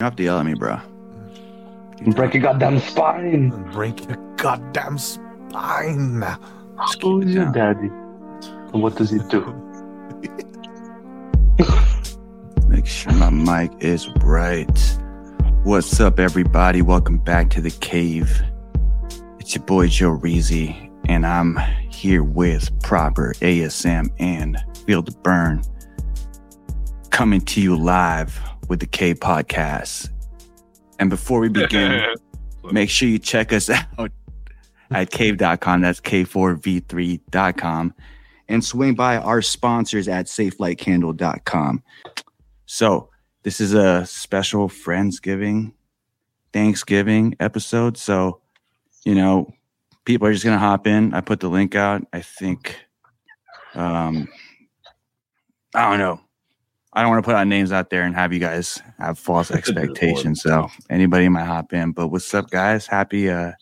You have to yell at me, bro. Break your goddamn spine. Break your goddamn spine. Who's your daddy? And what does he do? Make sure my mic is right. What's up, everybody? Welcome back to the cave. It's your boy Joe Reezy, and I'm here with Proper ASM and Feel the Burn, coming to you live with the Cave Podcast. And before we begin, make sure you check us out at cave.com. That's K4V3.com. And swing by our sponsors at safelightcandle.com. So, this is a special Friendsgiving, Thanksgiving episode. So, you know, people are just going to hop in. I put the link out. I think, um, I don't know. I don't want to put out names out there and have you guys have false expectations. So anybody might hop in. But what's up, guys? Happy uh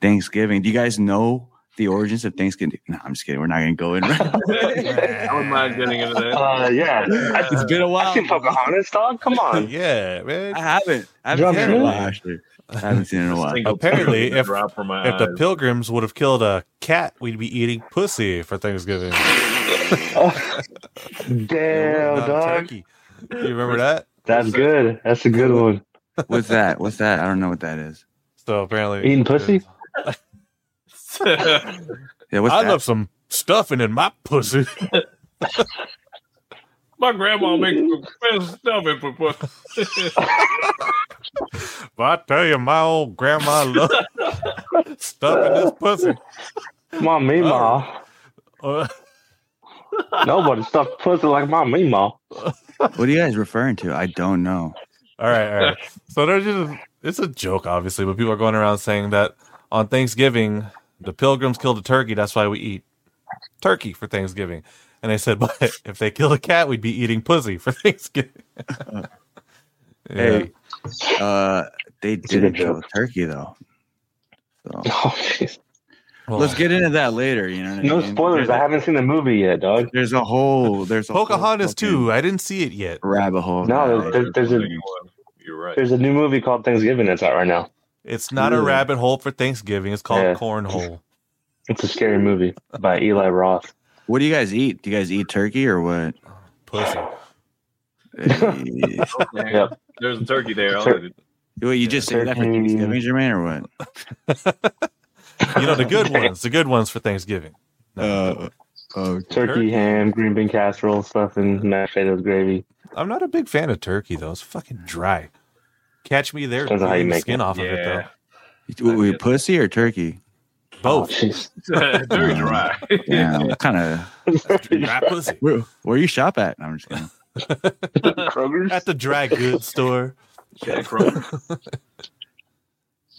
Thanksgiving. Do you guys know the origins of Thanksgiving? No, I'm just kidding. We're not gonna go in. I wouldn't mind getting into that. Uh, yeah. I, it's been a I while. seen Pocahontas, dog. Come on. Yeah, man. I haven't. I haven't Drop seen it in a while, actually. I haven't seen it in a while. Apparently, tear if- drop If the pilgrims would have killed a cat, we'd be eating pussy for Thanksgiving. Oh, damn, dog. turkey. You remember that? That's good. That's a good one. What's that? What's that? I don't know what that is. So apparently, Eating pussy? Yeah, what's I that? love some stuffing in my pussy. my grandma makes the best stuffing for pussy. But I tell you, my old grandma loved stuffing this pussy. My meemaw. Uh, Nobody stuffed pussy like my meemaw. What are you guys referring to? I don't know. all right, all right. So there's just it's a joke, obviously, but people are going around saying that on Thanksgiving the pilgrims killed a turkey. That's why we eat turkey for Thanksgiving. And they said, but if they kill a cat, we'd be eating pussy for Thanksgiving. Hey, uh, they didn't kill a turkey though. So Oh, jeez. Well, let's get into that later. You know, No I mean? spoilers. There's I a, haven't seen the movie yet, dog. there's a whole there's a Pocahontas too. I didn't see it yet. rabbit hole. No, Right. there- there's a You're right. there's a new movie called Thanksgiving that's out right now. It's not a rabbit hole for Thanksgiving. It's called Yeah. cornhole. It's a scary movie by Eli Roth. What do you guys eat? Do you guys eat turkey or what? Pussy. Eh, Yep. There's a turkey there. Tur- already. what, you just say that for Turkey. Thanksgiving, Jermaine, or what? You know the good ones, the good ones for Thanksgiving. Uh, oh, Turkey, Turkey. ham, green bean casserole, stuff, and mashed potatoes gravy. I'm not a big fan of turkey though. It's fucking dry. Catch me there Depends how you make skin it. off of it though. Wait, wait, pussy or turkey? Both. Oh, jeez. Very dry. Yeah, what kind of Dry pussy where, where you shop at? I'm just kidding. Kroger's. at the dry goods store. Jack Kroger.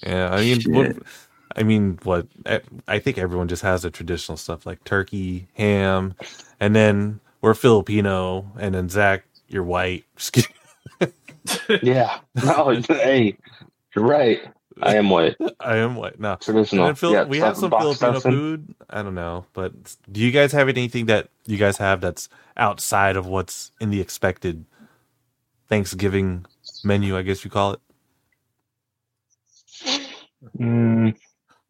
Yeah, I mean, what, Shit. I mean, what? I- think everyone just has the traditional stuff like turkey, ham, and then we're Filipino, and then Zach, you're white. Yeah. No, hey, you're right. I am white. I am white. No, Traditional. yeah, we have some Filipino stuffing. food. I don't know, but do you guys have anything that you guys have that's outside of what's in the expected Thanksgiving menu? I guess you call it. Mm,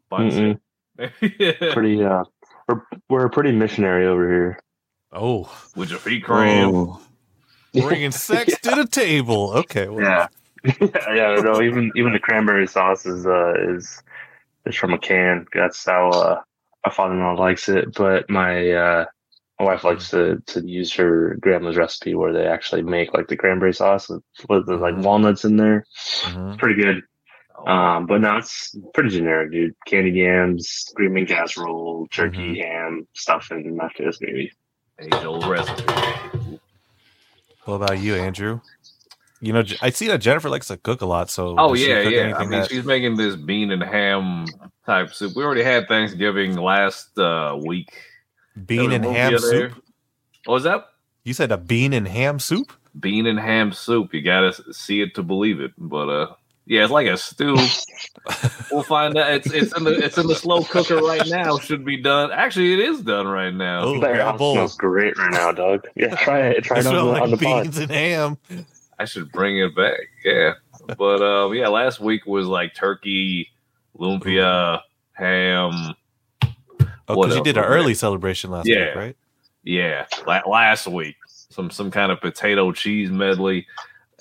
Bunsen. pretty. Uh, we're we're pretty missionary over here. Oh, With your feet crammed. Oh, bringing sex to the table. Okay, well, Yeah. yeah, no, even even the cranberry sauce is uh is is from a can. That's how uh, my father-in-law likes it. But my uh my wife likes to to use her grandma's recipe where they actually make like the cranberry sauce with, with the like walnuts in there. mhm. It's pretty good. Um, but no, it's pretty generic, dude. Candy yams, green bean casserole, turkey, ham, stuffing, mashed potatoes, gravy. Age old recipe. what about you, Andrew? You know, I see that Jennifer likes to cook a lot. So, Oh yeah, yeah. I mean, that- she's making this bean and ham type soup. We already had Thanksgiving last uh, week. bean and was a movie ham soup. What was that? You said a bean and ham soup. Bean and ham soup. You gotta see it to believe it. But uh, yeah, it's like a stew. we'll find out. It's it's in the it's in the slow cooker right now. Should be done. Actually, it is done right now. Oh, That grab a house bowl. smells great right now, dog. Yeah, try it. Try It it on, smells the- on like the pod. beans and ham. I should bring it back. Yeah. but uh, yeah, last week was like turkey, lumpia, ham. Oh, because you did an was there? early celebration last Yeah. week, right? Yeah, la- last week some some kind of potato cheese medley,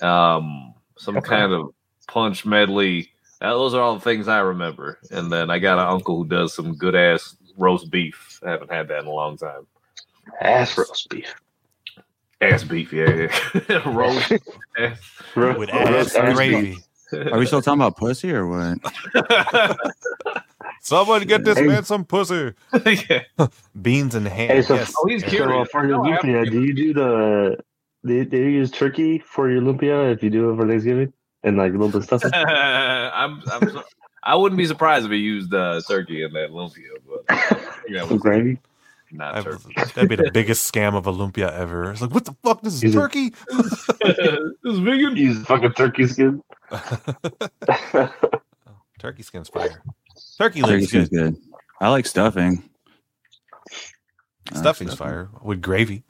um, some kind of punch medley. Uh, those are all the things I remember. And then I got an uncle who does some good ass roast beef. I haven't had that in a long time. Ass roast beef. Ass beef, yeah, yeah. roast. ass. With roast ass beef. gravy. Are we still talking about pussy or what? Someone get this Hey. man some pussy. yeah. Beans and ham. Hey, so- yes. Oh, he's So uh, for your No, lumpia, do you do the do, do you use turkey for your lumpia if you do it for Thanksgiving and like a little bit of stuff? I'm, I'm so- I wouldn't be surprised if he used uh, turkey in that lumpia, but yeah, Some gravy. not turkey. that'd be the biggest scam of a lumpia ever. It's like, what the fuck? This is Is it- turkey? this is vegan. Use fucking turkey skin. turkey skin's fire. Turkey Turkey legs skin's good. good. I like stuffing. I like Stuffing's stuffing. fire with gravy.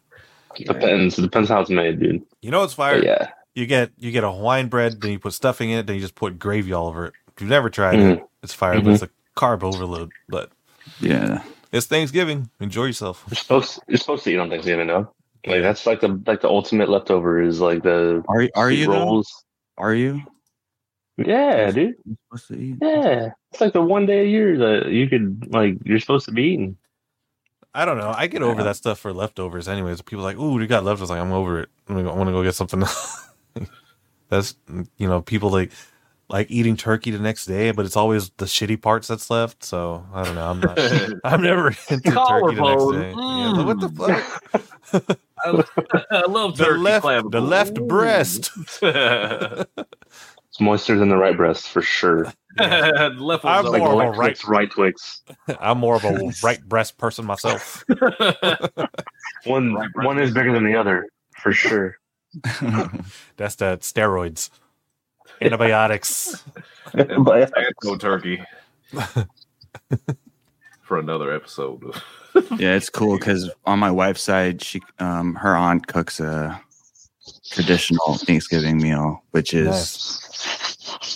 Depends. It depends how it's made, dude. You know what's fire? But yeah. You get you get a Hawaiian bread, then you put stuffing in it, then you just put gravy all over it. If you've never tried it, it's fire, but Mhm. it's a carb overload. But Yeah. it's Thanksgiving. Enjoy yourself. You're supposed you're supposed to eat on Thanksgiving, though. Like that's like the like the ultimate leftover is like the Are are sweet you though? rolls. Are you Yeah, dude. You're supposed to eat? Yeah, it's like the one day a year that you could like you're supposed to be eating. I don't know. I get over Yeah. that stuff for leftovers, anyways. People are like, "Ooh, you got leftovers." Like, I'm over it. I'm gonna, I want to go get something. that's you know, people like like eating turkey the next day, but it's always the shitty parts that's left. So I don't know. I'm not. I'm never into turkey the next day. Yeah, what the mm. fuck? I, I love The turkey left, clavicle. the left breast. It's moister than the right breast for sure. the left I'm more like of a right- right Twix. I'm more of a right breast person myself. One Right one is bigger than the other for sure. That's that steroids, antibiotics. But- go turkey for another episode. yeah, it's cool because on my wife's side, she um her aunt cooks a traditional Thanksgiving meal, which is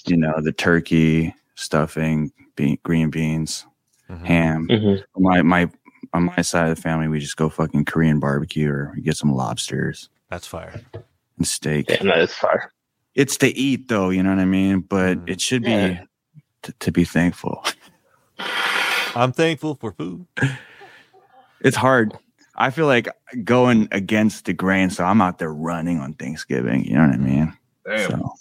you know the turkey, stuffing, be- green beans, Mhm. ham. Mhm. My my on my side of the family, we just go fucking Korean barbecue or get some lobsters That's fire. and steak. Damn, that is fire. It's to eat though, you know what I mean. But Mhm. it should be Yeah. t- to be thankful. I'm thankful for food. It's hard. I feel like going against the grain, so I'm out there running on Thanksgiving. You know what I mean? Damn. So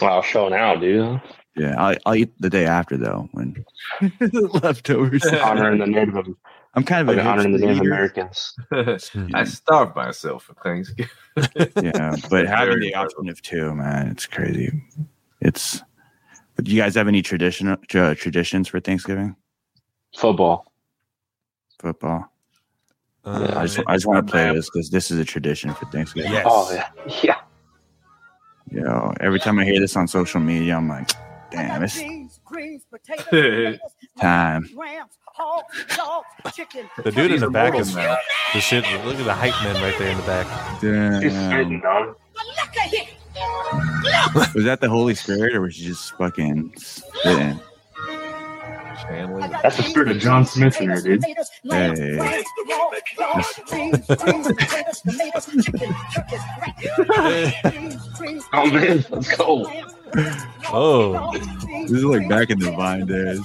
Wow, show now, dude. yeah, I'll, I'll eat the day after though when leftovers. Honoring the Native, I'm kind of like a honoring the hipster Native. Americans. I starved myself for Thanksgiving. Yeah, but having the option of two, man, it's crazy. It's. But do you guys have any traditional uh, traditions for Thanksgiving? Football. Football. Uh, I just I just want to play this because this is a tradition for Thanksgiving. Yes. Oh yeah, yeah. You know, every time I hear this on social media, I'm like, damn, it's time. The dude in the back immortal is now. the shit. Look at the hype man right there in the back. He's Damn. spitting, dog. Was that the Holy Spirit or was she just fucking spitting? That's the spirit of John Smith in there, dude. Hey. Oh man, let's go. Oh, This is like back in the Vine days.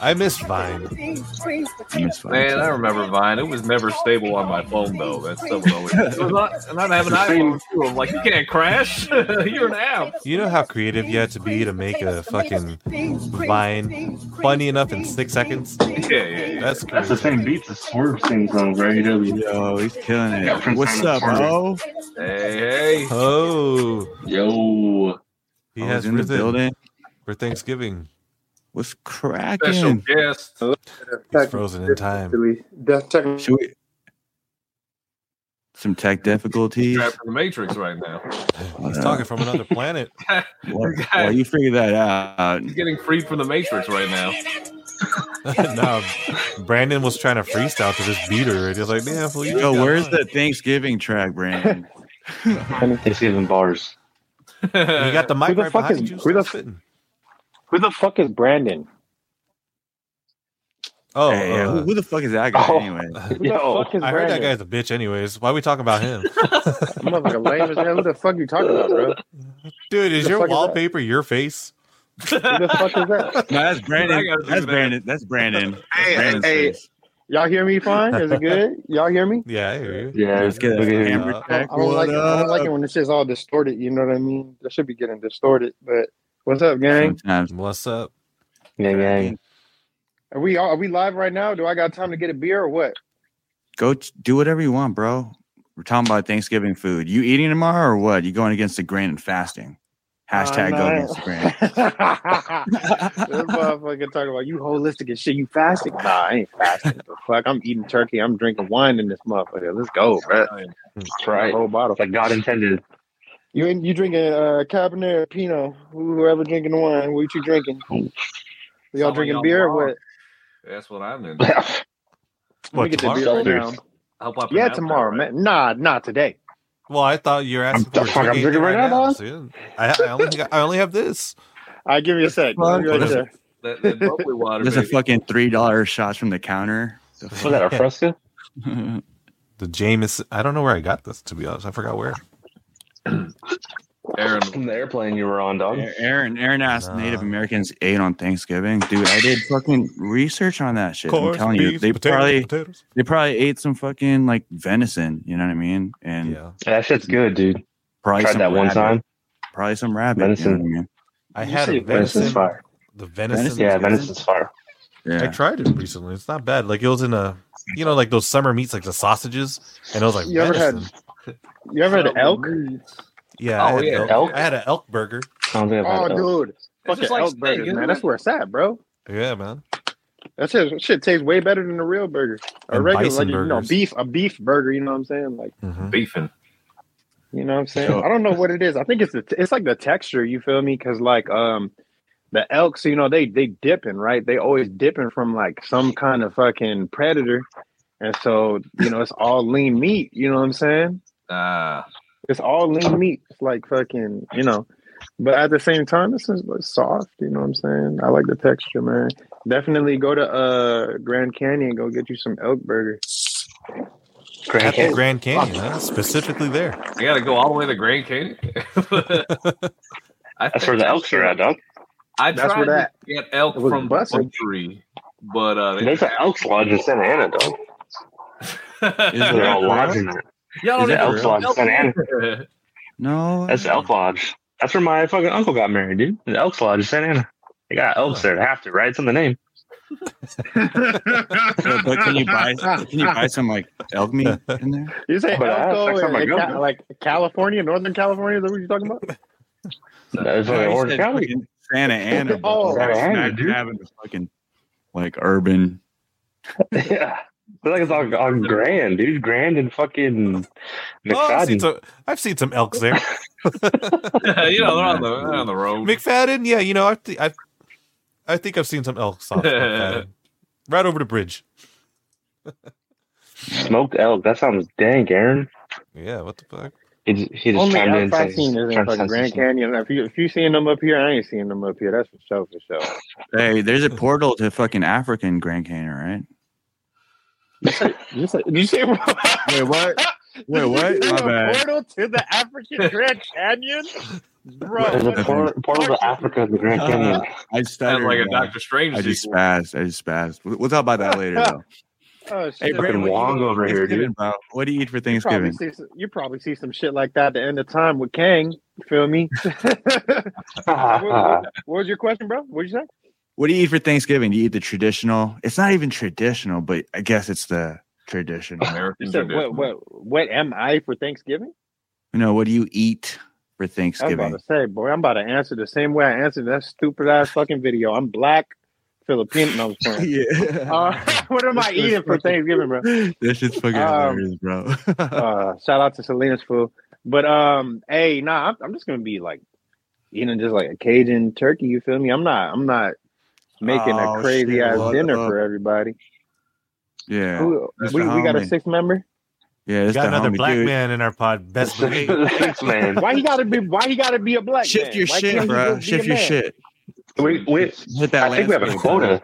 I miss Vine. I miss Vine. Man, I remember Vine. It was never stable on my phone though. That's stuff was always. It was not, and I have an iPhone too. I'm like, you can't crash. You're an app. You know how creative you had to be to make a fucking Vine funny enough in six seconds? Yeah, yeah, yeah. That's That's the same beats as Swerve sings on Gray W. Yo, he's killing it. What's up, bro? Hey, hey. Oh, Yo, he I has in the building. for Thanksgiving. What's Special cracking? guest. He's frozen in time. Should we? Some tech difficulties. Trapped in the Matrix right now. He's talking from another planet. Well, well, you figure that out. He's getting freed from the Matrix right now. no, Brandon was trying to freestyle to this beater, already. he's like, damn, fool, you Yo, where's one." the Thanksgiving track, Brandon? Thanksgiving bars. You got the mic the right fuck behind is- you. who the start spitting. Who the fuck is Brandon? Oh, Hey, uh, who, who the fuck is that guy Oh. anyway? Who the Yo, fuck is I heard that guy's a bitch. Anyways, why are we talking about him? Motherfucker lame as hell. Who the fuck you talking about, bro? Dude, is your fuck is wallpaper your face? Who the fuck is that? No, that's Brandon. That's. Brandon. That's Brandon. Hey, Brandon's hey, face. Y'all hear me fine? Is it good? Y'all hear me? Yeah, I hear you. yeah, Let's get look a at him. hammer Uh, I don't, like it. I don't like it when this shit's all distorted. You know what I mean? That should be getting distorted. But what's up, gang? Sometimes. What's up? Gang, gang. Are we are we live right now? Do I got time to get a beer or what? Go t- do whatever you want, bro. We're talking about Thanksgiving food. You eating tomorrow or what? You going against the grain and fasting? Hashtag Uh, go against the grain. this motherfucker talking about you holistic and shit. You fasting? Nah, I ain't fasting. The fuck, I'm eating turkey. I'm drinking wine in this motherfucker. Let's go, bro. That's right. Whole bottle. Like God intended. You you drinking uh, Cabernet or Pinot? Whoever drinking wine, what you drinking? Oh. Y'all drinking y'all beer or what? That's what I'm in. Let me What, get the tomorrow? beer right now. I hope I Yeah, tomorrow, that right. man. Nah, not today. Well, I thought you were asking. I'm- for fuck, I'm drinking drinking right now, dog. See, I, I only got, I only have this. All right, give me a sec. Fuck. Give me What a is sec. That, that bubbly water. There's a fucking three dollar shots from the counter. The Was that a fresca? The Jameson. I don't know where I got this. To be honest, I forgot where. Aaron, From the airplane you were on, dog. Aaron, Aaron asked Nah. Native Americans ate on Thanksgiving. Dude, I did fucking research on that shit. I'm Corn, telling you, they potatoes, probably potatoes. they probably ate some fucking like venison. You know what I mean? And Yeah, That shit's good, dude. probably Tried some that one rabbit. time. Probably some rabbit. Venison. You know what I mean? I had a venison. fire. The venison. Venison? Yeah, good. venison's fire. I tried it recently. It's not bad. Like it was in a, you know, like those summer meats, like the sausages, and it was like You ever had- venison. You ever had elk? Yeah, I Oh, had yeah, elk. elk? I had an elk burger. I don't think I've Oh, elk. dude. It's Fucking just like elk steak, burgers, man. it? That's where it's at, bro. Yeah, man. That shit, shit tastes way better than a real burger. A And regular, bison like, you know, beef, a beef burger. You know what I'm saying? Like, hmm beefing. you know what I'm saying? Sure. I don't know what it is. I think it's the, it's like the texture. You feel me? Because like, um, the elks, you know, they they dipping right. They always dipping from like some kind of fucking predator, and so you know, it's all lean meat. You know what I'm saying? Ah, It's all lean meat. It's like fucking, you know. But at the same time, this is like soft. You know what I'm saying? I like the texture, man. Definitely go to uh Grand Canyon. Go get you some elk burger. Grand Canyon. Grand Canyon, huh? specifically there. You got to go all the way to Grand Canyon. I That's think where the elks are at, dog. I That's tried where that- to get elk from busted. Butchery, but uh, they There's an Elks Lodge in Santa Ana, dog. Is They're there all a- lodging there. Y'all Is don't it even Lodge in Santa Ana? Ana? No, That's the Elk Lodge. That's where my fucking uncle got married, dude. The Elks Lodge in Santa Ana. They got elks there. They have to, right? It's in the name. But, but can you buy can you buy some like elk meat in there? You say But I- Elko next time in, I in go, Ca- man. like California, Northern California? Is that what you're talking about? That's No, like he Orange said County. fucking Santa Ana. but Oh, like Santa Ana, dude. dab in the fucking like urban. yeah. I feel like it's all on Grand, dude. Grand and fucking Oh, I've, seen McFadden. some, I've seen some elks there. yeah, you know, they're on the they're on the road. McFadden, yeah, you know, I, th- I, I think I've seen some elks off McFadden. right over the bridge. Smoked elk. That sounds dank, Aaron. Yeah, what the fuck? He just, he just Only chimed elk I've seen is in trying fucking Grand. Canyon. If you if you seeing them up here, I ain't seeing them up here. That's for sure, for sure. Hey, there's a portal to fucking African Grand Canyon, right? You say, did you say Wait, what? Wait, what? My a bad. portal to the African Grand Canyon, bro. There's what a the portal, portal to Africa in the Grand uh, Canyon. I Sounds stuttered. like a. Doctor Strange I just sequel. spazzed. I just spazzed. We'll we'll talk about that later, though. Oh, shit. Hey, Brandon, Fucking what Wong over here, dude. bro? What do you eat for You probably, Thanksgiving? see, some- you probably see some shit like that at the end of time with Kang. You feel me? what, what- what was your question, bro? What'd you say? What do you eat for Thanksgiving? Do you eat the traditional? It's not even traditional, but I guess it's the traditional. American You said tradition. what? What? What am I for Thanksgiving? You know, what do you eat for Thanksgiving? I was about Thanksgiving? to say, boy, I'm about to answer the same way I answered that stupid ass fucking video. I'm black, Filipino. No, I'm just yeah. Uh, what am I eating for Thanksgiving, bro? this shit's fucking Um, hilarious, bro. Uh, shout out to Selena's food. But um, hey, nah, I'm, I'm just gonna be like eating just like a Cajun turkey. You feel me? I'm not. I'm not making Oh, a crazy shit, ass what dinner up? for everybody. yeah. Who, we, we got a Homie. six member. Yeah, We got another homie, black dude. man in our pod. Best believe. Thanks, man. Why he gotta be? Why he gotta be a black Shift man? your Why shit, bro. Shift your man? shit. We, we, Hit that I think we have a quota.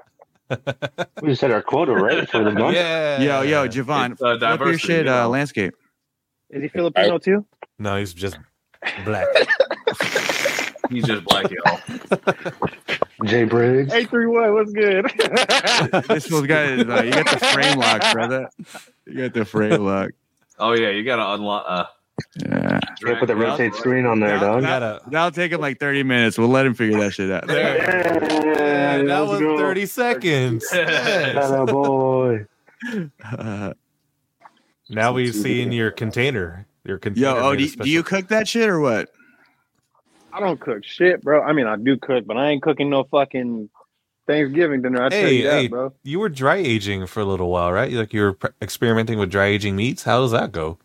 we just had our quota, right? For the month. yeah. Yo, yo, Jevon, It's, uh, flip your shit you uh, landscape. Is he Filipino too? No, he's just black. He's just black, y'all. Jay Briggs. Eight three one. What's good? this fool's got uh, you got the frame lock, brother. You got the frame lock. Oh yeah, you gotta unlock. Uh, Yeah. Yeah, put the rotate screen on there, we dog. gotta. That'll take him like 30 minutes. We'll let him figure that shit out. There. Yeah, that was go. 30 seconds. Yes. Atta boy. Uh, Now we see in your container. Your container. yo, oh, do, do you cook that shit or what? I don't cook shit, bro. I mean, I do cook, but I ain't cooking no fucking Thanksgiving dinner. I tell Hey, you that, hey. bro. You were dry aging for a little while, right? Like you were pre- experimenting with dry aging meats. How does that go?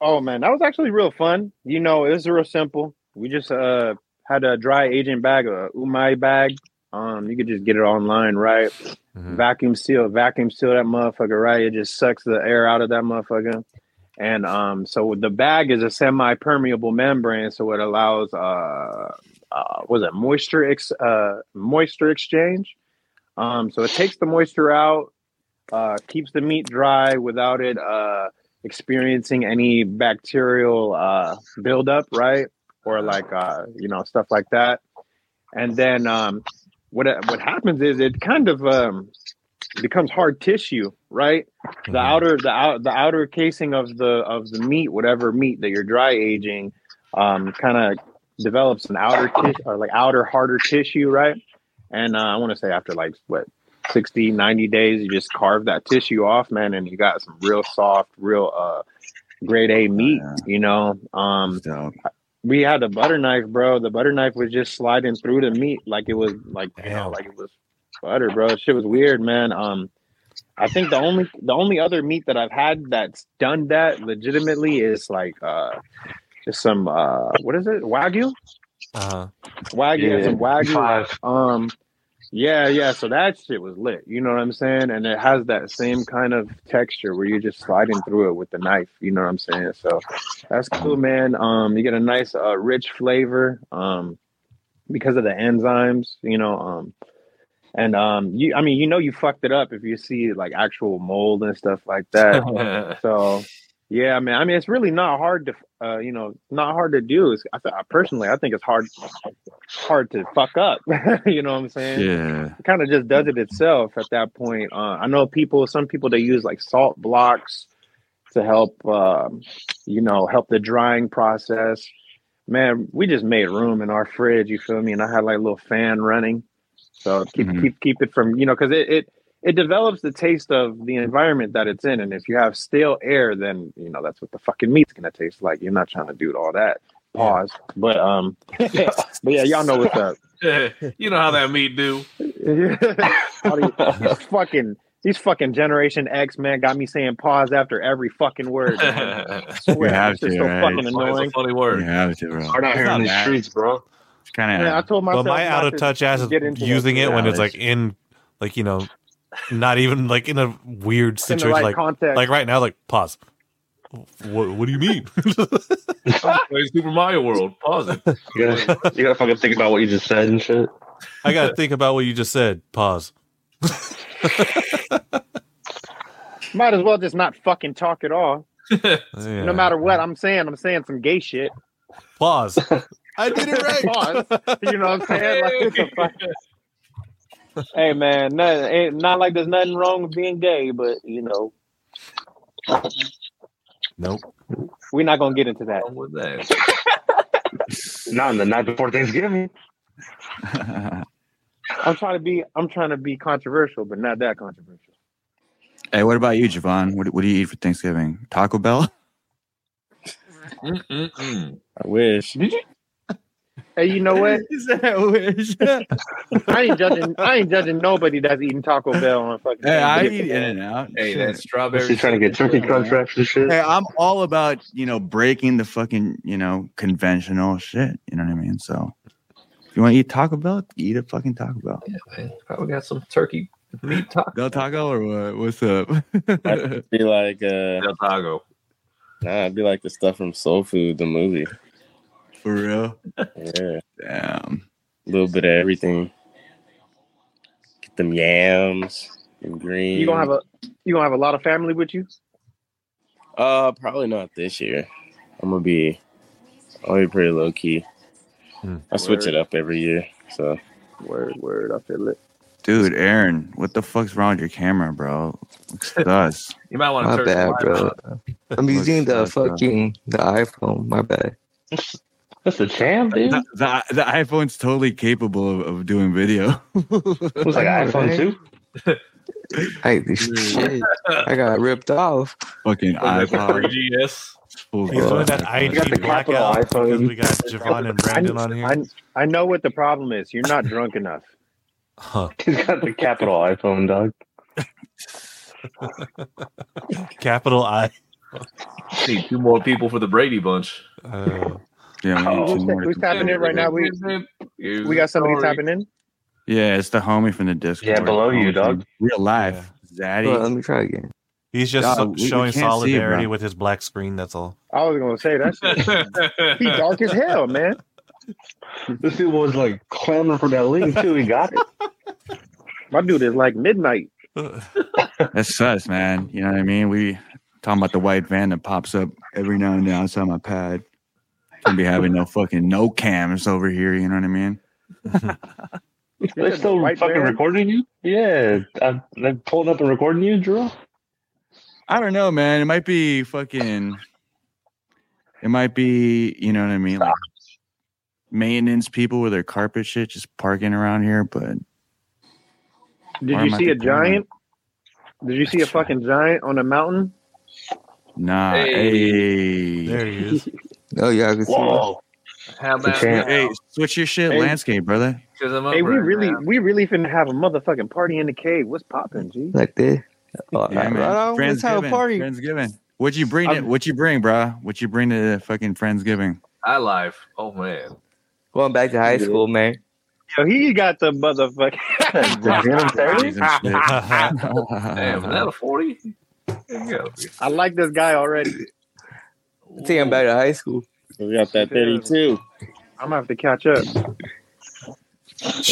Oh man, that was actually real fun. You know, it was real simple. We just uh had a dry aging bag, a umai bag. Um, you could just get it online, right? Mhm. Vacuum seal, vacuum seal that motherfucker, right? It just sucks the air out of that motherfucker. And um, so the bag is a semi-permeable membrane, so it allows uh, uh, was it moisture ex- uh, moisture exchange. Um, so it takes the moisture out, uh, keeps the meat dry without it uh, experiencing any bacterial uh, buildup, right? Or like uh, you know stuff like that. And then um, what what happens is it kind of um, becomes hard tissue, right? The Mhm. outer the out the outer casing of the of the meat, whatever meat that you're dry aging, um, kind of develops an outer tissue or like outer harder tissue, right? And uh, I want to say after like what 60, 90 days, you just carve that tissue off, man, and you got some real soft, real uh grade A meat, Yeah. you know. Um we had a butter knife, bro. The butter knife was just sliding through the meat like it was like you know, like it was butter, bro. Shit was weird, man. Um, I think the only the only other meat that I've had that's done that legitimately is like uh, just some uh, what is it, wagyu, Uh-huh. wagyu, Yeah, some wagyu. five. Um, yeah, yeah. So that shit was lit. You know what I'm saying? And it has that same kind of texture where you're just sliding through it with the knife. You know what I'm saying? So that's cool, man. Um, you get a nice, uh, rich flavor. Um, because of the enzymes. You know, um, and um, you. I mean, you know, you fucked it up if you see like actual mold and stuff like that. So yeah, man. I mean, it's really not hard to, uh, you know, not hard to do. It's, I, th- personally, I think it's hard, hard to fuck up. you know what I'm saying? yeah. It kind of just does it itself at that point. Uh, I know people, some people they use like salt blocks to help, um, you know, help the drying process. Man, we just made room in our fridge. You feel me? And I had like a little fan running, so keep Mhm. keep keep it from you know because it, it it develops the taste of the environment that it's in. And if you have stale air, then you know that's what the fucking meat's gonna taste like. You're not trying to do all that. Pause. But um, but yeah, y'all know what's up. you know how that meat do. These, these fucking these fucking Generation X man got me saying pause after every fucking word. Man. I It's swear, You have it's just to, so right? fucking a annoying. funny You word. have to, bro. Hard out here It's on not these streets, bro. It's kind Yeah, I of. told But my out of touch ass is get into that using it when it's like in, like you know, not even like in a weird situation. right like context. like right now, like pause. What What do you mean? Super Mario World. Pause it. You gotta, you gotta fucking think about what you just said and shit. I gotta think about what you just said. Pause. Might as well just not fucking talk at all. Yeah. No matter what I'm saying, I'm saying some gay shit. Pause. I did it right. You know what I'm saying? Like, it's a fuck- hey man, no, ain't not like there's nothing wrong with being gay, but you know, Nope. we're not gonna get into that. Wrong with that. Not in the night before Thanksgiving. I'm trying to be I'm trying to be controversial, but not that controversial. hey, what about you, Jevon? What, what do you eat for Thanksgiving? Taco Bell? Mm-mm-mm. I wish. Did you? Hey, you know what? Is that wish? I ain't judging. I ain't judging nobody that's eating Taco Bell on a fucking. hey, I eat In and Out. Hey, that strawberry. She's trying to get turkey crunch wraps and shit. Hey, I'm all about you know breaking the fucking you know conventional shit. You know what I mean? So if you want to eat Taco Bell, eat a fucking Taco Bell. Yeah, man. Probably got some turkey meat taco. Del Taco or what? What's up? I'd be like, uh, Del Taco. Nah, it'd be like the stuff from Soul Food, the movie. For real? Yeah, Damn. a little bit of everything. Get them yams, and green. You gonna have a you gonna have a lot of family with you? Uh, probably not this year. I'm gonna be, I'll be pretty low key. Hmm. I switch Word. it up every year, so Word, word. I feel it. Dude, Aaron, what the fuck's wrong with your camera, bro? Looks sus. You might want to My turn bad, the light bro. on. I'm using the fucking the iPhone. My bad. That's a champ, dude. The, the, the iPhone's totally capable of, of doing video. Looks like an iPhone right? too. Hey, shit. I got ripped off. Fucking Like the iPod. 3GS. He's doing that blown. Got the IG capital blackout iPhone. because we got Jevon and Brandon on here. I, I know what the problem is. You're not drunk enough. Huh. He's got the capital iPhone, dog. Capital I. Need two more people for the Brady Bunch. Uh, Yeah, we need oh, Who's, who's tapping in right now? We we got somebody tapping in. yeah, it's the homie from the Discord. Yeah, below you, dog. Real life. Zaddy. Hold let me try again. he's just Dog, so- we- we showing can't it, solidarity with his black screen. That's all. I was gonna say that shit. He dark as hell, man. This dude was like clamoring for that link too. He got it. My dude is like midnight. That's sus, man. You know what I mean? We talking about the white van that pops up every now and then outside my pad. Can't be having no fucking no cams over here. You know what I mean? They're still White fucking van? recording you? Yeah, I'm, they're pulling up and recording you, Drew. I don't know, man. It might be fucking. It might be, you know what I mean, like maintenance people with their carpet shit just parking around here. But Did you see a the camera? giant? Did you see a fucking giant on a mountain? nah, Hey. hey, There he is. Oh yeah, I can see. it. Whoa. How about champ. hey, switch your shit Hey. landscape, brother. I'm Hey, we really, now. we really finna have a motherfucking party in the cave. What's popping, G? Like this. Oh, Yeah, right, man. right have a party. Friendsgiving. What you bring? I'm- It? What you bring, bro? What you bring to the fucking friendsgiving? High life. Oh man. Going back to high school, man. Yo, he got the motherfucking. The Venom 30? Damn, is that a 40? Yeah. I like this guy already. I think I'm back to high school. we got that 32. I'm gonna have to catch up.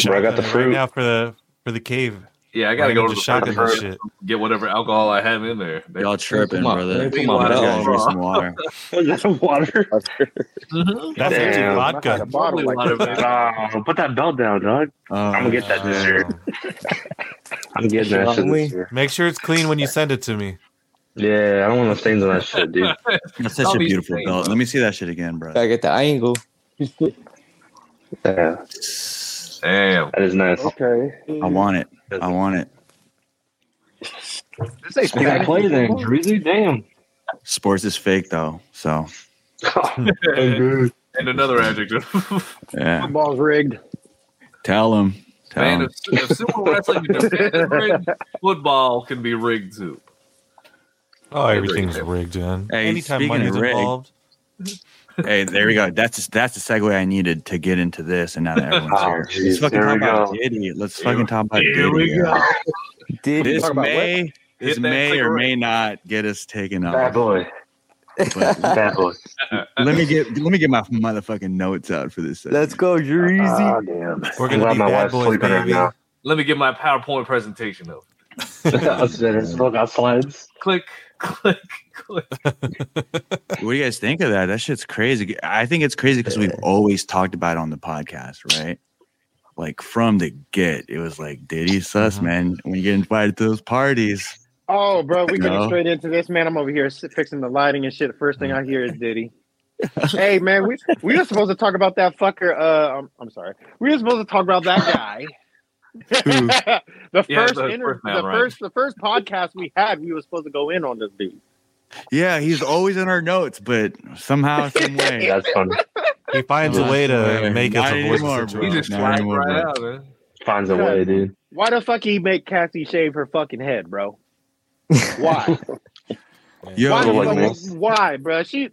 Bro, I got the Right fruit. now for the for the cave. Yeah, I gotta go to the just shotgun shotgun shit. get whatever alcohol I have in there. They- Y'all tripping, Come on, brother. man, come You on, guys man. drink some water. Was that some water? Mhm. That's Damn. actually I had a vodka. bottle like Water, that. man. Oh, put that belt down, dog. I'm gonna get that this year. I'm getting that shit this year. Make sure it's clean when you send it to me. Yeah, I don't want no stains on that shit, dude. That's such I'll a beautiful saying, belt. bro. Let me see that shit again, bro. Gotta get the angle. Yeah, Damn. that is nice. Okay. I want it. I want it. This ain't You play then, Drizzy. Damn. Sports is fake though, so And another adjective. yeah. Football's rigged. Tell them. Tell Man, 'em. if, if super wrestling football can be rigged too. Oh, everything's rigged, man. Hey, Anytime speaking money's rigged- involved. Hey, there we go. That's that's the segue I needed to get into this, and now that everyone's Oh, here, geez, let's fucking talk about go. Diddy. Let's Here- fucking talk about here Diddy. we go. Did This may this may or may not get us taken Bad boy. But Bad boy. let me get let me get my motherfucking notes out for this. Let's go, Dreezy. Oh, damn. We're I'm gonna be my bad boys, sleeping right Let me get my PowerPoint presentation though. I said, it's look out slides. Click, click, click. What do you guys think of that? That shit's crazy. I think it's crazy because we've always talked about it on the podcast, right? Like from the get, it was like Diddy sus, Mhm. man. When you get invited to those parties, Oh, bro, we getting No. straight into this, man. I'm over here fixing the lighting and shit. First thing I hear is Diddy. hey, man, we we were supposed to talk about that fucker. Uh, I'm, I'm sorry. We were supposed to talk about that guy. the Yeah, first, the inter- first man, the right. first, the first podcast we had, we were supposed to go in on this dude. yeah, he's always in our notes, but somehow, some way, That's funny. He finds a way to make us Not avoid anymore, the bro. He just Not flagged anymore, right bro. out, man. Finds a way, dude. Why the fuck he make Cassie shave her fucking head, bro? Why? yo, why, like why, bro? She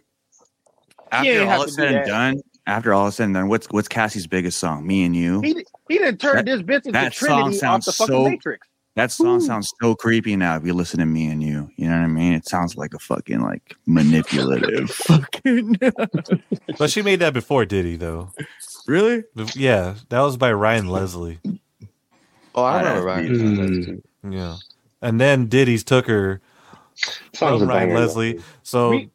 after ain't all is said and done, after all is said and done, what's what's Cassie's biggest song? Me and you. he he didn't turn That- this bitch into that song Trinity off sounds the fucking so- Matrix. That song sounds so creepy now. If you listen to me and you, you know what I mean. It sounds like a fucking like manipulative. fucking But she made that before Diddy, though. really. Yeah, that was by Ryan Leslie. Oh, I I'd remember have to Ryan. be- hmm. Yeah, and then Diddy's took her Song's from Ryan banger, Leslie. So, We-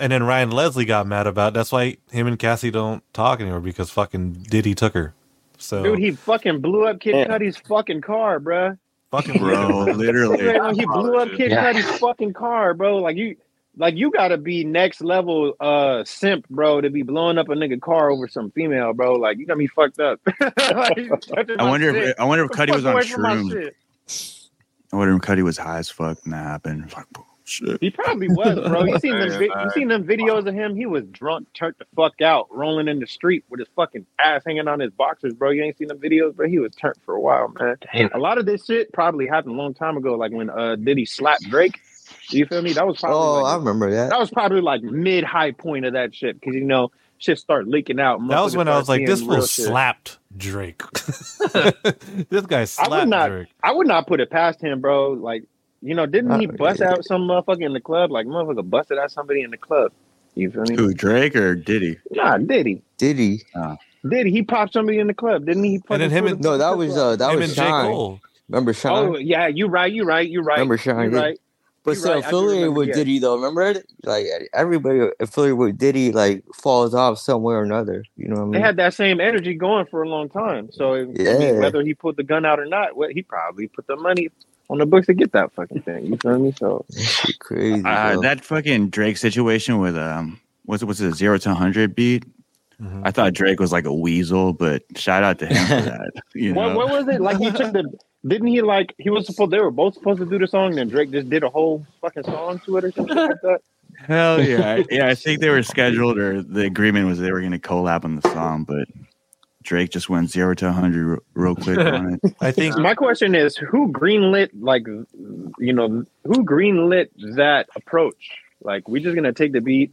and then Ryan Leslie got mad about. It. That's why him and Cassie don't talk anymore because fucking Diddy took her. So, Dude, he fucking blew up Kid Yeah. Cudi's fucking car, bruh. fucking Bro, literally. Like, he blew up Kid Yeah. Cudi's fucking car, bro. Like you, like you gotta be next level uh simp, bro, to be blowing up a nigga car over some female, bro. Like you got me fucked up. Like, I wonder shit. if I wonder if Cudi was on away shrooms. I wonder if Cudi was high as fuck when that happened. Fuck shit. He probably was, bro. You seen them? Vi- you seen them videos of him? He was drunk, turned the fuck out, rolling in the street with his fucking ass hanging on his boxers, bro. You ain't seen them videos, bro. He was turned for a while, man. Damn. A lot of this shit probably happened a long time ago, like when uh Diddy slapped Drake. You feel me? That was probably Oh, I like, remember that. that was probably like mid high point of that shit because you know shit start leaking out. That was when I was like, this fool fool slapped Drake. this guy slapped I would not- Drake. I would not put it past him, bro. Like, you know, didn't he Uh, bust out some motherfucker in the club? Like, motherfucker busted out somebody in the club. You feel me? Who Drake or Diddy? Nah, Diddy. Diddy. Diddy. He popped somebody in the club, didn't he? And then him and- No, that was uh, that was and J. Shyne. Cole. Remember Shyne? Oh yeah, you right, you right, you right. Remember Shyne, You yeah. right. but you're still right, I affiliated with yeah. Diddy though. Remember, it? like everybody affiliated with Diddy, like falls off somewhere or another. You know what I mean? They had that same energy going for a long time. So I mean, whether he pulled the gun out or not, well, he probably put the money on the books to get that fucking thing. You feel me? So That shit crazy. Uh, that fucking Drake situation with um, what's it? What's it? Zero to hundred beat. Mhm. I thought Drake was like a weasel, but shout out to him for that. You know, what, what was it? Like he took the didn't he like he was supposed they were both supposed to do the song, then Drake just did a whole fucking song to it or something like that. hell yeah, I- yeah. I think they were scheduled, or the agreement was they were going to collab on the song, but Drake just went zero to hundred real quick on it. I think My question is, who greenlit like you know who greenlit that approach? Like we're just gonna take the beat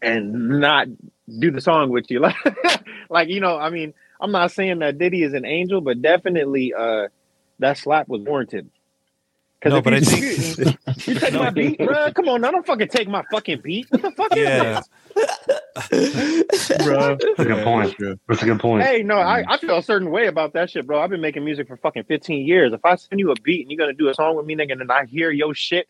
and not do the song with you, like like you know. I mean, I'm not saying that Diddy is an angel, but definitely uh that slap was warranted. No, if but I you, think- you, you take my beat, bro. Come on, I don't fucking take my fucking beat. What the fuck yeah. is Bro, That's a good point. That's a good point. Hey, no, I, mm-hmm. I feel a certain way about that shit, bro. I've been making music for fucking 15 years. If I send you a beat and you're gonna do a song with me, nigga, and I hear your shit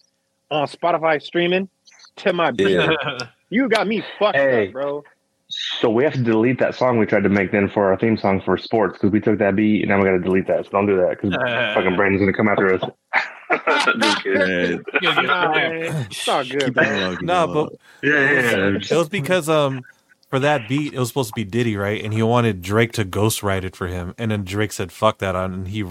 on Spotify streaming to my beat, Yeah. you got me fucked Hey. up, bro. So we have to delete that song we tried to make then for our theme song for sports because we took that beat and now we got to delete that. So don't do that because fucking Brandon's gonna come after us. Just kidding. Yeah, Nah, man, it's all good, it No, it but yeah, yeah, yeah. it was because um for that beat it was supposed to be Diddy, right? And he wanted Drake to ghostwrite it for him, and then Drake said fuck that on, and he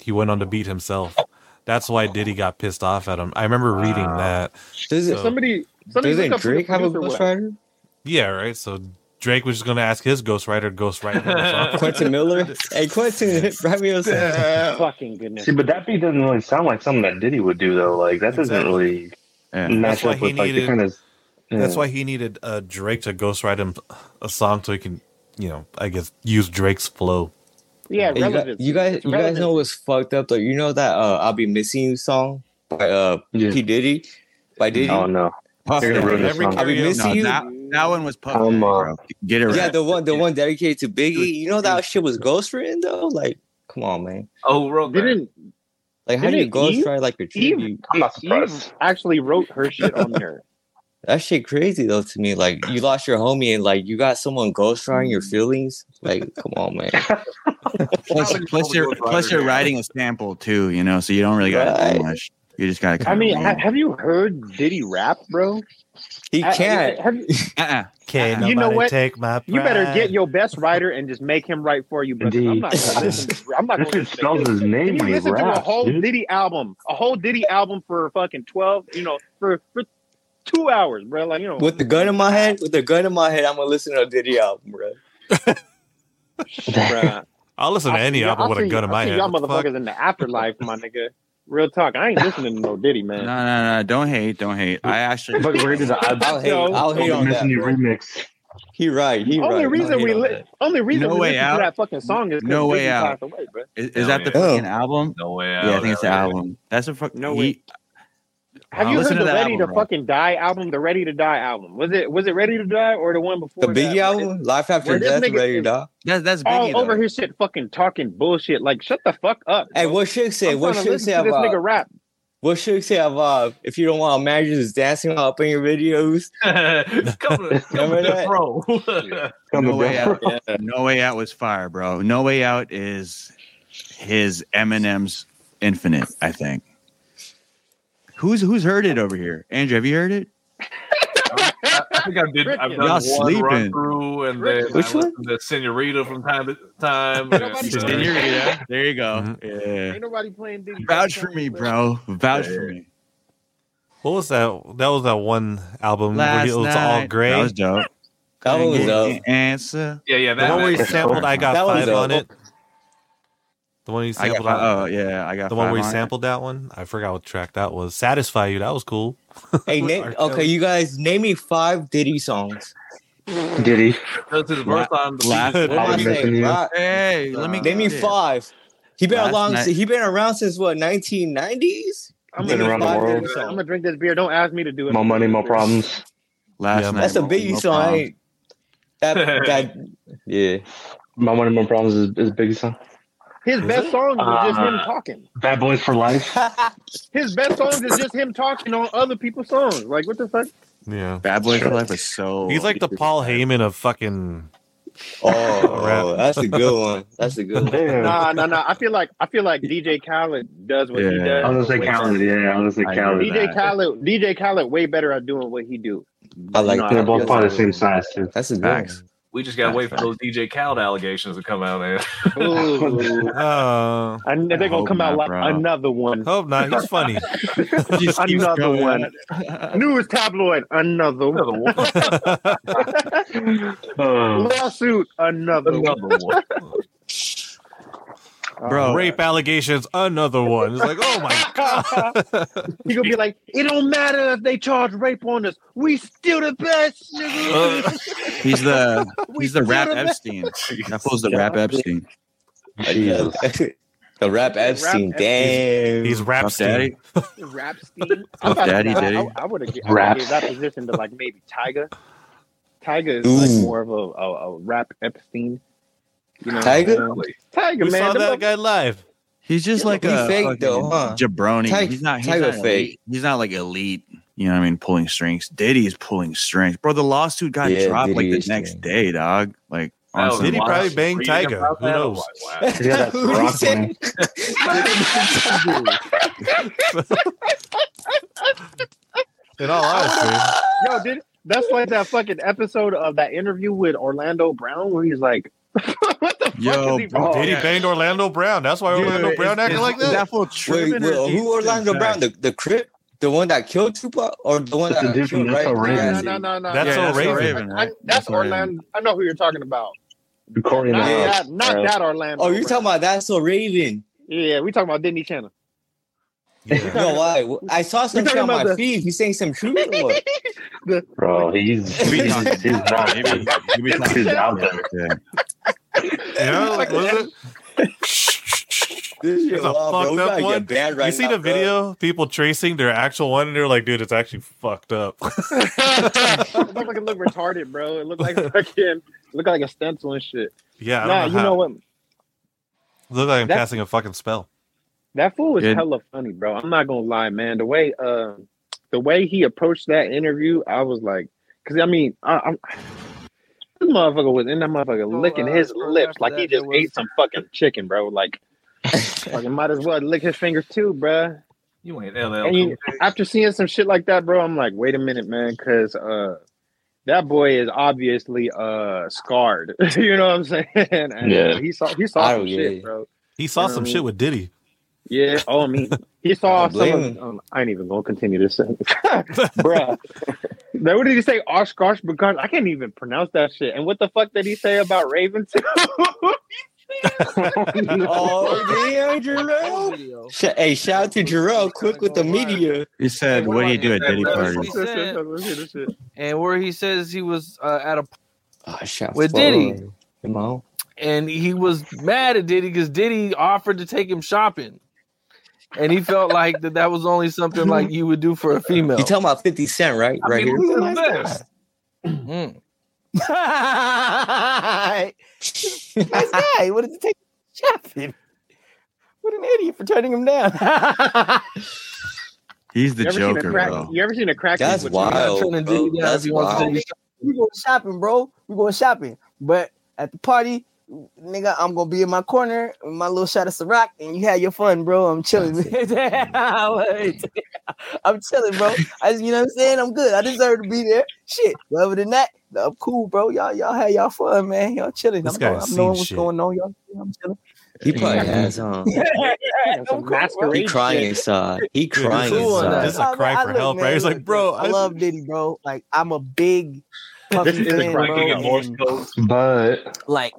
he went on the beat himself. That's why Diddy got pissed off at him. I remember reading Wow. that. Does it, So- Somebody, somebody doesn't look up who the Drake have a producer was. ghostwriter? Yeah, right. So Drake was just gonna ask his ghostwriter to ghostwrite a song. Quentin Miller. Hey, Quentin, write me a song. Fucking goodness. See, but that beat doesn't really sound like something that Diddy would do though. Like that doesn't Exactly. really Yeah. match up he with like the kind of. That's why he needed uh, Drake to ghostwrite him a song so he can, you know, I guess use Drake's flow. yeah, Hey, you, guys, you guys, you guys know what's fucked up though. You know that uh, "I'll Be Missing You" song by uh Yeah. P Diddy, by Diddy. Oh no! You're gonna ruin this Every song. I'll be missing No, you. that, that one was Puff Um, Daddy, uh, bro. Get it right. Yeah, the one, the one dedicated to Biggie. You know that shit was ghostwritten though. Like, come on, man. Oh, bro, Didn't Like, how do you Didn't Eve- ghostwrite like a Eve- tribute? I'm not surprised. Eve actually wrote her shit on there. That shit crazy though to me. Like, you lost your homie and like you got someone ghostwriting your feelings. Like, come on, man. plus, plus you're plus you're writing a sample too, you know, so you don't really got to Right. do much. You just got to. I mean, ha- have you heard Diddy rap, bro? He uh, I- can't. have you- uh-uh. Can uh-uh. You know nobody what? take my pride? You better get your best writer and just make him write for you. But I'm not gonna listen. I'm not This gonna dude spells his name Can you when he listen to a whole dude. Diddy album, a whole Diddy album for fucking twelve, you know, for for two hours, bro? Like you know, With the gun in my head, with the gun in my head, I'm gonna listen to a Diddy album, bro. bruh. I'll listen to I any album I with a gun in I my see head. Y'all What the fuck? motherfuckers in the afterlife, my nigga. Real talk. I ain't listening to no Diddy, man. no, no! No. Don't hate, don't hate. I actually, But we're gonna do the I'll hate. I'll hate on that. missing you bro. remix. He right. He only right. reason we on li- that. only reason No we Way listen Out? to that fucking song is 'cause No Way Out. away, bro. Is, is Hell that the yeah. fucking album? No way out. Yeah, I think it's the hell album. That's a fuck. No he- Way- Have I'll you heard the that Ready album, to bro. fucking Die album? The Ready to Die album was it? Was it Ready to Die or the one before The that? Biggie album, Life After Death, ready to die. That's that's Biggie, All Biggie. over though. his shit, fucking talking bullshit. Like, shut the fuck up. Hey, bro. what should say? I'm What trying should listen say to this nigga rap? What should say about? If you don't want managers dancing up in your videos, come come Remember to the that? pro. No way out. yeah. No way out was fire, bro. No way out is his Eminem's Infinite. I think. Who's who's heard it over here? Andrew, have you heard it? I, I think I did. I've done Y'all one sleeping. run through, and then Which I one? listened to Senorita from time to time. Nobody and, uh, Senorita. There you go. Mhm. Yeah. Ain't nobody playing Diddy. Vouch for me, bro. Vouch for me. What was that? That was that one album where Last he, it was night. all gray. That was dope. That one was dope. the Answer. yeah, yeah. the That, one where he sampled "I Got That Five on it. The one you I got. sampled. Five, oh yeah, I got. the one five where he on it. sampled that one. I forgot what track that was. "Satisfy You." That was cool. Hey, With name, R. Kelly. okay, you guys name me five Diddy songs. Diddy. he? That's his verse on the Last- What am I I'm missing saying? you. Rock- Hey, let me Name me five. He been Last along. night- He been around since what? 1990s. I'm Been gonna, around the drink world. this- I'm gonna drink this beer. Don't ask me to do it. More money, more problems. Last Yeah, night. That's a no- Biggie song. I problem. ain't- That that yeah. My money, more problems is, is Biggie's song. His best song is just him Uh, talking. Bad Boys for Life. His best songs is just him talking on other people's songs. Like what the fuck? Yeah, Bad Boy for Life is so. he's like the Paul Heyman of fucking. Oh, Rap. that's a good one. That's a good one. Damn. Nah, nah, nah. I feel like I feel like DJ Khaled does what he does. I'm gonna say way Khaled. Yeah, I'm gonna say I Khaled. DJ that. Khaled, DJ Khaled, way better at doing what he do. I like No, that. They're both That's probably a- the same size too. That's a good Facts. One. We just gotta wait for those DJ Khaled allegations to come out, man. Ooh. Uh, and they're gonna hope come out like bro. another one. hope not. He's funny. Just another going. one. News tabloid, another one. Oh, Lawsuit, another one. Another one. Bro. Uh, rape allegations. Another one. It's like, oh my god. He gonna be like, it don't matter if they charge rape on us. We still the best, nigga. Uh, he's the he's the rap the. Epstein. That fool's the rap Epstein. Uh, the rap Epstein. Rap Damn. He's rap Puff Daddy. Rap Steve. Puff Daddy, Diddy. I, I would have Rap. gave that position to like maybe Tyga. Tyga is like more of a, a, a rap Epstein. You know, Tyga? Tyga, We man. saw that mo- guy live. He's just Yeah, like he a fake fucking though, huh? jabroni. Ty- he's not. He's Tyga not fake. elite. He's not like elite. You know what I mean? Pulling strings. Diddy is pulling strings, bro. The lawsuit got Yeah, dropped like the next strong. day, dog. Like on That Did he probably lawsuit. bang Reading Tyga? about Who knows? wow. he's got that Who said? In all honesty, Yo, did that's like that fucking episode of that interview with Orlando Brown where he's like, "What the Yo, fuck is he?" bro. did he yeah. banged Orlando Brown? That's why Dude, Orlando Brown is- acting is- like that. That fool Wait, tripping wait, or who Orlando in Brown? The the Crip, the one that killed Tupac, or the one That's that the dude from killed That's right? So Raven. No, no, no, no. That's Yeah, so that's so Raven. Raven, I, that's That's so Raven. Orlando. I know who you're talking about. Corey the Not house. that, not bro. that Orlando. Oh, you're talking about that's so Raven. Yeah, we talking about Disney Channel. Yeah. No, why? I saw some We're shit on my the- feed. He's saying some truth or what? Bro, he's he's, he's not. Maybe- maybe talking- He's out there. Yeah. Yeah, like, was it? This shit a wild, fucked We up one. get banned right you see now, the bro. video? People tracing their actual one, and they're like, "Dude, it's actually fucked up." it looked like it looked retarded, bro. It looked like fucking it looked like a stencil and shit. yeah, I Nah, don't you know how. know what? Look like I'm That- casting a fucking spell. That fool was Yeah. hella funny, bro. I'm not gonna lie, man. The way uh, the way he approached that interview, I was like, because I mean, I, I'm. This motherfucker was in that motherfucker So, licking uh, his lips like he just was- ate some fucking chicken, bro. Like, fucking might as well lick his fingers too, bro. You ain't LL. And you, after seeing some shit like that, bro, I'm like, wait a minute, man, because uh, that boy is obviously uh scarred. you know what I'm saying? And Yeah. he saw he saw some shit, it. bro. He saw You know some shit mean? with Diddy. Yeah. Oh, I mean, he saw I some. Of, um, I ain't even gonna continue this sentence, bruh. Now, what did he say? Oshkosh because I can't even pronounce that shit. And what the fuck did he say about Ravens? Oh, yeah, Jarrell. Video. Sh- hey, shout out to Jarrell, quick with the media. He said, "What do you do at Diddy That's party?" he said. And where he says he was uh, at a Oh, With forward. Diddy. Come and he was mad at Diddy because Diddy offered to take him shopping, and he felt like that that was only something like you would do for a female. You talking about 50 Cent, right? I right mean, here. who's the best? Mm. nice guy. What did it take shopping? What an idiot for turning him down. He's the You ever seen a Joker, crack? bro. You ever seen a crack? That's with wild. turning bro. That's if he wants to wild. we going shopping, bro. We going shopping. But at the party, nigga, I'm gonna be in my corner, with my little shot of Ciroc, and you had your fun, bro. I'm chilling. I'm chilling, bro. I, you know what I'm saying? I'm good. I deserve to be there. Shit. But other than that, I'm cool, bro. Y'all, y'all had y'all fun, man. Y'all chilling. This I'm, guy I'm knowing seen what's going on, y'all. I'm chilling. He probably has, huh? I'm some cool, bro. He crying shit. inside. He crying cool inside. This is a I- cry I for look, help, man, right? He's like, bro, I I- love Diddy, bro. Like I'm a big Puffy This is a fan, bro. Breaking in Morse and. But like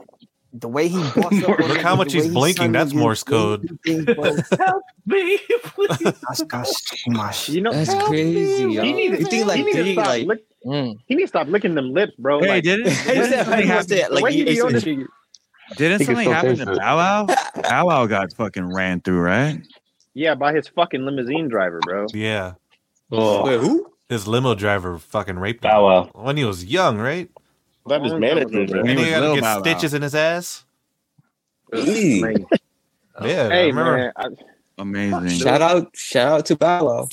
the way he bossed up. Look how much he's blinking. sung That's niggas, Morse the way he code. do things, bro. Help me, please. That's, that's much. You know, That's crazy, me. He needs You think like he needs to stop like lick- Mm. he needs to stop licking them lips, bro. Hey, like, didn't, didn't something happen? like way he he be on ate the- Didn't something happen to it. Bow Wow? Bow Wow got fucking ran through, right? yeah, by his fucking limousine driver, bro. Yeah. oh, Wait, who? His limo driver fucking raped him. Bow Wow. When he was young, right? That is Long manager. time ago, bro. He And was he got Lil to Bow get Wow. stitches in his ass. Yeah. I Hey remember. man, I, Amazing. Shout out, shout out to Bow Wow.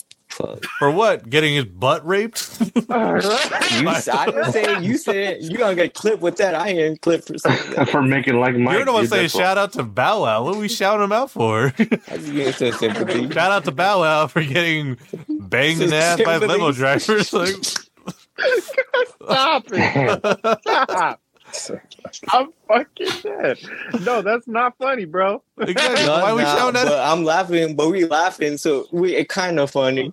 For what? Getting his butt raped? You, I didn't say you said you gonna get clipped with that. I ain't clipped for something. for making like Mike. You're the one dude, saying shout out to Bow Wow. What are we shouting him out for? I just get some sympathy. shout out to Bow Wow for getting banged in the ass by limo drivers. Like, Stop it! Stop! I'm fucking dead. No, that's not funny, bro. exactly. No, Why are we nah, shouting but that? I'm laughing, but we laughing, so we it kind of funny.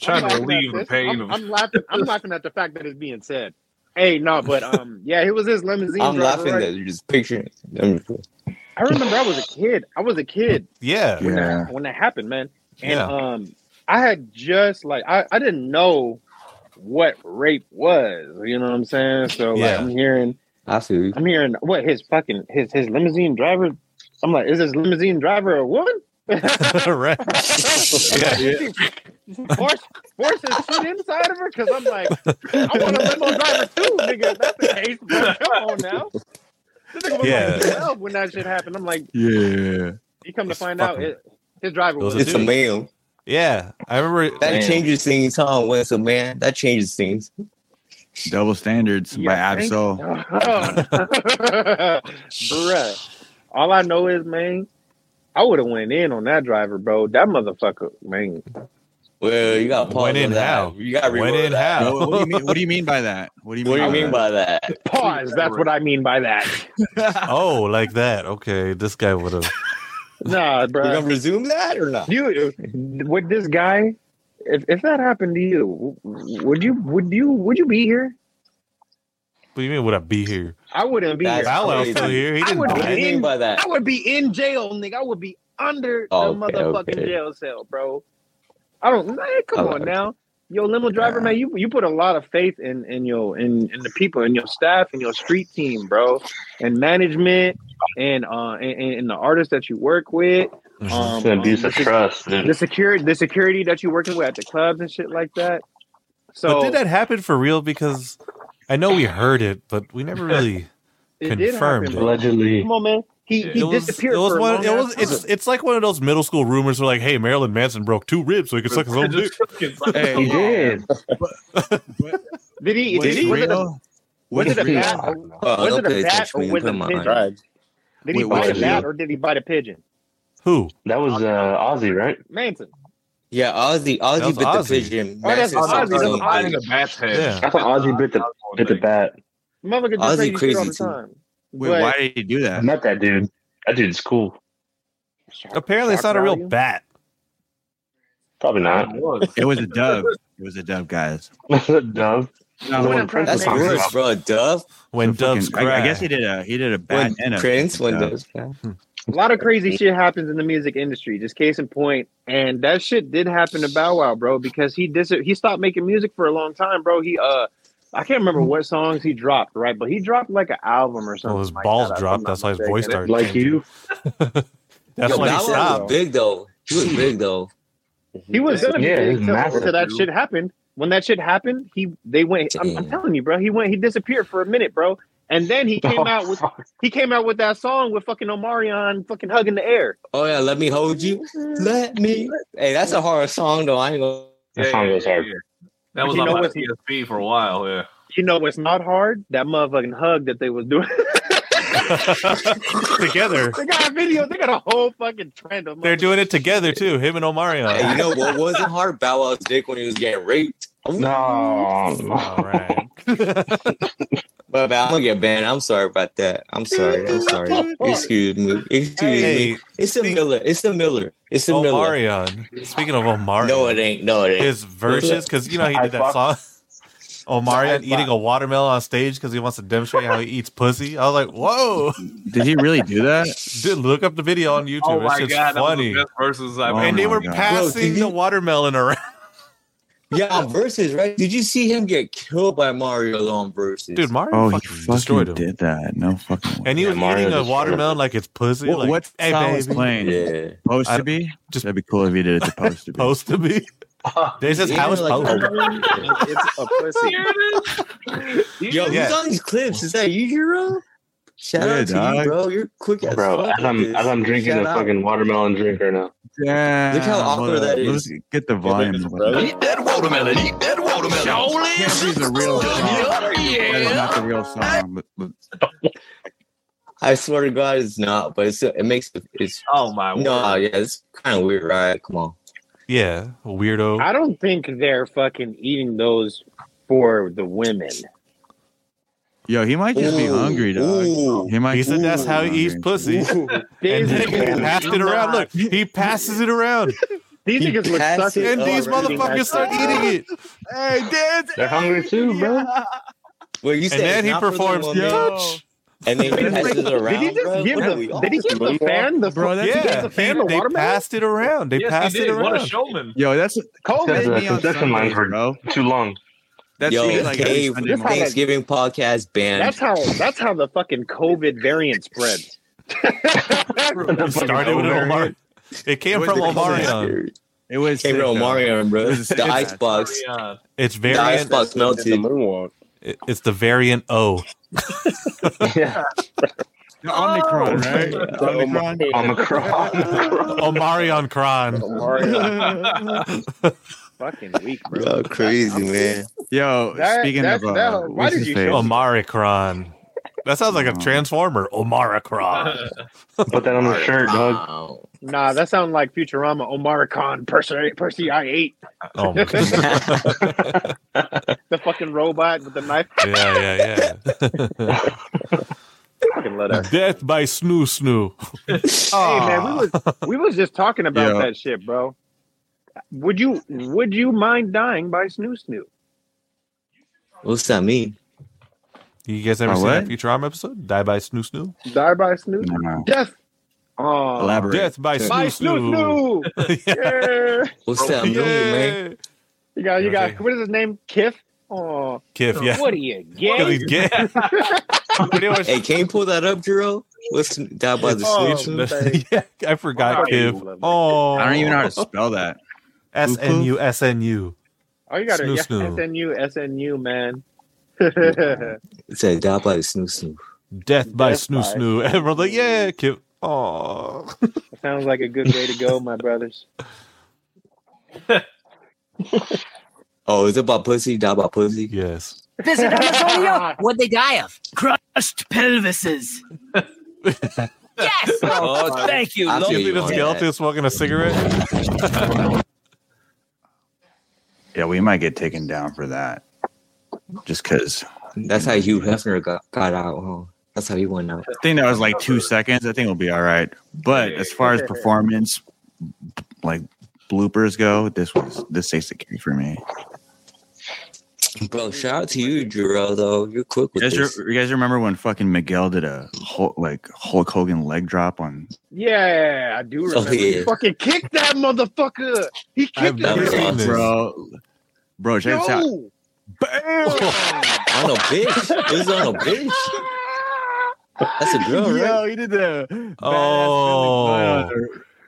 Trying I'm to laughing at relieve the pain I'm, of I'm laughing. I'm laughing at the fact that it's being said. Hey, no, but um, yeah, it was his limousine. I'm driver, laughing right? that you're just picturing. it. I remember I was a kid. I was a kid Yeah. when Yeah. that when that happened, man. And Yeah. um, I had just like I, I didn't know what rape was. You know what I'm saying? So like Yeah. I'm hearing I see. you. I'm hearing what his fucking his his limousine driver. I'm like, is his limousine driver a woman? right. Yeah. Force force his shit inside of her because I'm like, I want a limo driver too, nigga. If that's the case, bro. Come on now. This nigga was Yeah. like 12 when that shit happened. I'm like, Yeah. you come to It's find out, it, his driver was was, a It's a dude. Man. Yeah. I remember. That Man. changes things, huh? When it's a man, that changes things. Double standards by Yeah, thank- Absol. Bruh. All I know is, man, I would have went in on that driver, bro. That motherfucker, man. Well, you got pause Went in on that. how? You got Went in how? what, what do you mean? What do you mean by that? What do you What mean? do you by mean that? by that? Pause. That's what I mean by that. Oh, like that. Okay. This guy would have. Nah, bro. We're gonna resume that or not? You with this guy, if if that happened to you, would you would you would you be here? What do you mean? Would I be here? I wouldn't be That's here. Bow Wow's still here. He I didn't would What do die. you mean by that? I would be in jail, nigga. I would be under Okay, the motherfucking okay. jail cell, bro. I don't. Man, come Alright. on now, yo, limo driver, man. You you put a lot of faith in in your in in the people, in your staff, in your street team, bro, and management, and uh, and, and the artists that you work with. Um, It's an abuse um, of the, trust, dude. the security, the security that you're working with at the clubs and shit like that. So but did that happen for real? Because I know we heard it, but we never really. it did confirmed happen, it. Allegedly. Come on, man. He he it was, disappeared it was one. It ass was. time. It's. It's like one of those middle school rumors where like, "Hey, Marilyn Manson broke two ribs so he could suck his own dick." Hey, He did. Did he? Did he? Was it a, real? was it a bat? Or, Oh, was it a bat or when was it a my pigeon? Did he Wait, bite a bat or did he bite a pigeon? Who? That was uh, Ozzy, right? Manson. Yeah, Ozzy, That Ozzy was bit Ozzy. the pigeon. Oh, that's Manson Ozzy, sucked his that's Ozzy. the bat's head. Yeah. I thought Ozzy bit the bit the bat. Motherfucker just Ozzy say you shit crazy all the too. time. Wait, But- why did he do that? I that? met that dude. That dude's cool. Apparently, it's Shock not a real bat. Probably not. It was a dove. It was a dove, guys. a Dove. No, What when a Prince That's was- worse, bro. A dove. When so doves fucking- cry. I, I guess he did a he did a bat When and a Prince, when doves. cry. A lot of crazy shit happens in the music industry. Just case in point, and that shit did happen to Bow Wow, bro, because he dis- he stopped making music for a long time, bro. He uh I can't remember mm-hmm. what songs he dropped, right? But he dropped like an album or something. Well, his like balls that, dropped. That's why his voice started. Like changing. you. That's Yo, why he Bow stopped. was big though. He was big though. He was gonna be Yeah, big he's massive, till that dude. shit happened. When that shit happened, he they went. I'm, I'm telling you, bro. He went. He disappeared for a minute, bro. And then he oh, came Oh, out with fuck. he came out with that song with fucking Omarion fucking hugging the air. Oh yeah, let me hold you. Let me. Hey, that's a hard song though. I ain't gonna. That song goes hard. That was You on know my what's- PSP for a while. Yeah. You know what's not hard? That motherfucking hug that they was doing. together. they got a video. They got a whole fucking trend of. They're doing it together too. Him and Omarion. Hey, you know what wasn't hard? Bow Wow's dick when he was getting raped. No, no. All right. But, but I'm gonna get banned. I'm sorry about that. I'm sorry. I'm sorry. Excuse me. Excuse Hey, me. It's the Miller. It's the Miller. It's the Miller. Omarion. Speaking of Omarion, No, it ain't. No, it ain't. his verses because you know he did that song. Omarion eating a watermelon on stage because he wants to demonstrate how he eats pussy. I was like, "Whoa!" Did he really do that? Dude, look up the video on YouTube. Oh it's just god, funny. the best verses I've Oh and they were God. passing Bro, the you- watermelon around. Yeah, Verzuz right. Did you see him get killed by Mario on Verzuz? Dude, Mario Oh, he fucking, fucking destroyed him. did that. No fucking. way. And he Yeah, was Mario eating a watermelon him. like it's pussy. What, like, what hey, song was playing? yeah. Supposed to be? just- That'd be cool if he did it supposed to be. supposed to be. They says Yeah, how it's like- supposed to be. it's a pussy. Yo, Yeah. who's on these clips? Is that you, Hero? Shout Yeah, out to dog. you, bro. You're quick as Bro, fuck. as I'm as I'm drinking Shout a out. fucking watermelon drink right now. Yeah. Look how awkward that is. Let's get the volume. Eat up. that watermelon. Eat that watermelon. Can't be the real song. That is not the real song. But, but I swear to God, it's not. But it's it makes it. It's Oh my no, word. yeah, it's kind of weird, right? Come on. Yeah, weirdo. I don't think they're fucking eating those for the women. Yo, he might just be Ooh, hungry, dog. ooh. He might. He said that's how he eats pussy. And These then he passed it around. Look, he passes it around. These He niggas look passed sucky. it And Oh, these really? motherfuckers start eating it. Hey, dance. They're hungry too, bro. Wait, you said And then it's he not for the performs woman, touch. and then he Did passes it around. Did he just give What are the, we did he give the fan the Bro, that's- he give Yeah, the fan he- the they watermelon? passed it around. They Yes, passed he it did. What a around. showman. Yo, that's Kobe. that's The me on concession lines Sundays, were bro. too long. That's Yo, me like every Cave Sunday This how. Thanksgiving podcast band. That's how that's how the fucking COVID variant spreads. It started with Omar. It came It from was the Omarion. It was Came from though. Omarion, bro. It was The sick. icebox. Yeah. It's The variant. icebox melted. moonwalk. it- It's the variant O. Yeah, The Omicron, oh. right? The Omicron. Omicron. Omarion Kron. Fucking weak, bro. Yo, crazy man. Yo, That- speaking that- of, uh, that- why did you face? show- Omaricron. That sounds like a Oh. transformer. Omaricron. Put that on the shirt, dog. Nah, that sounds like Futurama. Omar Khan, Percy, Percy I ate Oh my god. the fucking robot with the knife. Yeah, yeah, yeah. Fucking let us. Death by Snoo Snoo. Hey man, we was we was just talking about Yeah. that shit, bro. Would you would you mind dying by snoo snoo? What's that mean? You guys ever seen that what? Futurama episode? Die by Snoo Snoo? Die by snoo? No. Death. Oh, Elaborate. Death by by Snoo snoo Snoo. snoo. yeah. yeah. What's that mean, man? You got you got Okay. what is his name? Kif. Oh, Kif, yeah. what are you Because gay? he's gay. Hey, can you pull that up, Jero? What's that by the Oh, sleep? man. yeah, I forgot Wow. Kif. Oh, I don't even know how to spell that. Oh, S N U S N U. Oh, you got to Snoo yeah, snoo. SNU SNU man. It said that by snoo snoo. Death by Death Snoo by- Snoo. Everyone's like, yeah, Kif. Oh, Sounds like a good way to go, my brothers. Oh, is it about pussy? Die by pussy? yes. Visit Amazonia. What'd they die of? Crushed pelvises. yes. Oh, Thank you. I Lord. You you think on the skeleton is smoking a cigarette? Yeah, we might get taken down for that. Just because. That's how Hugh Hefner got, got out, huh? That's how he went out. I think that was like two seconds. I think we'll be all right. But as far as performance, like bloopers go, this was this takes the cake for me. Bro, shout out to you, Jero, though. You're quick You with guys, this. re- you guys remember when fucking Miguel did a Hulk, like Hulk Hogan leg drop on? Yeah, I do oh, remember. He yeah. fucking kicked that motherfucker. He kicked never him. seen. Bro, bro, check this out. Bam! On a bitch. It was on a bitch. That's a girl, Yo, he did the Oh,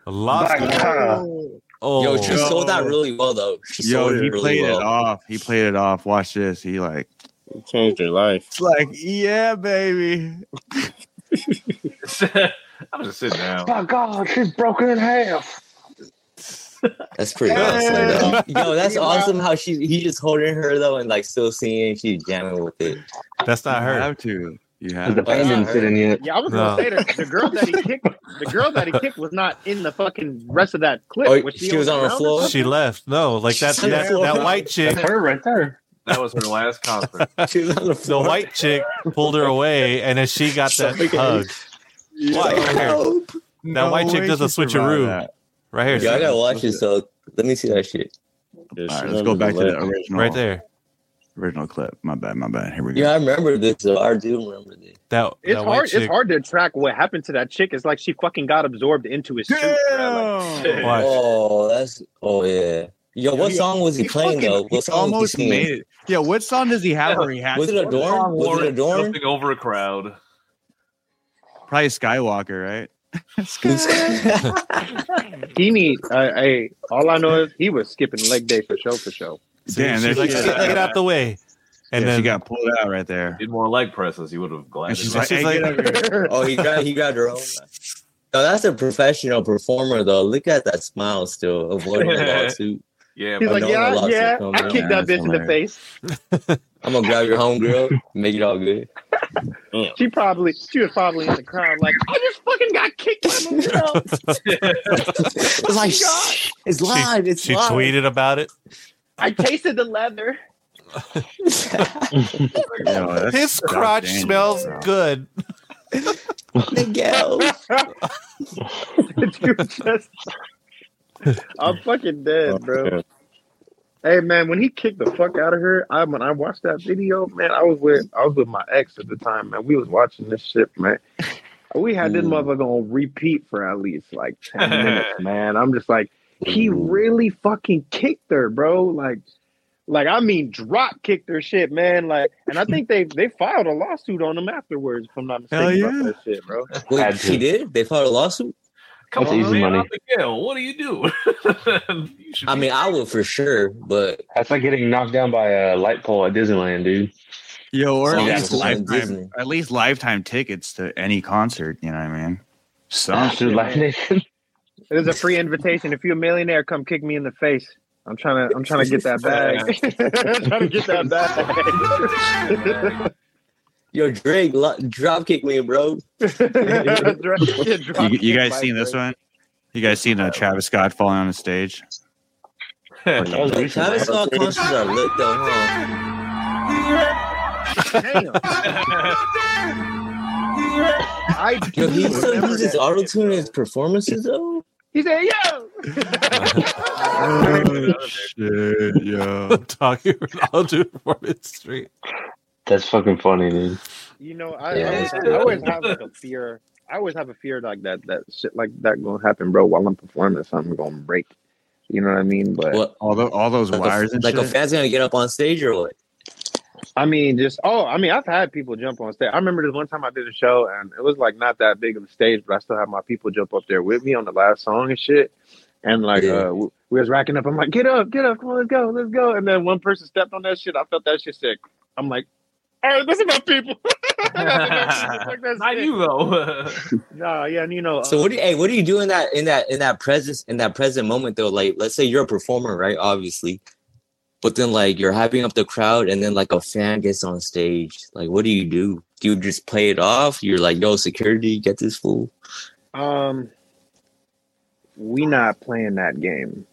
lost. Oh. Oh, Yo, she Yo. sold that really well though. She Yo, sold it he really played well. it off. He played it off. Watch this. He like Changed your life. it's like, yeah, baby. I'm just sitting down. Oh, my God, she's broken in half. That's pretty awesome. though. Yo, that's awesome how she he just holding her though and like still singing. She's jamming with it. that's not You her. have to. You The have didn't sit in yet. Yeah, I was gonna say the, the girl that he kicked, the girl that he kicked was not in the fucking rest of that clip. Oh, Was she was on the floor? She left. No, like that She that, that white chick. That's her right there. That was her last concert. She was on the floor. The white chick pulled her away, and then she got that Sorry, hug. Why? Right here. Help. That white chick does a she switcheroo. Right here, Yo, I gotta watch this. So let me see that shit. Yeah, All she right, let's go back to the original. right there. Original clip. My bad. My bad. Here we go. Yeah, I remember this. Though. I do remember this. That It's that hard. chick. It's hard to track what happened to that chick. It's like she fucking got absorbed into his suit. Like, Oh, that's oh yeah. Yo, what Yeah, song was he, He playing fucking- though? he What song was almost he made it. Yeah, what song does he have where he has Was it a dorm? Was it a dorm? Jumping over a crowd. probably Skywalker, right? he needs. Uh, hey, all I know is he was skipping leg day for show for show. See, Damn, she's like, she get, get out the way. And yeah, then she got pulled out right there. Did more leg presses. He would have And glided. she's like, she's hey, like- get over here. oh, he got he got her own. No, that's a professional performer though. Look at that smile still, avoiding the lawsuit. yeah, He's but like, no, no, yeah, lots of yeah. I yeah, kicked that bitch in the face. I'm gonna grab your homegirl, make it all good. She probably, she was probably in the crowd like, I just fucking got kicked by my girl. It's like shh, it's live. It's she live. tweeted about it. I tasted the leather. Yo, that's His crotch dangerous, smells bro. good. Miguel. Dude, just- I'm fucking dead, bro. Hey man, when he kicked the fuck out of her, I when I watched that video, man, I was with I was with my ex at the time, man. We was watching this shit, man. We had this mm. motherfucker on repeat for at least like ten minutes, man. I'm just like, he mm-hmm. really fucking kicked her, bro. Like, like I mean, drop kicked her shit, man. Like, and I think they they filed a lawsuit on him afterwards, if I'm not Hell mistaken yeah. about that shit, bro. Wait, Had she to. did? They filed a lawsuit? come That's on, easy man, money. I'm Miguel. What do you do? You I mean, I would for sure, but That's like getting knocked down by a light pole at Disneyland, dude. Yo, or at least lifetime, at least lifetime tickets to any concert. You know what I mean? Some dude, Live Nation. It is a free invitation. If you're a millionaire, come kick me in the face. I'm trying to. I'm trying to get that bag. I'm trying to get that bag. yo, Drake, lo- drop kick me, bro. You, you guys seen this one? You guys seen uh, Travis Scott falling on the stage? That was Hey, recent, Travis? Scott concerts are lit though, huh? I Yo, he do still remember uses auto shit, tune in his performances though. He said, "Yo." Oh, shit, yo. Talking I'll do performance street. That's fucking funny, dude. You know, I, Yeah, I, always, I always have like a fear. I always have a fear like that. That shit like that gonna happen, bro. While I'm performing, something gonna break. You know what I mean? But What? All, the, all those Like, wires a, and like a fan's gonna get up on stage or what? I mean, just oh, I mean, I've had people jump on stage. I remember this one time I did a show, and it was like not that big of a stage, but I still had my people jump up there with me on the last song and shit. And like, Yeah. uh, we, we was racking up. I'm like, get up, get up, come on, let's go, let's go. And then one person stepped on that shit. I felt that shit sick. I'm like, all right, this is my people. Like, that's Not you though. Nah, yeah, and you know, So uh, what do you, hey, what do you do in that in that in that presence in that present moment though? Like, let's say you're a performer, right? Obviously, but then like you're hyping up the crowd, and then like a fan gets on stage. Like, what do you do? Do you just play it off? You're like, yo, security, get this fool. Um, we not playing that game.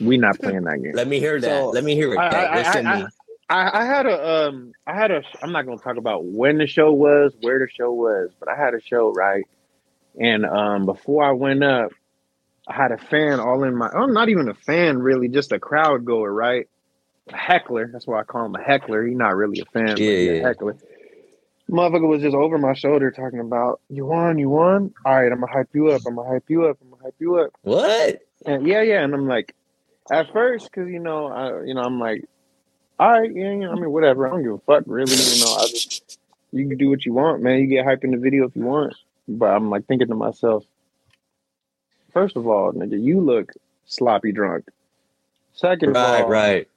We not playing that game. Let me hear that. So, Let me hear it. I, I, Listen I, to me. I, I had a um I had a I'm not gonna talk about when the show was, where the show was, but I had a show right, and um before I went up, I had a fan all in my. I'm not even a fan really, just a crowd goer, right? A heckler. That's why I call him a heckler. He's not really a fan, but Yeah, he's a heckler. Motherfucker was just over my shoulder talking about you won, you won. All right, I'm gonna hype you up. I'm gonna hype you up. I'm gonna hype you up. What? And yeah, yeah, and I'm like, at first, because you know, I, you know, I'm like, all right, yeah, yeah, I mean, whatever. I don't give a fuck, really. You know, I just you can do what you want, man. You get hype in the video if you want. But I'm like thinking to myself, first of all, nigga, you look sloppy drunk. Second of Right, all, right,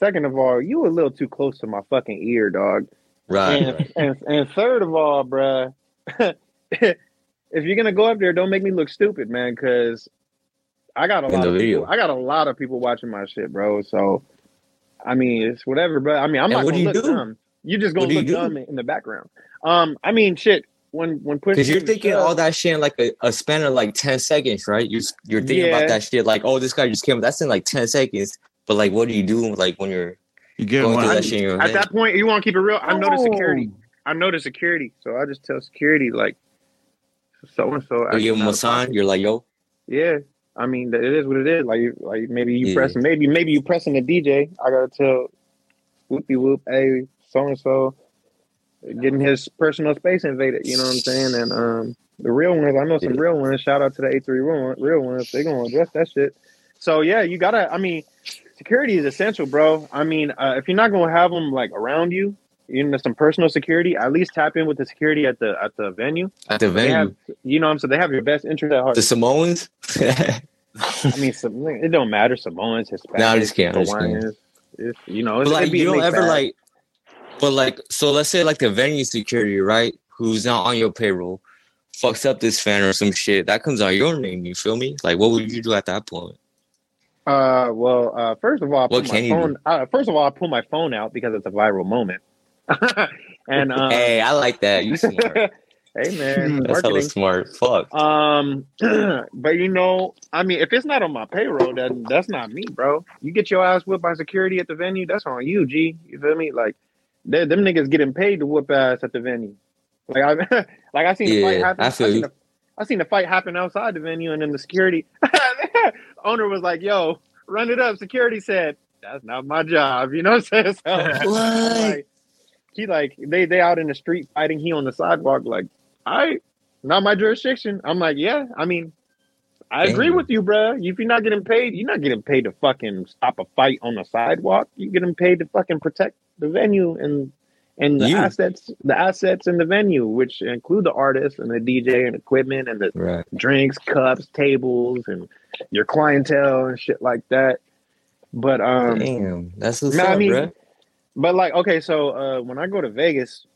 second of all, you a little too close to my fucking ear, dog. right. And and, and third of all, bruh, if you're gonna go up there, don't make me look stupid, man. Because I got a lot of people. I got a lot of people watching my shit, bro. So, I mean, it's whatever, bro. I mean, I'm And not what gonna do you look do? dumb. You're just gonna look do? dumb in the background. Um, I mean, shit. When when push Because you're thinking shove- all that shit in like a, a span of like 10 seconds, right? You're, you're thinking Yeah. about that shit like, oh, this guy just came. That's in like 10 seconds. But like, what do you do like when you're You get going one. through that shit in your At head? that point, you want to keep it real. I know the Oh. security. I know the security, so I just tell security like so and so. You give him a sign. You're like, yo, Yeah, I mean it is what it is. Like like maybe you Yeah. pressing, maybe maybe you pressing the DJ. I gotta tell whoopie whoop, hey so and so, getting his personal space invaded. You know what I'm saying? And um, the real ones, I know some Yeah. real ones. Shout out to the A three real real ones. They gonna address that shit. So yeah, you gotta. I mean, security is essential, bro. I mean, uh, if you're not gonna have them like around you. You know, some personal security. At least tap in with the security at the at the venue. at the venue, have, you know, what I'm saying they have your best interest at heart. the Samoans. I mean, some, it don't matter. Samoans, Hispanics, No, I'm just kidding, I'm just kidding. Hawaiians. It's, you know, But it's, like be you don't ever bag. like, but like so let's say like the venue security, right? Who's not on your payroll, fucks up this fan or some shit. That comes out your name. You feel me? Like what would you do at that point? Uh, well, uh, first of all, I What put can my you phone. Uh, first of all, I pull my phone out because it's a viral moment. and um, hey, I like that. You smart. hey, man, That's hella marketing. smart. Fuck. Um, but you know, I mean, if it's not on my payroll, then that's not me, bro. You get your ass whipped by security at the venue, that's on you, G. You feel me? Like, they, them niggas getting paid to whoop ass at the venue. Like I, like I seen the fight happen. I feel seen the, I seen the fight happen outside the venue, and then the security owner was like, "Yo, run it up." Security said, "That's not my job." You know what I'm saying? So, What? like, he like they they out in the street fighting. He on the sidewalk, like, I not my jurisdiction. I'm like, yeah. I mean, I agree with you, bruh. If you're not getting paid, you're not getting paid to fucking stop a fight on the sidewalk. You getting paid to fucking protect the venue and and the You. assets, the assets in the venue, which include the artists and the DJ and equipment and the Right. drinks, cups, tables, and your clientele and shit like that. But um, Damn, that's what's no, up, I mean, bruh. but like, okay, so uh, when I go to Vegas,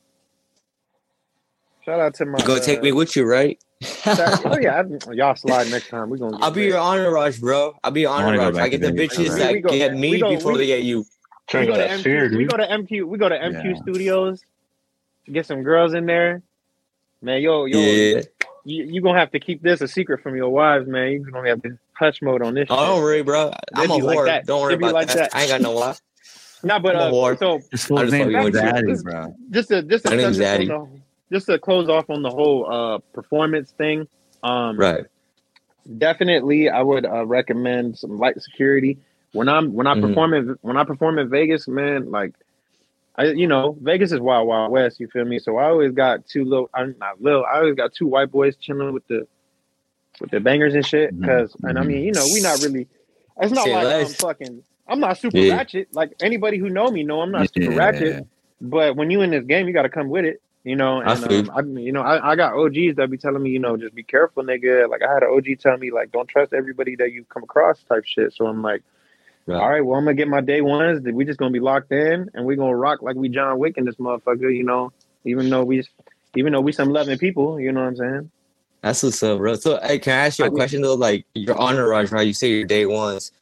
shout out to my. You gonna take uh, me with you, right? oh yeah, I, y'all slide next time. We gonna. I'll be your entourage, bro. I'll be your I wanna entourage. I get the bitches bro. that We go- get we me go- before we- they get you. We Trying go to to MQ. sphere, We go to MQ. We go to MQ Yeah. Studios get some girls in there. Man, yo, yo, Yeah. you you gonna have to keep this a secret from your wives, man. You gonna have to hush mode on this. Oh, shit. don't worry, bro. I'm a They be like whore. that. Don't worry They be about like that. that. I ain't got no lie. Nah, but uh, whore. so This I fool's just name fucking is with you. Daddy, bro. just to just to My name's touch Zaddy. on the, just to close off on the whole uh performance thing. Um, Right. definitely I would uh, recommend some light security when I'm when I Mhm. perform in when I perform in Vegas, man. Like, I you know Vegas is wild wild west. You feel me? So I always got two little, I'm not little. I always got two white boys chilling with the with the bangers and shit. Mhm. Cause and I Mhm. mean you know we not really. It's not Say like I'm fucking. I'm not super Yeah. ratchet. Like anybody who know me know I'm not super Yeah. ratchet. But when you in this game, you got to come with it. You know, I and feel um, I, you know, I, I got OGs that be telling me, you know, just be careful, nigga. Like I had an OG tell me, like, don't trust everybody that you come across, type shit. So I'm like, Right. all right, well, I'm gonna get my day ones. We just gonna be locked in, and we gonna rock like we John Wick in this motherfucker. You know, even though we, even though we some loving people. You know what I'm saying? That's what's up, bro. So, hey, can I ask you a question though? Like your entourage, right? You say your day ones.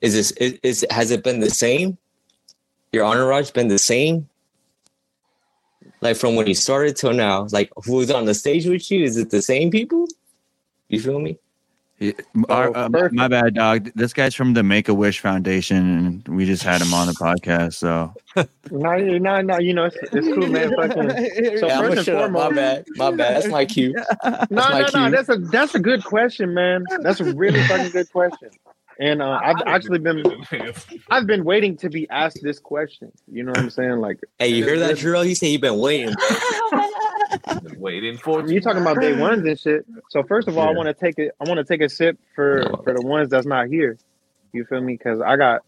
Is this is, is has it been the same? Your entourage been the same? Like from when you started till now, like who's on the stage with you? Is it the same people? You feel me? Yeah, our- uh, my bad, dog. This guy's from the Make a Wish Foundation, and we just had him on the podcast. So No, no, no. You know, it's, it's cool, man. Fucking, So yeah, I'm first and shut up. My foremost- bad. My bad. That's my cue. no, my no, no. That's a that's a good question, man. That's a really fucking good question. And uh, I've actually been I've been waiting to be asked this question. You know what I'm saying? Like Hey, you hear that, drill? He said he been waiting. Been waiting for you talking about day ones and shit. So first of all, I want to take it. I want to take a sip for No. for the ones that's not here. You feel me? Because I got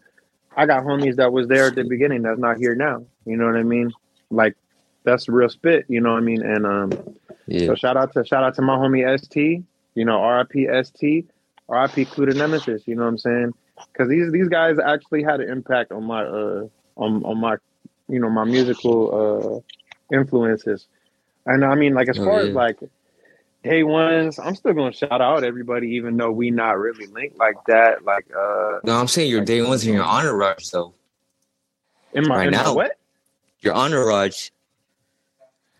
I got homies that was there at the beginning that's not here now. You know what I mean? Like that's real spit. You know what I mean? And um, Yeah. so shout out to shout out to my homie ST. You know, RIP ST, RIP Clue to Nemesis. You know what I'm saying? Because these these guys actually had an impact on my uh on on my you know my musical uh influences. And I mean, like as Oh, far as like day ones, I'm still gonna shout out everybody, even though we not really linked like that. Like uh, No, I'm saying your day ones in your honor rush though. in my Right in my now. what? Your honor rush.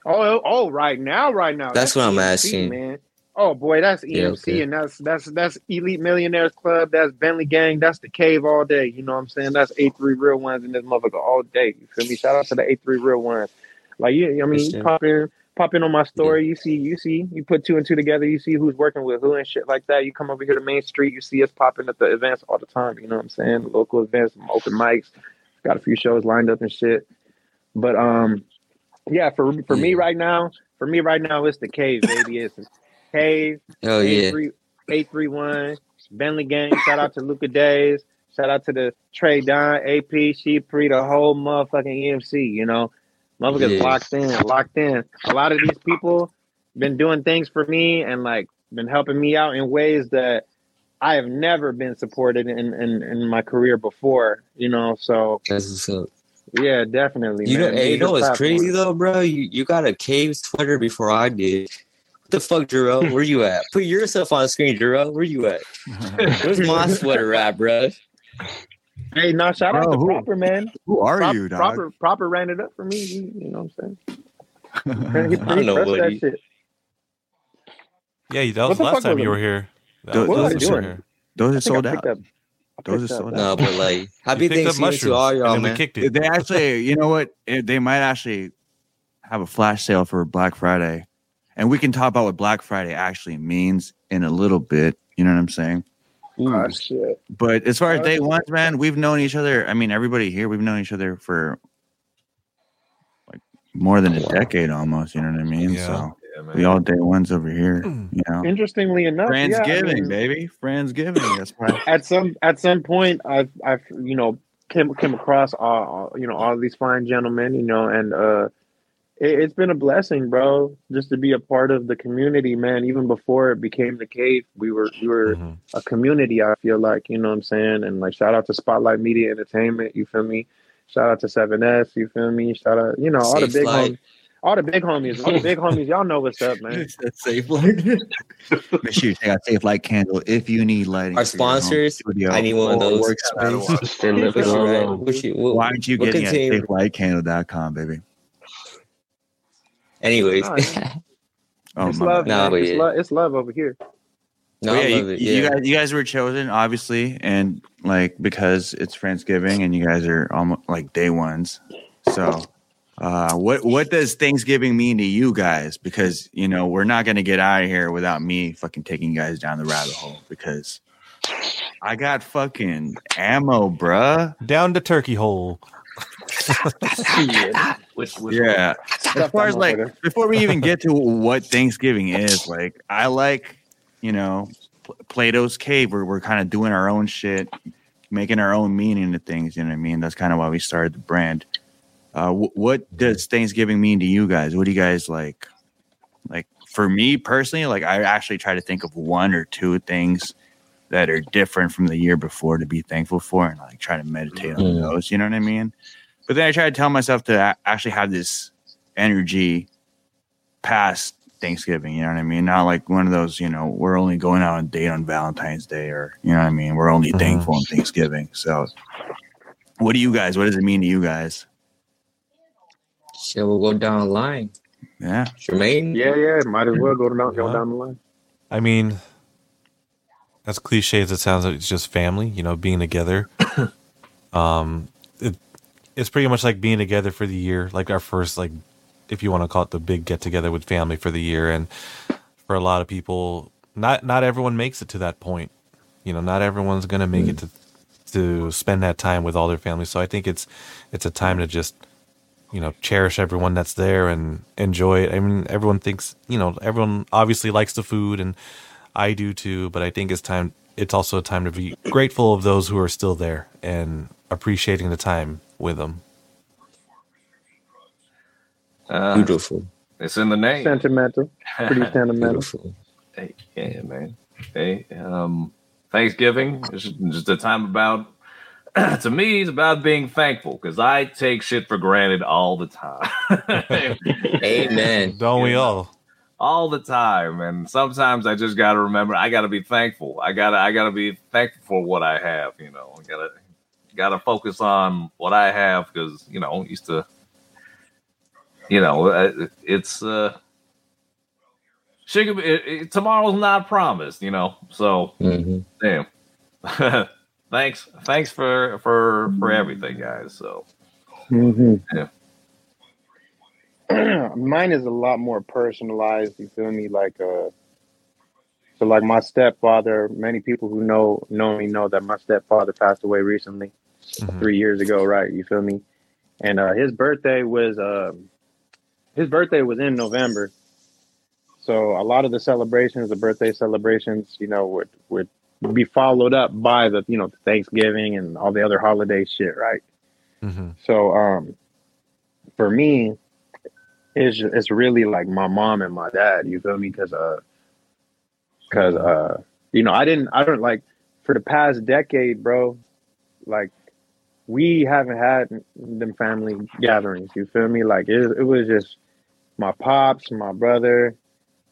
Oh, oh, right now, right now. That's what I'm asking. man. Oh boy, that's EMC, Yeah, okay. and that's that's that's Elite Millionaires Club. That's Bentley Gang. That's the Cave all day. You know what I'm saying? That's A3 real ones in this motherfucker all day. You feel me? Shout out to the A3 real ones. Like you, I mean, you pop in, pop in on my story. You see, you see, you put two and two together. You see who's working with who and shit like that. You come over here to Main Street. You see us popping at the events all the time. You know what I'm saying? Local events, open mics. Got a few shows lined up and shit. But um, yeah, for for me right now, for me right now, it's the cave, baby. It's cave. Hell yeah. 831 Bentley Gang. Shout out to Luca Days. Shout out to the Trey Don, AP, She Pre, the whole motherfucking EMC. You know, motherfuckers Yeah. locked in, locked in. A lot of these people been doing things for me and like been helping me out in ways that I have never been supported in in, in my career before. You know, so That's yeah, definitely. You know, man. hey, you know what's crazy though, bro? You you got a caves Twitter before I did. What the fuck, Jarrell? Where you at? Put yourself on the screen, Jarrell. Where you at? Where's my sweater at, bro? Hey, no, shout out Bro, to who- Proper, man. Who are Prop- you, dog? Proper, proper ran it up for me. You, you know what I'm saying? He, he I don't know what that he- shit. Yeah, that What was the last fuck time you were here. That What was was I you doing? here. Those are sold out. up. Those are up. sold No, out. but like, You happy picked up Thanksgiving to all mushrooms, y'all, and we man. kicked it. They actually, you know what? They might actually have a flash sale for Black Friday, and we can talk about what Black Friday actually means in a little bit. You know what I'm saying? Oh, shit. But as far as day Okay. ones, man, we've known each other. I mean, everybody here, we've known each other for like more than a decade almost. You know what I mean? Yeah. So Yeah, we all day ones over here. You know, Interestingly enough, yeah, I Friendsgiving, mean, baby, Friendsgiving. That's why. at some at some point, I've I've you know came came across all all- you know all these fine gentlemen, you know, and uh, it, it's been a blessing, bro, just to be a part of the community, man. Even before it became the cave, we were we were Mhm. a community. I feel like you know what I'm saying, and like shout out to Spotlight Media Entertainment. You feel me? Shout out to Seven S. You feel me? Shout out, you know, all the big Flight. homies. All the big homies, all the big homies, y'all know what's up, man. safe light. Make sure you check out Safe Light Candle if you need lighting. Our for your home sponsors, studio I need one of those. Workspace. For What so you, right? long. What you, Why aren't you what getting it contain- at SafeLightCandle.com, baby? Anyways, Nah, man. Oh it's love, bad. Nah, man. but It's, yeah. love, it's love over here. no, yeah, you, it. you guys, you guys were chosen, obviously, and like because it's Thanksgiving, and you guys are almost like day ones. So, uh, what what does Thanksgiving mean to you guys? Because you know we're not gonna get out of here without me fucking taking you guys down the rabbit hole. Because I got fucking ammo, bruh. Down the turkey hole. Which, which Yeah. As far as like before we even get to what Thanksgiving is, like I like, you know, Pl- Plato's cave where we're kind of doing our own shit, making our own meaning to things. You know what I mean? That's kind of why we started the brand. Uh, wh- what does Thanksgiving mean to you guys? What do you guys like? Like for me personally, like I actually try to think of one or two things that are different from the year before to be thankful for, and like try to meditate on Mm. those. You know what I mean? But then I try to tell myself to actually have this energy past Thanksgiving. You know what I mean? Not like one of those, you know, we're only going out on a date on Valentine's Day or, you know what I mean? We're only Mhm. thankful on Thanksgiving. So, what do you guys, what does it mean to you guys? Shit, we'll go down the line. Yeah. Jermaine? Yeah, yeah. Might as well go down, go down the line. I mean, as cliche as it sounds, like it's just family. You know, being together. um, it, it's pretty much like being together for the year, like our first, like, if you want to call it the big get together with family for the year. And for a lot of people, not not everyone makes it to that point. You know, not everyone's gonna make it mm. to to spend that time with all their family. So I think it's it's a time to just you know cherish everyone that's there and enjoy it. I mean, everyone thinks you know everyone obviously likes the food, and I do too. But I think it's time. It's also a time to be grateful of those who are still there and appreciating the time with them. Uh, Beautiful. it's in the name. Sentimental, pretty sentimental. Beautiful. Hey, yeah, man. Hey, um, Thanksgiving is just a time about. to me, it's about being thankful because I take shit for granted all the time. Amen. Don't we all? all the time, and sometimes I just got to remember I got to be thankful. I gotta I gotta be thankful for what I have. You know, I gotta gotta focus on what I have because you know used to. You know, uh, it's uh, shit could be- it, it, tomorrow's not promised. You know, so hmm damn. thanks, thanks for for for everything, guys. So hmm Yeah. Mine is a lot more personalized. You feel me? Like, uh, so like my stepfather. Many people who know know me know that my stepfather passed away recently, Mhm. three years ago. Right? You feel me? And uh, his birthday was uh, his birthday was in November. So a lot of the celebrations, the birthday celebrations, you know, would would be followed up by the you know Thanksgiving and all the other holiday shit, right? hmm So um, for me, it's it's really like my mom and my dad. You feel me? Because uh, because uh, you know, I didn't I don't like for the past decade, bro. Like we haven't had them family gatherings. You feel me? Like it it was just my pops, my brother,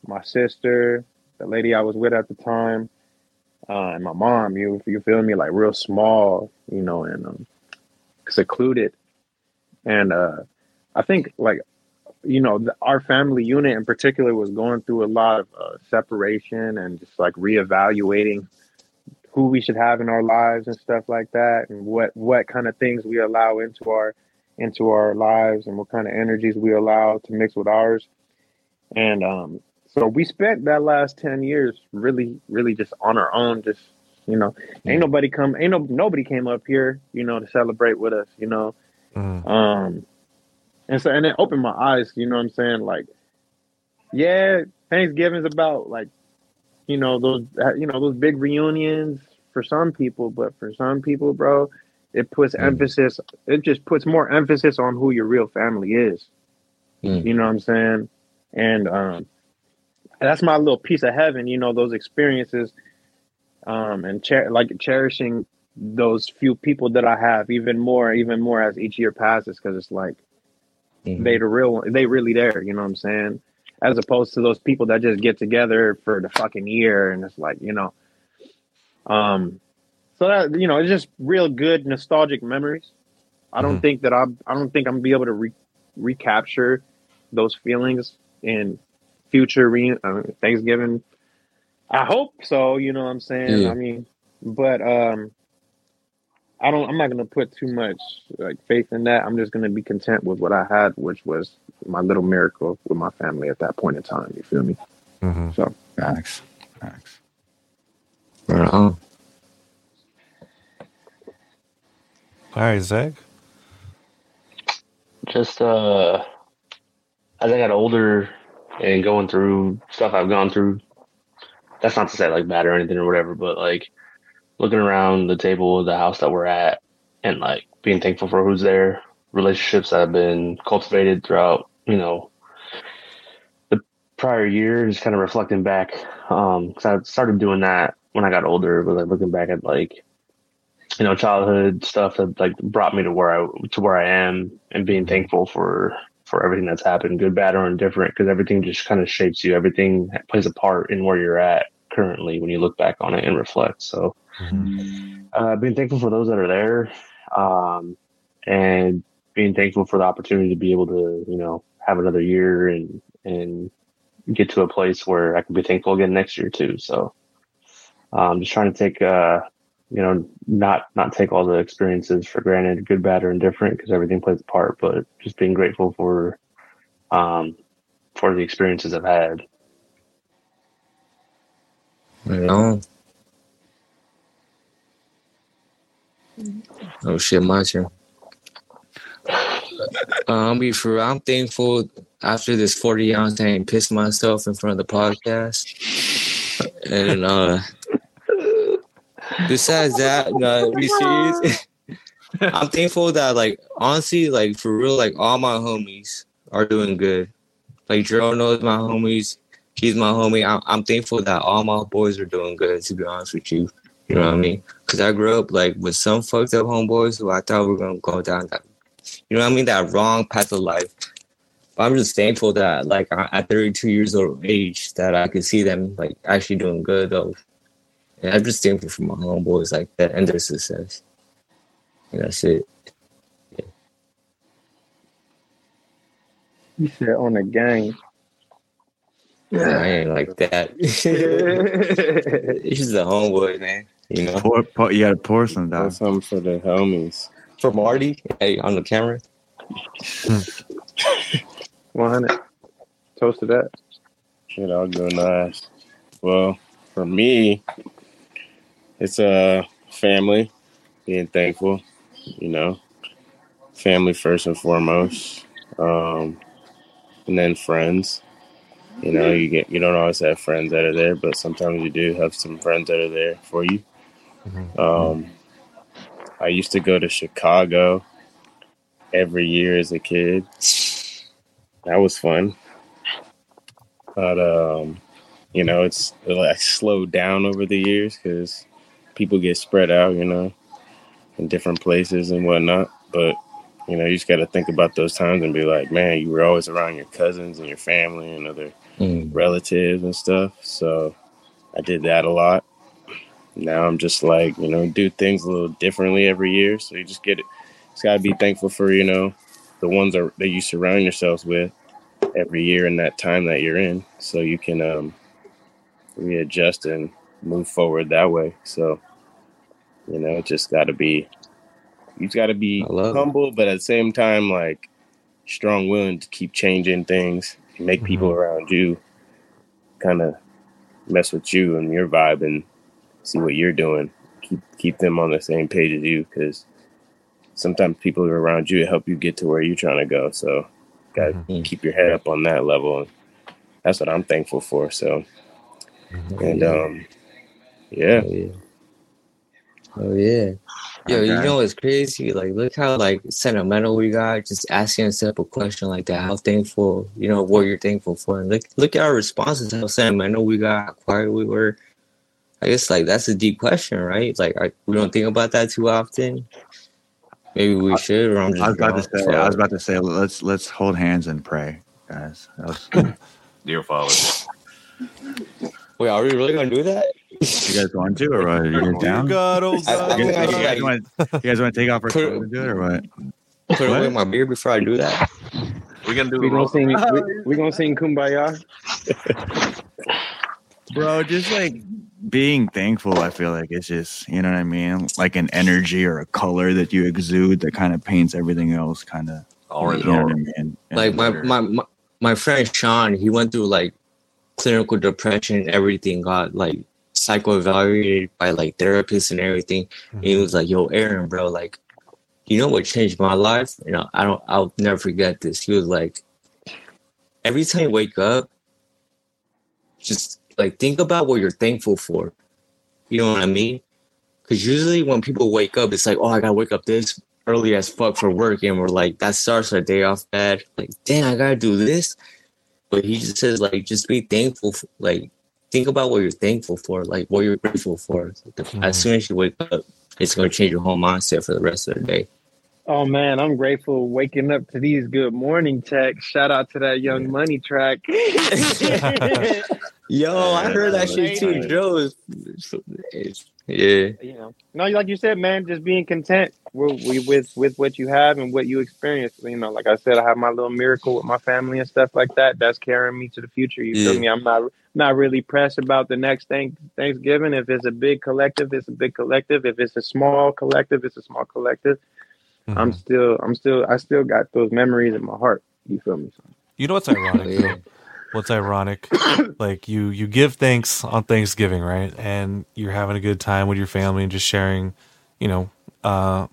my sister, the lady I was with at the time, uh, and my mom. You you feel me? Like real small, you know, and um, secluded. And uh, I think like you know the, our family unit in particular was going through a lot of uh, separation and just like reevaluating who we should have in our lives and stuff like that, and what what kind of things we allow into our into our lives and what kind of energies we allow to mix with ours. And um, so we spent that last ten years really, really just on our own, just you know, ain't nobody come, ain't no nobody came up here, you know, to celebrate with us, you know. hmm Um, and so, and it opened my eyes, you know what I'm saying? Like, yeah, Thanksgiving's about like, you know, those, uh, you know, those big reunions for some people, but for some people, bro, it puts Mm. emphasis, it just puts more emphasis on who your real family is. Mm. You know what I'm saying? And, um, that's my little piece of heaven, you know, those experiences, um, and cher- like cherishing those few people that I have even more, even more as each year passes, because it's like Mhm. they the real one, they really there. You know what I'm saying? As opposed to those people that just get together for the fucking year, and it's like you know, um, so that you know, it's just real good nostalgic memories. I don't Mhm. think that I, I don't think I'm gonna be able to re- recapture those feelings in future re- uh, Thanksgiving. I hope so. You know what I'm saying? Yeah. I mean, but um, I don't. I'm not gonna put too much like faith in that. I'm just gonna be content with what I had, which was my little miracle with my family at that point in time. You feel me? hmm So thanks, thanks. Right on. All right, Zach. just uh as I got older and going through stuff I've gone through, that's not to say like bad or anything or whatever, but like looking around the table of the house that we're at and like being thankful for who's there, relationships that have been cultivated throughout, you know, the prior year, just kind of reflecting back. Um, cause I started doing that when I got older, but like looking back at like, you know, childhood stuff that like brought me to where I to where I am, and being thankful for for everything that's happened, good, bad, or indifferent, because everything just kind of shapes you. Everything plays a part in where you're at currently when you look back on it and reflect. So, uh, being thankful for those that are there, um, and being thankful for the opportunity to be able to, you know, have another year and and get to a place where I can be thankful again next year too. So, um, just trying to take, uh, you know, not not take all the experiences for granted, good, bad, or indifferent, because everything plays a part. But just being grateful for, um, for the experiences I've had. Right on. Oh shit, my turn. Um, be for I'm thankful after this 40 ounce I pissed myself in front of the podcast. And uh besides that, no, be serious. I'm thankful that like honestly, like for real, like all my homies are doing good. Like Jerome knows my homies. He's my homie. I'm, I'm thankful that all my boys are doing good. To be honest with you, you know what I mean? Because I grew up like with some fucked up homeboys who I thought were gonna go down that, you know what I mean, that wrong path of life. But I'm just thankful that like I- at 32 years old age that I could see them like actually doing good though. And I'm just thankful for my homeboys like that and their success. And that's it. You said on the gang. I ain't like that. it's just a homeboy, man. You know, Pour, pour, you gotta pour some Pour dog. something for the homies. for Marty, hey, on the camera. 100. Toast to that. Shit, I'll go nice. Well, for me, it's a uh, family, being thankful, you know, family first and foremost, um, and then friends. You know, you get you don't always have friends that are there, but sometimes you do have some friends that are there for you. Um, I used to go to Chicago every year as a kid. That was fun. But um, you know, it's like slowed down over the years because people get spread out, you know, in different places and whatnot. But you know, you just got to think about those times and be like, man, you were always around your cousins and your family and other Mm. relatives and stuff. So I did that a lot. Now I'm just like, you know, do things a little differently every year. So you just get it. Just gotta be thankful for, you know, the ones that, that you surround yourselves with every year in that time that you're in. So you can um readjust and move forward that way. So, you know, just gotta be you just gotta be love it. humble, but at the same time, like strong willing to keep changing things, make people around you kind of mess with you and your vibe and see what you're doing. Keep keep them on the same page as you because sometimes people are around you to help you get to where you're trying to go. So, got to Mhm. keep your head up on that level. And that's what I'm thankful for. So, and um, yeah, Oh yeah. Oh yeah. Yo, you know what's crazy? Like, look how like sentimental we got. Just asking a simple question like that. How thankful, you know, what you're thankful for. And look, look at our responses. How sentimental we got. How quiet we were. I guess like that's a deep question, right? Like, I, we don't think about that too often. Maybe we should. Or I'm just I was about to drunk. say. I was about to say. Let's let's hold hands and pray, guys. That was, you Dear Father. Wait, are we really gonna do that? You guys want to, or what? You guys down? God, oh God. You, guys, you, guys want, you guys want to take off our clothes and do it, or what? put away my beer before I do that. We're gonna do We the gonna sing. We, we gonna sing Kumbaya. Bro, just like being thankful, I feel like it's just, you know what I mean? Like an energy or a color that you exude that kind of paints everything else kind of, Orange you know I mean? Like my, my my my friend Sean, he went through like clinical depression and everything, got like psychoevaluated by like therapists and everything. And he mm-hmm. was like, Yo, Aaron, bro, like, you know what changed my life? You know, I don't I'll never forget this. He was like, every time you wake up, just like think about what you're thankful for. You know what I mean? Because usually when people wake up, it's like, oh, I gotta wake up this early as fuck for work, and we're like, that starts our day off bad. Like, damn, I gotta do this. But he just says, like, just be thankful. For, like, think about what you're thankful for, like what you're grateful for. As mm-hmm. soon as you wake up, it's gonna change your whole mindset for the rest of the day. Oh man, I'm grateful waking up to these good morning texts. Shout out to that Young Money track. Yo, I heard that shit too, Joe. is- is- Yeah. you know, no, like you said, man, just being content with, with with what you have and what you experience. You know, like I said, I have my little miracle with my family and stuff like that. That's carrying me to the future. You Yeah. feel me? I'm not not really pressed about the next thing Thanksgiving. If it's a big collective, it's a big collective. If it's a small collective, it's a small collective. I'm still, I'm still, I still got those memories in my heart. You feel me? You know what's ironic? Yeah. What's ironic? like you you give thanks on Thanksgiving, right? And you're having a good time with your family and just sharing, you know, uh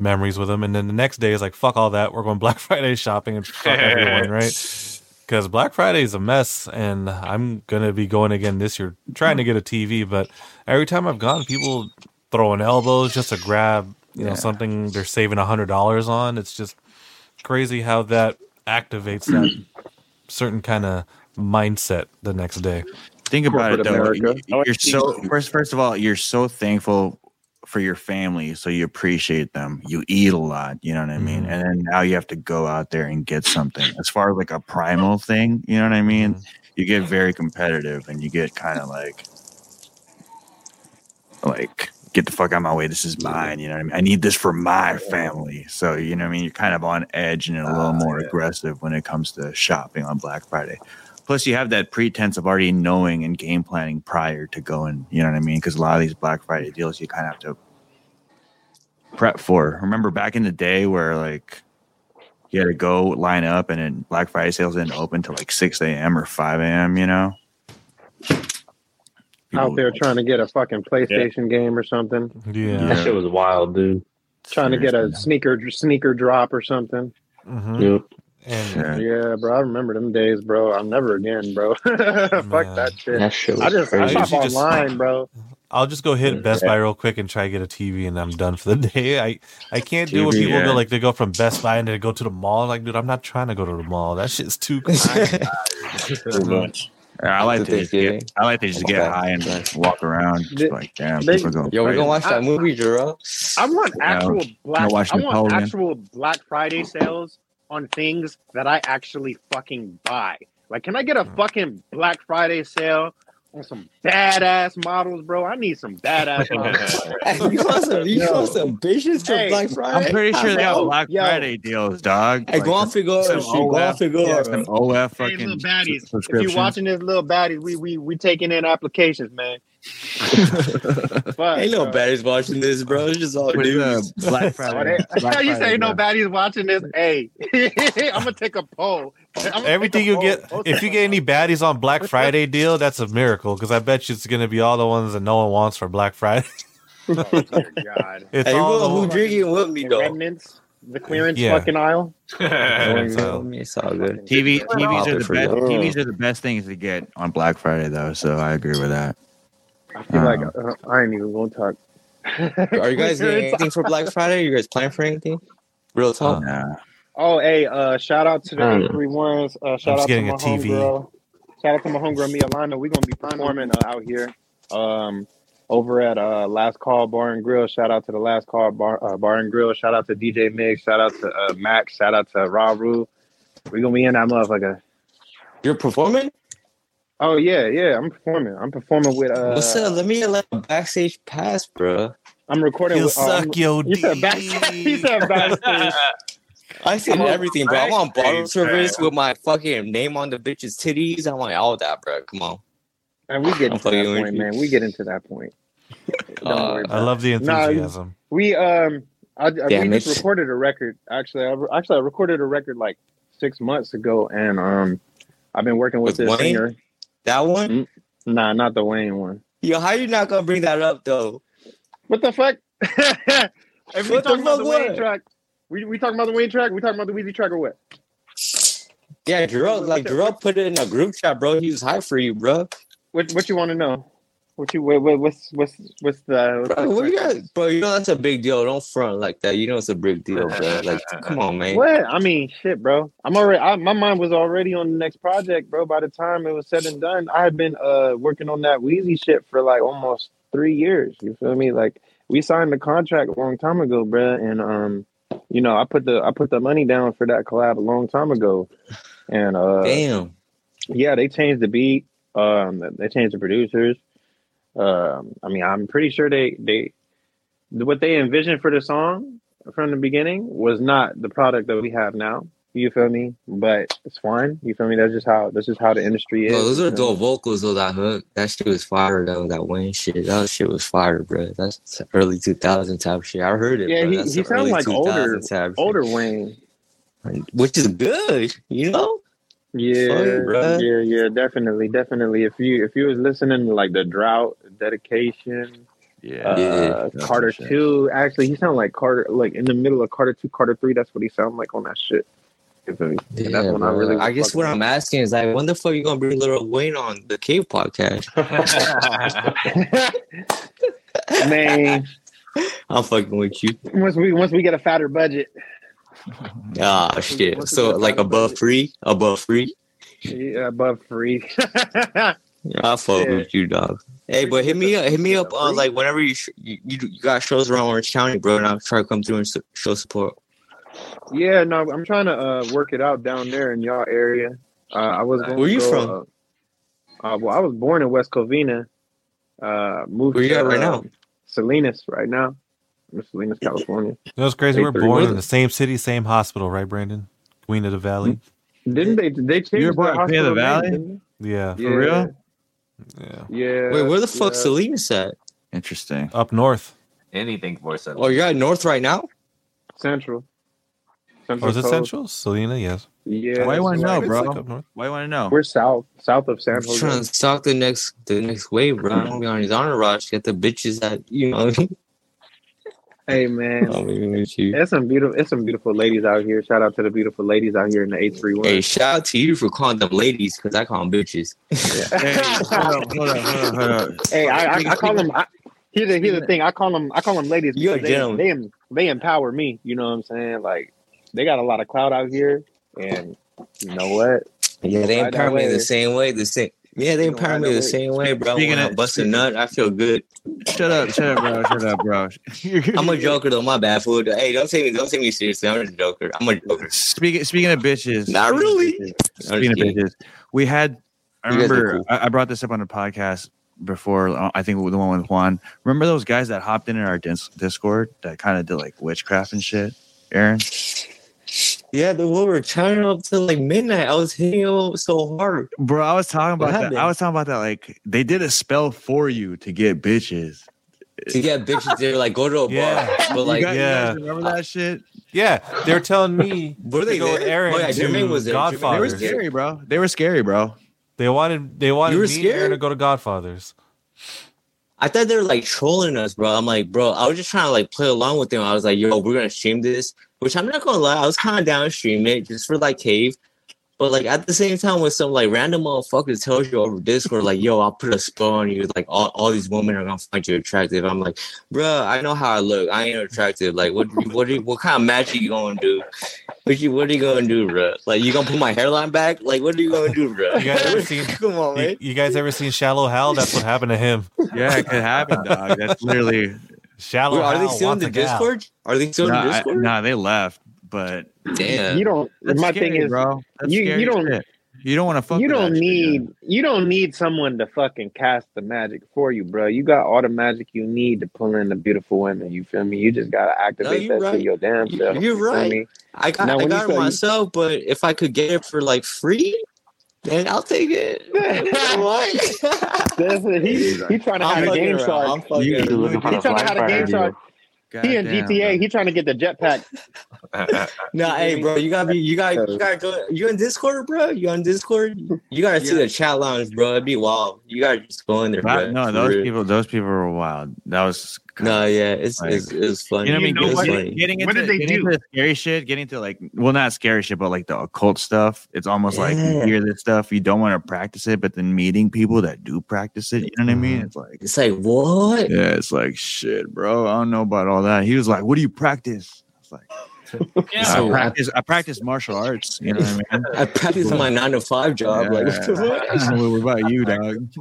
memories with them. And then the next day is like, fuck all that. We're going Black Friday shopping and fuck everyone, right? Because Black Friday is a mess, and I'm gonna be going again this year, trying to get a TV. But every time I've gone, people throwing elbows just to grab you know Yeah. something they're saving a hundred dollars on. It's just crazy how that activates that certain kind of mindset the next day. Think about it though. America. You- You're so first. First of all, you're so thankful for your family, so you appreciate them. You eat a lot, you know what I mean, Mhm. and then now you have to go out there and get something. As far as like a primal thing, you know what I mean. Mhm. You get very competitive, and you get kind of like, like get the fuck out of my way. This is mine. You know what I mean. I need this for my family. So you know what I mean. You're kind of on edge and a ah, little more aggressive when it comes to shopping on Black Friday. Plus, you have that pretense of already knowing and game planning prior to going. You know what I mean? Because a lot of these Black Friday deals, you kind of have to prep for. Remember back in the day where like you had to go line up, and then Black Friday sales didn't open till like six a.m. or five a.m. You know, Out there trying to get a fucking PlayStation game or something. Yeah. That shit was wild, dude. Trying to get a sneaker sneaker drop or something. Mhm. Yep. And Yeah. Yeah, bro. I remember them days, bro. I'll never again, bro. Fuck that shit. That shit was I just I crazy. shop usually just- online, bro. I'll just go hit Best Buy real quick and try to get a TV, and I'm done for the day. I I can't do what people yeah. go like they go from Best Buy and they go to the mall. Like, dude, I'm not trying to go to the mall. That shit's too. Too much. I like to just get, I like to just get Okay. high and like, walk around. Just like damn, they- people go. Yo, we're gonna watch that movie, Jero. I want actual I'll black. watch I want actual Black Friday sales on things that I actually fucking buy. Like, can I get a Hmm. fucking Black Friday sale on some badass models, bro? I need some badass models. you want some? You Yo. want some bitches for Hey, Black Friday? I'm pretty sure they have Black yo. Friday deals, dog. Hey, Like, go on Figura, some shit. Go on yeah, Figura. some OF Hey, fucking little baddies. If subscriptions. you watching this, little baddies, we we we taking in applications, man. Fuck, Ain't no bro. baddies watching this, bro. It's just all What is, uh, dudes. Black Oh, Friday. they- Black you Friday say no baddies watching this? Hey, I'm gonna take a poll. I'ma take Everything you get, if you get any baddies on Black Friday deal, that's a miracle. Because I bet you it's gonna be all the ones that no one wants for Black Friday. Oh my God. It's Hey, all who, the who drinking with me The though? remnants, the clearance Yeah. fucking aisle. So- It's all good. TV, TVs are the best. TVs are the best things to get on Black Friday, though. So I agree with that. I feel like Um, uh, I ain't even gonna talk. Are you guys getting anything for Black Friday? You guys planning for anything? Real talk. Nah. Oh, hey, uh, shout out to the Um, three ones. Uh, shout just out to getting my a TV. homegirl. Shout out to my homegirl Mia Lana. We're gonna be performing uh, out here, um, over at uh, Last Call Bar and Grill. Shout out to the Last Call Bar uh, Bar and Grill. Shout out to DJ Mix. Shout out to uh, Max. Shout out to Raw Rule. We're gonna be in that motherfucker. You're performing? Oh yeah, yeah. I'm performing. I'm performing with. Uh, What's up? Let me get like a backstage pass, bro. I'm recording. He'll with, I'm- suck your You said back. you said backstage. I seen I'm everything, bro. I'm on bottle service pass. with my fucking name on the bitch's titties. I want all that, bro. Come on. And we get into that point, you. man. We get into that point. Uh, worry I love the Nah, enthusiasm. We um, I, I we just recorded a record. Actually, I, re- actually I recorded a record like six months ago, and um, I've been working with, With this Wayne? singer. That one? Nah, not the Wayne one. Yo, how you not gonna bring that up though? What the fuck? if we What the talking about the fuck Wayne what? track, we we talking about the Wayne track. We talking about the Weezy track or what? Yeah, Jarrell, like Jarrell put it in a group chat, bro. He was high for you, bro. What what you want to know? What you what, what, what's what's what's the what's Bro, the what you got, bro? You know that's a big deal. Don't front like that. You know it's a big deal, bro. Like, come on, man. What? I mean, shit, bro. I'm already. I, my mind was already on the next project, bro. By the time it was said and done, I had been uh working on that Weezy shit for like almost three years. You feel me? Like we signed the contract a long time ago, bro. And um, you know, I put the I put the money down for that collab a long time ago. And uh, Damn. yeah, they changed the beat. Um, they changed the producers. Um, I mean, I'm pretty sure they they what they envisioned for the song from the beginning was not the product that we have now. You feel me? But it's fine. You feel me? That's just how this is how the industry is. Bro, those are feel dope vocals though. That hook, that shit was fire though. That Wayne shit, that shit was fire, bro. That's early 2000 type shit. I heard it. Yeah, bro. he, That's he sounds like older 2000 type shit. older Wayne. which is good, you know. Yeah, Fuck, yeah, yeah, definitely, definitely. If you if you was listening to like the drought, dedication, Yeah. uh, Yeah, Carter some two. Actually, he sounded like Carter, like in the middle of Carter two, Carter three. That's what he sounded like on that shit. You feel me? Yeah, that's when I really. I guess what with I'm asking is like, when the fuck you gonna bring Lil Wayne on the Cave podcast? man. I'm fucking with you. Once we once we get a fatter budget, Ah, shit. What's So like best above free, above free. yeah, above free. I fuck Yeah. with you, dog. Hey, but hit me up, hit me up on like whenever you, sh- you you you got shows around Orange County, bro, and I'll try to come through and su- show support. Yeah, no, I'm trying to uh, work it out down there in y'all area. Uh, I was going Where to you go, from? Uh, uh, well, I was born in West Covina. Uh, moved Where you to, at right uh, now? Salinas right now. I'm in Salinas, California. You know what's crazy? We're 831. born in the same city, same hospital, right, Brandon? Queen of the Valley. Didn't they? Did they change You were born the in Queen of the Valley? name, Yeah, For they? real? yeah. Yeah. Yeah. Wait, where the fuck yeah. Salinas at? Interesting. Up north. Anything for a Oh, you're at North right now. Central. Central Or is it Coast. Central? Selena, yes. Yeah. Why you want to know, bro? like up north. Why you want to know? We're south, south of San I'm Jose. trying to stalk the next the next wave, bro. I'm gonna be on his honor rush. Get the bitches that you know. Hey man, I'm with you. it's some beautiful, it's some beautiful ladies out here. Shout out to the beautiful ladies out here in the eight three one. Hey, shout out to you for calling them ladies because I call them bitches. Hey, hold up, hold up, hold up, hold up. Hey, I, I, I call them. I, here's the here's the thing. I call them. I call them ladies You're because they, they they empower me. You know what I'm saying? Like they got a lot of clout out here, and you know what? Yeah, they empower me wave. the same way. The same. Yeah, they empower me the same way, bro. Speaking when I of- bust a nut, I feel good. Shut up, shut up, bro. Shut up, bro. I'm a joker though. My bad, fool. Hey, don't take me, don't take me seriously. I'm just a joker. I'm a joker. Speaking speaking of bitches, Not really. Speaking of bitches, we had. I You guys are remember cool. I, I brought this up on the podcast before. uh, I think the one with Juan. Remember those guys that hopped in in our Discord that kind of did like witchcraft and shit. Aaron, Yeah, the we were turning up till like midnight. I was hitting him up so hard. bro, I was talking What about that. happened? I was talking about that. Like they did a spell for you to get bitches. To get bitches they were like go to a Yeah. bar. But like, you guys, you yeah. guys remember that shit? Yeah, they were telling me were to they go with? Aaron Oh, yeah, to Jermaine was there. Jermaine They were was Godfathers. there. scary, bro. They were scary, bro. They wanted they wanted You were me scared? Aaron to go to Godfathers. I thought they were like trolling us, bro. I'm like, bro, I was just trying to like play along with them. I was like, yo, we're gonna stream this, which I'm not gonna lie, I was kind of down to it just for like cave. But like at the same time, when some like random motherfucker tells you over Discord, like, yo, I'll put a spell on you, like all, all these women are gonna find you attractive. I'm like, bro, I know how I look. I ain't attractive. Like, what what are you- what kind of magic you gonna do? What you what are you gonna do, bro? Like, you gonna put my hairline back? Like, what are you gonna do, bro? You guys ever seen Come on, you, man. you guys ever seen Shallow Hal? That's what happened to him. Yeah, it could happen, dog. That's literally. Shallow Wait, are they still in the a gal. Discord? Are they still in Nah, the I- Discord? nah, they left, but Damn. You don't. that's my scary, thing is, bro. That's you- you don't- shit. You don't want to fuck. you don't that shit, need man. you don't need someone to fucking cast the magic for you, bro. You got all the magic you need to pull in the beautiful women. You feel me? You just gotta activate you're that right. shit your damn You- self. you're you right. me? I got, Now, I when you got it say- myself, but if I could get it for like free, then I'll take it. what? That's it. He he trying to I'm have a game around. shark. I'm fucking You- around. You're looking for He trying to have a game Friday shark. He in GTA. bro. He trying to get the jetpack. Nah, hey, bro, you gotta be, you gotta, you gotta go. You in Discord, bro? You on Discord? You gotta see Yeah. the chat lounge, bro. It'd be wild. You gotta just go in there, bro. no, those real. people, those people were wild. That was No, yeah, it's Like- it's, it's funny. You know what I mean? Know what? getting, funny. getting What into, did they getting do? into scary shit, getting to like, well, not scary shit, but like the occult stuff. It's almost like you hear this stuff, you don't want to practice it, but then meeting people that do practice it, you know what I mean? Mhm. It's like, It's like what? yeah, it's like shit, bro. I don't know about all that. He was like, "What do you practice?" I was like, Yeah. I So I- practice. I practice martial arts. You know what I mean? I practice my nine to five job. Like, Yeah. what about you, dog?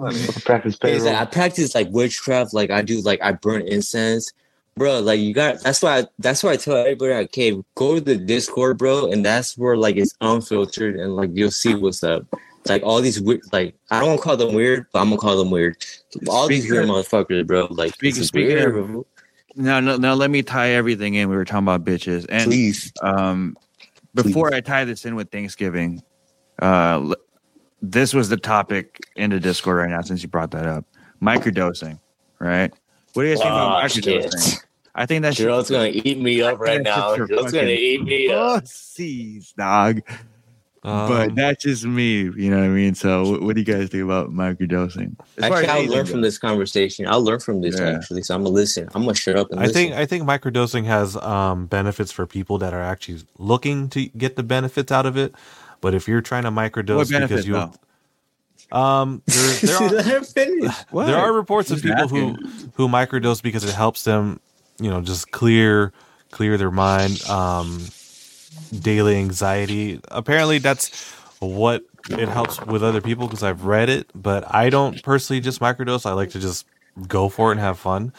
Practice But like. I practice like witchcraft. Like I do, like I burn incense, bro. Like you got. That's why. I, that's why I tell everybody at cave go to the Discord, bro, and that's where like it's unfiltered and like you'll see what's up. Like all these weird, like I don't want to call them weird, but I'm gonna call them weird. All these Speaking weird motherfuckers, bro. Like Speaking- it's speaking weird, of- bro. No, no, no. Let me tie everything in. We were talking about bitches, and Please, um, before I tie this in with Thanksgiving, uh, l- this was the topic in the Discord right now since you brought that up. Microdosing, right? What do you guys think about Oh, microdosing? shit. I think that's Gerald's gonna eat me up right now. You're Gerald's gonna eat me up. pussies, dog. But Um, that's just me. You know what I mean? So, what, what do you guys think about microdosing? As Actually, I'll anything learn from this conversation. I'll learn from this Yeah. actually. So I'm gonna listen. I'm gonna shut up and I listen. think I think microdosing has um, benefits for people that are actually looking to get the benefits out of it. But if you're trying to microdose What benefits, because you, though? um, there, there, are, Let her finish. What? there are reports of people who who microdose because it helps them you know just clear clear their mind um daily anxiety. Apparently that's what it helps with other people because i've read it but i don't personally just microdose. I like to just go for it and have fun.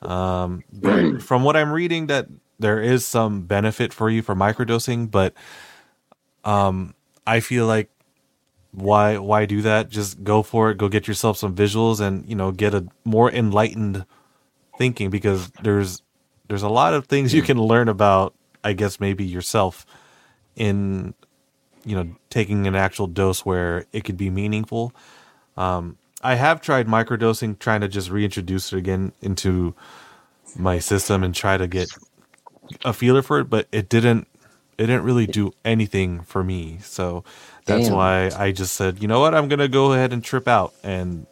Um but from what i'm reading that there is some benefit for you for microdosing but um i feel like why why do that? Just go for it. Go get yourself some visuals and you know get a more enlightened thinking because there's there's a lot of things you can learn about i guess maybe yourself in you know taking an actual dose where it could be meaningful. Um i have tried microdosing trying to just reintroduce it again into my system and try to get a feeler for it but it didn't it didn't really do anything for me. So that's Damn. why i just said you know what? I'm gonna go ahead and trip out. And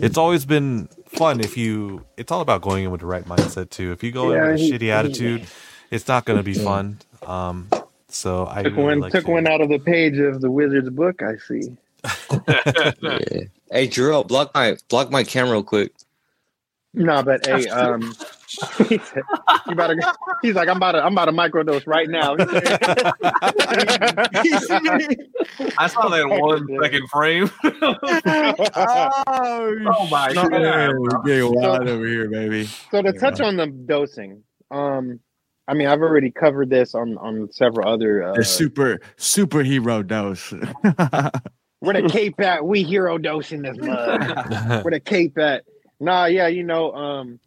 it's always been fun if you it's all about going in with the right mindset too. If you go in with a he- shitty he- attitude it's not gonna be fun. Um so i Took really one like took to- one out of the page of the wizard's book. I see. Yeah. Hey, Drew, block my block my camera real quick. No, but hey, um, he said, you about to, he's like, I'm about to, I'm about to microdose right now. I saw that one second frame. oh, my no, God, we're getting wild over here, baby. So to touch on the dosing, um, I mean, I've already covered this on on several other. Uh, The super superhero dose. where the cape at? We hero dosing this mud. where the cape at? Nah, yeah, you know, um,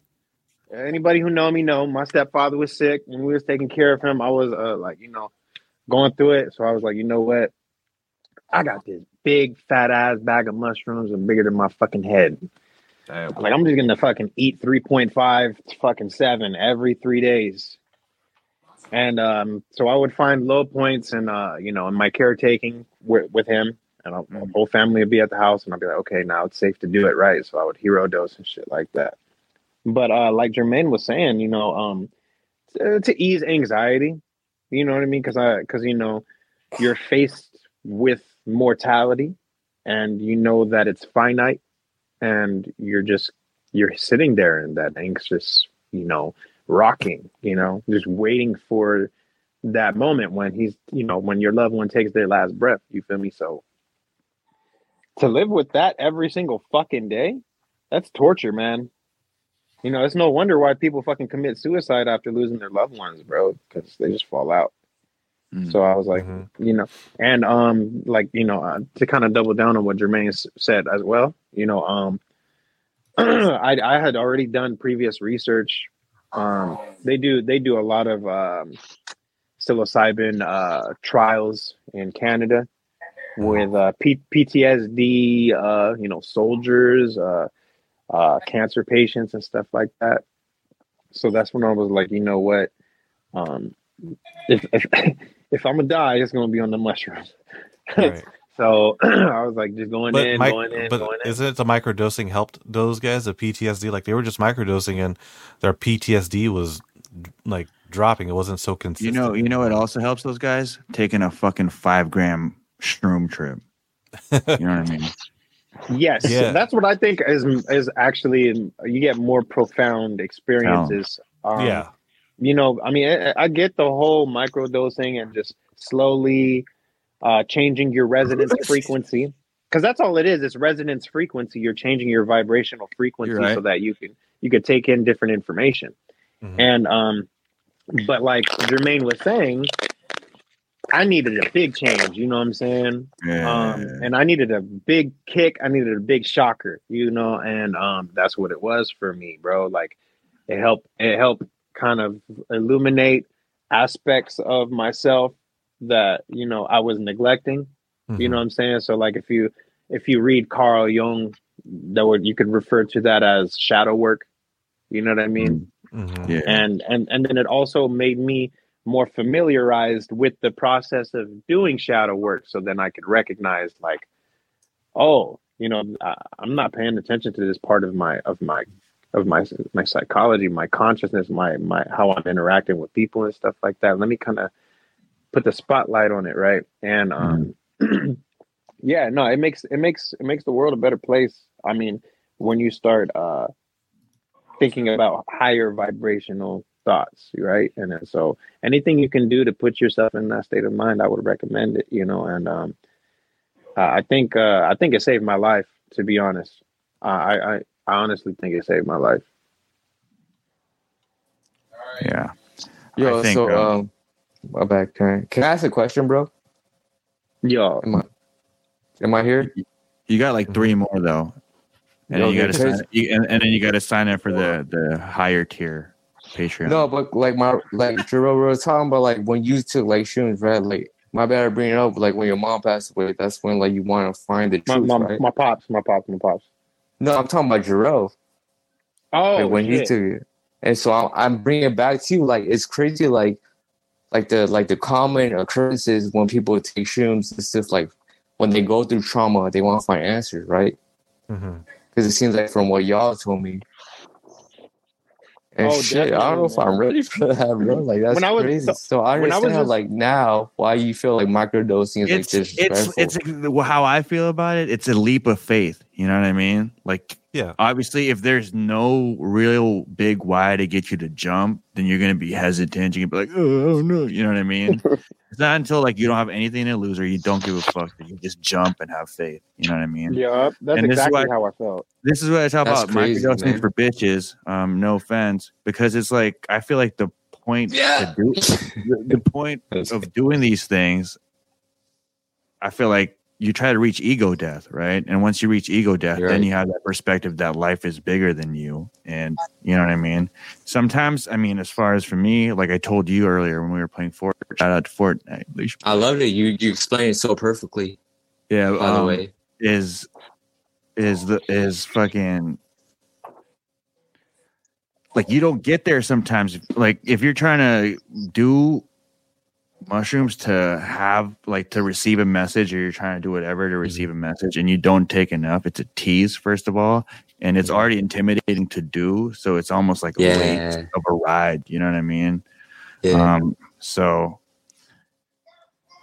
anybody who know me know my stepfather was sick when we was taking care of him. I was uh, like, you know, going through it. So I was like, you know what? I got this big fat ass bag of mushrooms and bigger than my fucking head. Damn. Like I'm just gonna fucking eat 3.5 fucking seven every three days. And um, so I would find low points and uh, you know, in my caretaking with, with him, and I'll, the whole family would be at the house, and I'd be like, okay, now it's safe to do it right. So I would hero dose and shit like that. But uh, like Jermaine was saying, you know, um, to, to ease anxiety, you know what I mean? Because I, because you know, you're faced with mortality, and you know that it's finite, and you're just you're sitting there in that anxious, you know, rocking, you know, just waiting for that moment when he's, you know, when your loved one takes their last breath. You feel me? So to live with that every single fucking day, that's torture, man. You know, it's no wonder why people fucking commit suicide after losing their loved ones, bro, because they just fall out. Mm. So I was like, Mhm. you know, and um, like you know, uh, to kind of double down on what Jermaine s- said as well, you know, um, I I had already done previous research. Um, they do they do a lot of um, psilocybin uh, trials in Canada with uh, P- PTSD, uh, you know, soldiers, uh, uh, cancer patients, and stuff like that. So that's when I was like, you know what, um, if if if I'm gonna die, it's gonna be on the mushrooms. Right. So I was like, just going But, in, mic- going in, but going in. isn't it the microdosing helped those guys, the PTSD? Like they were just microdosing and their PTSD was like dropping. It wasn't so consistent. You know, you know what also helps those guys? Taking a fucking five gram shroom trip. You know what I mean? Yes, Yeah. that's what I think is is actually you get more profound experiences. Um, yeah. you know, I mean, I, I get the whole microdosing and just slowly uh, changing your resonance frequency because that's all it is. It's resonance frequency. You're changing your vibrational frequency right. so that you can you could take in different information. Mhm. And um, but like Jermaine was saying, I needed a big change. You know what I'm saying? Yeah. um, and I needed a big kick. I needed a big shocker, you know, and um, that's what it was for me, bro. Like it helped. It helped kind of illuminate aspects of myself that you know I was neglecting. You Mhm. know what I'm saying? So like if you if you read Carl Jung, that would you could refer to that as shadow work. You know what I mean? Mhm. yeah. and and and then it also made me more familiarized with the process of doing shadow work so then i could recognize like oh you know I, i'm not paying attention to this part of my of my of my my psychology my consciousness my my how i'm interacting with people and stuff like that let me kind of put the spotlight on it right and um yeah no it makes it makes it makes the world a better place i mean when you start uh thinking about higher vibrational thoughts, right? And then, so anything you can do to put yourself in that state of mind, I would recommend it. You know, and um, uh, I think uh, I think it saved my life. To be honest, uh, I, I I honestly think it saved my life. Yeah. Yo, I think, so um, um, my bad. Can I, can I ask a question, bro? Yo, Am I am I here? You got like three more though, and then you got to sign. You, and, and then you got to sign up for the the higher tier Patreon. No, but like my like Jerome was talking about like when you took like shrooms, right? Like my bad bringing it up, like when your mom passed away, that's when like you want to find the my truth, my, right? my pops, my pops, my pops. No, I'm talking about Jerome. Oh, like when you took it, and so I'm, I'm bringing it back to you. Like it's crazy, like like the like the common occurrences when people take shrooms. It's just like when they go through trauma, they want to find answers, right? Mhm. Because it seems like from what y'all told me. And Oh, shit, I don't know if I'm ready for that, bro. Like that's When I was- crazy. so- So, I when I was understand just- like now why you feel like microdosing is it's like it's disrespectful. it's how I feel about it. It's a leap of faith. You know what I mean? Like, Yeah. obviously, if there's no real big why to get you to jump, then you're gonna be hesitant. You're gonna be like, oh no, you know what I mean? it's not until like you don't have anything to lose or you don't give a fuck that you just jump and have faith. You know what I mean? Yeah, that's And exactly why- how I felt. This is what I talk That's about crazy, microdosing man. for bitches. Um, no offense, because it's like I feel like the point to do the, the point of doing these things, I feel like you try to reach ego death, right? And once you reach ego death, You're then you have that perspective that life is bigger than you. And you know what I mean? Sometimes, I mean, as far as for me, like I told you earlier when we were playing Fort, shout out to Fortnite. I loved it. You you explained it so perfectly. Yeah, By the um, way, is is the is fucking like you don't get there sometimes like if you're trying to do mushrooms to have like to receive a message or you're trying to do whatever to mm-hmm. receive a message and you don't take enough it's a tease first of all and it's mm-hmm. already intimidating to do so it's almost like a Yeah. waste of a ride you know what i mean yeah, um, so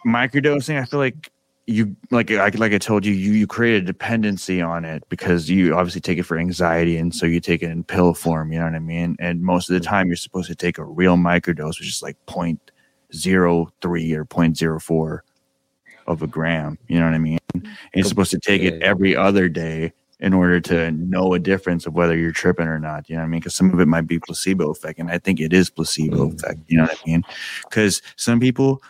microdosing, I feel like you like I like I told you, you you create a dependency on it because you obviously take it for anxiety, and so you take it in pill form. You know what I mean? And most of the mm-hmm. time, you're supposed to take a real microdose, which is like point zero three or point zero four of a gram. You know what I mean? And you're supposed to take it every other day in order to know a difference of whether you're tripping or not. You know what I mean? Because some of it might be placebo effect, and I think it is placebo Mm. effect. You know what I mean? Because some people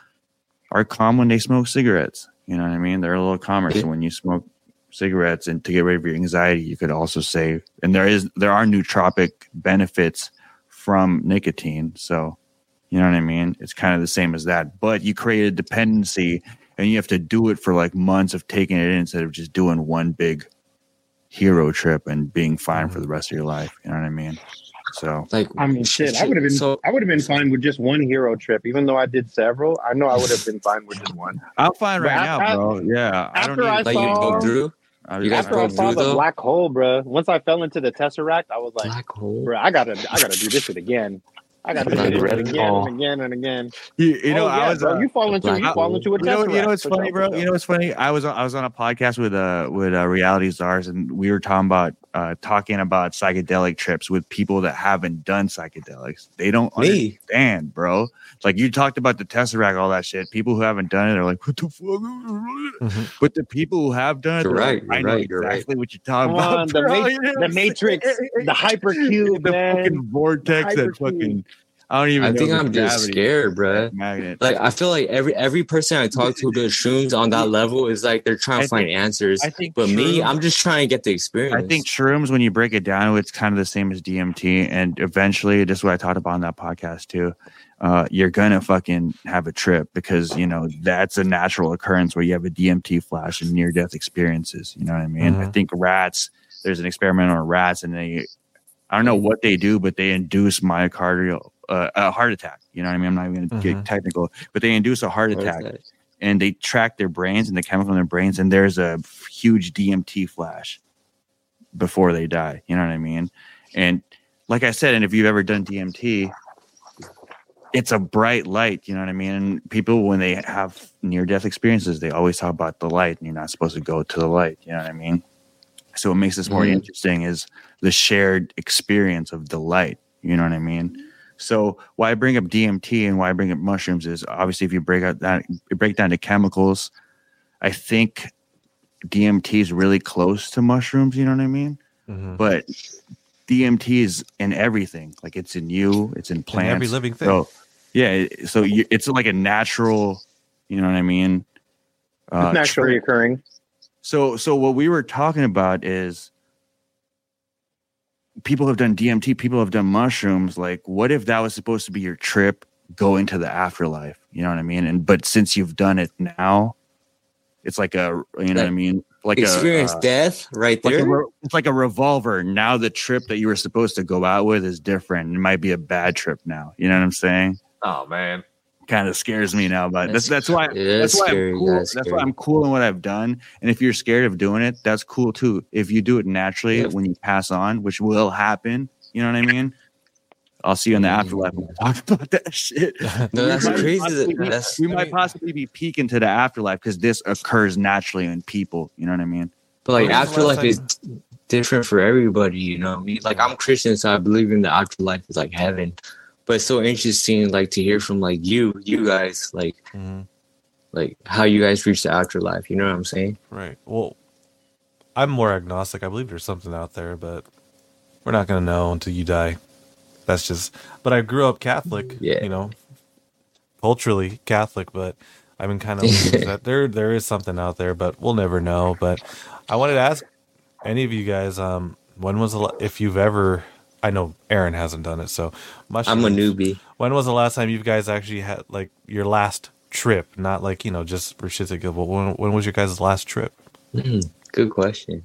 are calm when they smoke cigarettes. You know what I mean? They're a little calmer. So when you smoke cigarettes and to get rid of your anxiety, you could also say, and there is there are nootropic benefits from nicotine. So you know what I mean? It's kind of the same as that, but you create a dependency and you have to do it for like months of taking it in instead of just doing one big hero trip and being fine for the rest of your life. You know what I mean? So like I mean, shit. I would have been. So I would have been fine with just one hero trip, even though I did several. I know I would have been fine with just one. I'm fine right af- now, af- bro. Yeah. I don't after need, I like you saw- broke through I, you guys After I broke saw through, the though? black hole, bro. Once I fell into the tesseract, I was like, black hole. bro, I gotta, I gotta do this shit again. I gotta do Black this shit red again hole. and again and again. you, you know, oh, I was bro. uh, you fall into, you fall into a You know, you know what's funny, bro? You know what's funny? I was I was on a podcast with uh with uh, Reality stars, and we were talking about uh talking about psychedelic trips with people that haven't done psychedelics. They don't Me. understand, bro. Like you talked about the Tesseract, all that shit. People who haven't done it are like, what the fuck? Mhm. But the people who have done it, You're right, like, I you're know right, you're right. exactly what you're talking Come about. on, the, bro. ma- You know the Matrix, the hypercube, the man. fucking vortex, that fucking. I don't even. I think I'm just scared, bruh. Magnet. Like I feel like every every person I talk to who does shrooms on that level is like they're trying I to find answers. I think But me, I'm just trying to get the experience. I think shrooms, when you break it down, it's kind of the same as DMT, and eventually, this is what I talked about on that podcast too. Uh, you're gonna fucking have a trip because you know that's a natural occurrence where you have a DMT flash and near death experiences. You know what I mean? I Mhm. think rats. There's an experiment on rats, and they, I don't know what they do, but they induce myocardial uh, a heart attack. You know what I mean? I'm not even gonna Mhm. get technical, but they induce a heart attack and they track their brains and the chemical in their brains, and there's a huge DMT flash before they die. You know what I mean? And like I said, and if you've ever done DMT, it's a bright light. You know what I mean? And people, when they have near death experiences, they always talk about the light, and you're not supposed to go to the light. You know what I mean? So what makes this more Mhm. interesting is the shared experience of the light. You know what I mean? So why I bring up DMT and why I bring up mushrooms is obviously if you break out that break down the chemicals, I think DMT is really close to mushrooms. You know what I mean? Mhm. But DMT is in everything. Like it's in you, it's in plants, every living thing. So, yeah, so you, it's like a natural. You know what I mean? Uh, naturally trip. occurring. So so what we were talking about is people have done DMT, people have done mushrooms. Like, what if that was supposed to be your trip going to the afterlife? You know what I mean? And but since you've done it now, it's like a you know what I mean? Like Experience a, uh, death right like there. re- it's like a revolver. Now the trip that you were supposed to go out with is different. It might be a bad trip now. You know what I'm saying? Oh man. Kind of scares me now, but that's that's, why that's that's why I'm cool. that's That's, why I'm cool in what I've done. And if you're scared of doing it, that's cool too. If you do it naturally Yeah. when you pass on, which will happen, you know what I mean? I'll see you in the mm-hmm. afterlife and we'll talk about that shit. No, that's crazy. possibly be- that's we might possibly be peeking to the afterlife because this occurs naturally in people. You know what I mean? but like When was the last afterlife is different for everybody. You know, what I mean, like I'm Christian, so I believe in the afterlife is like heaven. But it's so interesting, like to hear from like you, you guys, like Mhm. like how you guys reach the afterlife. You know what I'm saying? Right. Well, I'm more agnostic. I believe there's something out there, but we're not going to know until you die. That's just. But I grew up Catholic. Yeah. You know, culturally Catholic, but I've been kind of that there there is something out there, but we'll never know. But I wanted to ask any of you guys, um, when was the if you've ever? I know Aaron hasn't done it, so I'm a newbie. When was the last time you guys actually had like your last trip? Not like you know just for shits and giggles, but when when was your guys' last trip? Mm, Good question.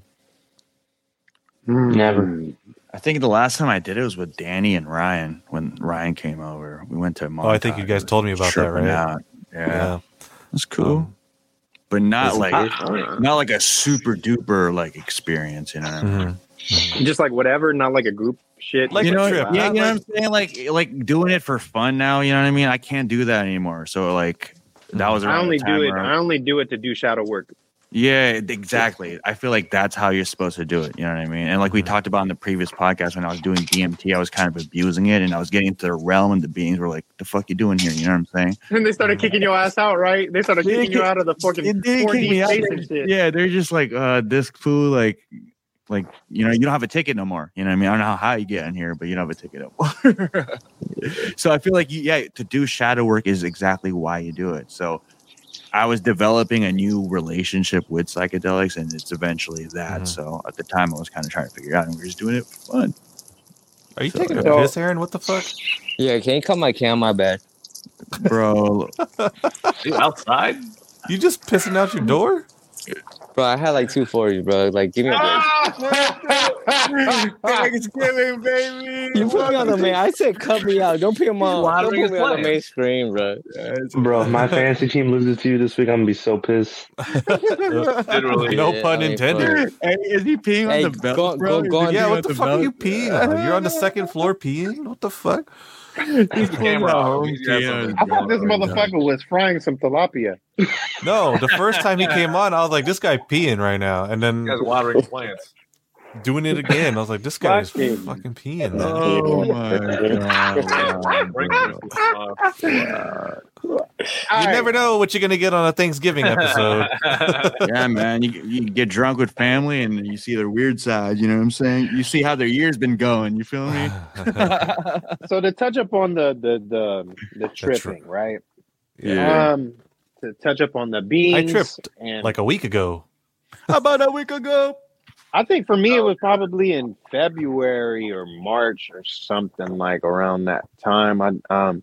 Never. I think the last time I did it was with Danny and Ryan when Ryan came over. We went to. Oh, I think you guys told me about that, right? out. Yeah, Yeah. that's cool. Um, but not like good? not like a super duper like experience, you know. mhm. Just like whatever, not like a group shit. Like you a know, trip, yeah, not you know what I'm saying? Like, like doing it for fun now. You know what I mean? I can't do that anymore. So like, that was I only do it. where- I only do it to do shadow work. Yeah, exactly. I feel like that's how you're supposed to do it. You know what I mean? And like we Mhm. talked about in the previous podcast, when I was doing DMT, I was kind of abusing it, and I was getting into the realm, and the beings were like, "The fuck you doing here?" You know what I'm saying? And they started kicking your ass out, right? They started kicking you out of the fucking 4D kick me out. space and shit. Yeah, they're just like, uh, this fool, like, like you know, you don't have a ticket no more. You know what I mean? I don't know how you get in here, but you don't have a ticket no more. so I feel like, yeah, to do shadow work is exactly why you do it. So I was developing a new relationship with psychedelics, and it's eventually that. Mhm. So at the time, I was kind of trying to figure out, and we are just doing it for fun. Are you So- taking a So- piss, Aaron? What the fuck? Yeah, can you cut my cam? My bad. Bro, You outside? You just pissing out your door? Bro, I had like two forties, bro. Like, give me a break. Thanksgiving, baby. You put me on the main. I said cut me out. Don't put him on. Don't Watering put me his on the main screen, bro. Bro, if my fantasy team loses to you this week, I'm gonna be so pissed. Literally. no Yeah, pun I mean, intended. Hey, is he peeing Hey, on the belt? go- bro? go- go on- Yeah, what on the fuck are you peeing on? You're on the second floor peeing? What the fuck? He's the camera off. home He's got peeing on something his I thought this oh, motherfucker was frying some tilapia. No, the first time he came on, I was like, this guy peeing right now. And then You guys watering plants. Doing it again. I was like, this guy is Fucking- fucking peeing, man. Oh my god. You never know what you're gonna get on a Thanksgiving episode. yeah, man. You, you get drunk with family and you see their weird side. You know what I'm saying? You see how their year's been going. You feel me? So to touch up on the the the, the tri- tripping, right? yeah. Um, to touch up on the beans. I tripped, and Like a week ago. About a week ago. I think for me it was probably in February or March or something like around that time. I um,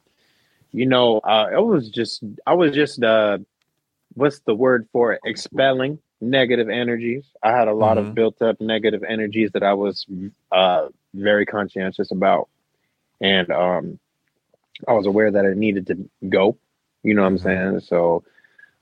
you know, uh, it was just I was just uh, what's the word for it? Expelling negative energies. I had a lot Mhm. of built up negative energies that I was uh very conscientious about, and um, I was aware that it needed to go. You know what I'm saying? So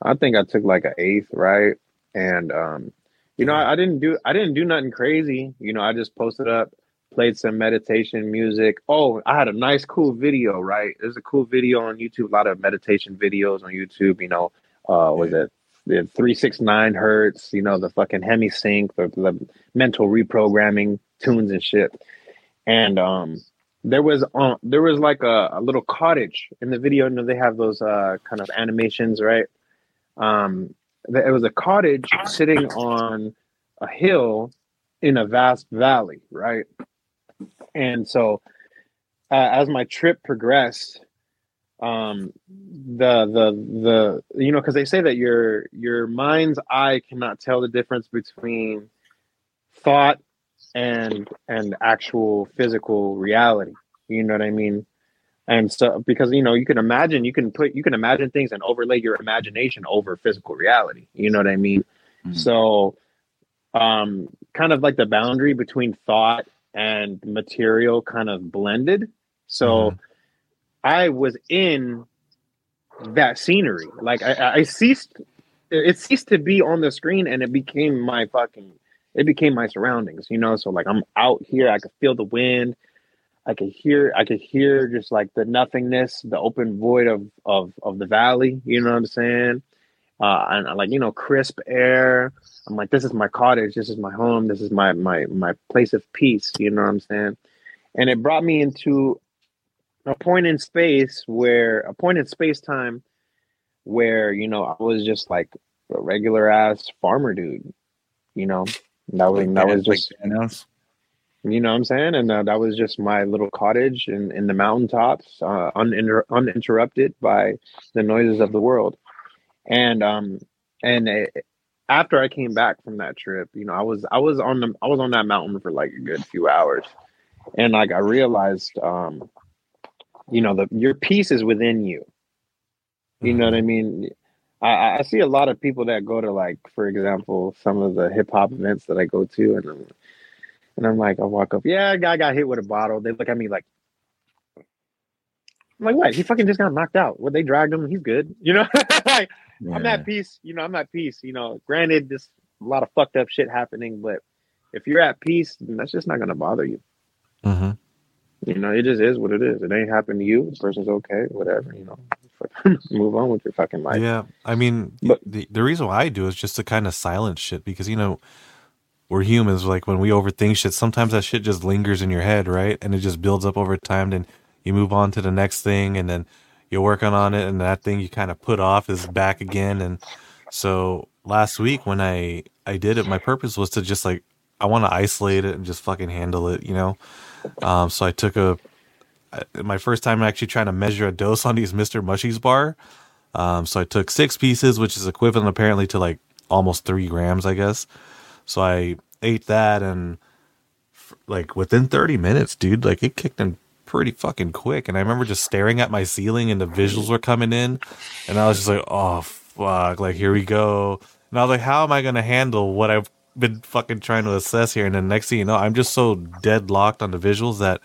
I think I took like an eighth, right? And um, you know, I, I didn't do I didn't do nothing crazy. You know, I just posted up, played some meditation music. Oh, I had a nice, cool video. Right, there's a cool video on YouTube. A lot of meditation videos on YouTube. You know, uh, was it the three six nine hertz? You know, the fucking hemi sync, the, the mental reprogramming tunes and shit. And um, there was uh, there was like a, a little cottage in the video. You know, they have those uh, kind of animations, right? Um, it was a cottage sitting on a hill in a vast valley, right? And so, uh, as my trip progressed, um, the the the you know, because they say that your your mind's eye cannot tell the difference between thought and and actual physical reality. You know what I mean? And so because you know you can imagine you can put you can imagine things and overlay your imagination over physical reality. You know what I mean? So um kind of like the boundary between thought and material kind of blended. So I was in that scenery. Like I, I ceased it ceased to be on the screen and it became my fucking it became my surroundings, you know. So like I'm out here, I could feel the wind, I could hear I could hear just like the nothingness, the open void of of of the valley, you know what I'm saying? Uh and like you know, crisp air. I'm like, this is my cottage, this is my home, this is my my my place of peace, you know what I'm saying? And it brought me into a point in space where a point in space time where you know I was just like a regular ass farmer dude, you know. That was that was just Thanos? You know what I'm saying, and uh, that was just my little cottage in in the mountaintops, uh, uninter- uninterrupted by the noises of the world. And um and uh, after I came back from that trip, you know, I was I was on the I was on that mountain for like a good few hours, and like I realized, um, you know, the your peace is within you. You know what I mean? I, I see a lot of people that go to like, for example, some of the hip hop events that I go to, and and I'm like, I walk up, yeah, a guy got hit with a bottle. They look at me like, I'm like, what? He fucking just got knocked out. Well, they dragged him. He's good. You know, like I'm at peace. You know, I'm at peace. You know, granted, there's a lot of fucked up shit happening, but if you're at peace, then that's just not gonna bother you. hmm You know, it just is what it is. It ain't happened to you. The person's okay, whatever. You know, move on with your fucking life. Yeah, I mean, But- the the reason why I do is just to kind of silence shit because you know we're humans. Like when we overthink shit, sometimes that shit just lingers in your head, right? And it just builds up over time. Then you move on to the next thing, and then you're working on it, and that thing you kind of put off is back again. And so last week when I I did it, my purpose was to just like I want to isolate it and just fucking handle it, you know. Um, so I took a my first time actually trying to measure a dose on these Mister Mushies bar. Um, so I took six pieces, which is equivalent apparently to like almost three grams, I guess. So I ate that, and like within 30 minutes, dude, like it kicked in pretty fucking quick. And I remember just staring at my ceiling, and the visuals were coming in, and I was just like, oh fuck, like here we go. And I was like, how am I gonna handle what I've been fucking trying to assess here? And then next thing you know, I'm just so deadlocked on the visuals that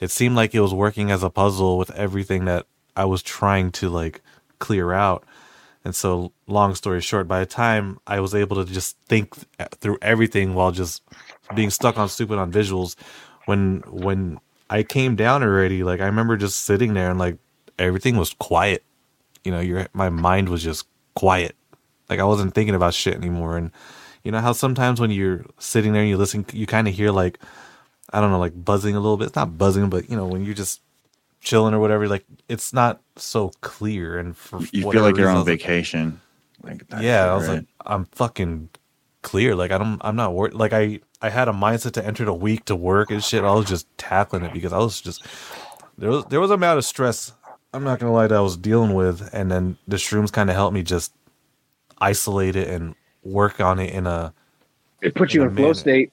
it seemed like it was working as a puzzle with everything that I was trying to like clear out. And so, long story short, by the time I was able to just think through everything while just being stuck on stupid on visuals, when when I came down already, like I remember just sitting there and like everything was quiet. You know, your my mind was just quiet. Like I wasn't thinking about shit anymore. And you know how sometimes when you're sitting there and you listen, you kind of hear like I don't know, like buzzing a little bit. It's not buzzing, but you know, when you're just chilling or whatever, like it's not so clear. And for You feel like you're reason, on was like, vacation. Like yeah, I was right? like, I'm fucking clear. Like I don't, I'm not worried. Like I, I had a mindset to enter the week to work and shit. I was just tackling it because I was just there was there was a amount of stress. I'm not gonna lie that I was dealing with, and then the shrooms kind of helped me just isolate it and work on it in a It puts you In a flow state.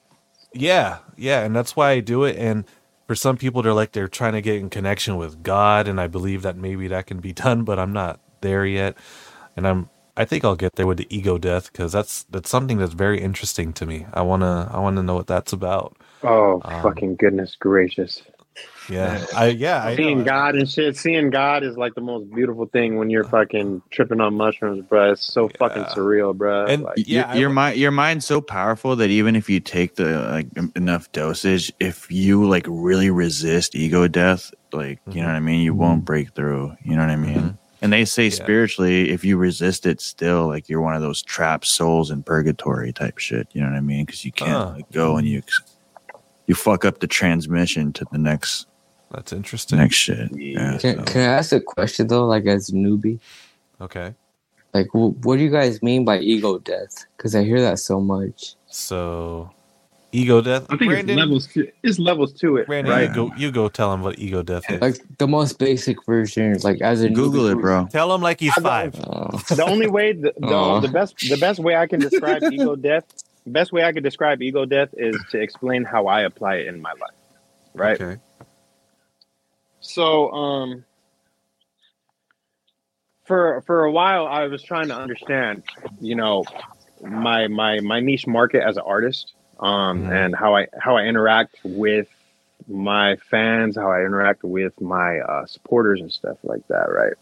yeah, yeah, and that's why I do it. And for some people, they're like they're trying to get in connection with God, and I believe that maybe that can be done, but I'm not there yet. And I'm, I think I'll get there with the ego death because that's that's something that's very interesting to me. I wanna, I wanna know what that's about. Oh Um, fucking goodness gracious! Yeah, I, yeah, I Seeing know. God and shit. Seeing God is like the most beautiful thing when you're fucking tripping on mushrooms, bro. It's so fucking surreal, bro. And like, yeah, your, your mind your mind's so powerful that even if you take the like enough dosage if you like really resist ego death like you know what i mean you won't break through you know what i mean Mhm. and they say Yeah. spiritually if you resist it still like you're one of those trapped souls in purgatory type shit you know what i mean because you can't Ah. like, go and you ex- you fuck up the transmission to the next That's interesting. Next shit. Yeah. Can, so- can I ask a question though, like as a newbie? Okay. Like, wh- what do you guys mean by ego death? Because I hear that so much. So, ego death. I think Brandon, it's levels. To, it's levels to it, Brandon, right? you go. You go. Tell him what ego death is. Like the most basic version, like as a Google newbie- it, bro. Tell him like he's I five. Oh. the only way the, the, Aw. the best the best way I can describe ego death the best way I could describe ego death is to explain how I apply it in my life. Right? Okay. So um for for a while I was trying to understand, you know, my my my niche market as an artist, um, Mhm. and how I how I interact with my fans, how I interact with my uh, supporters and stuff like that, right?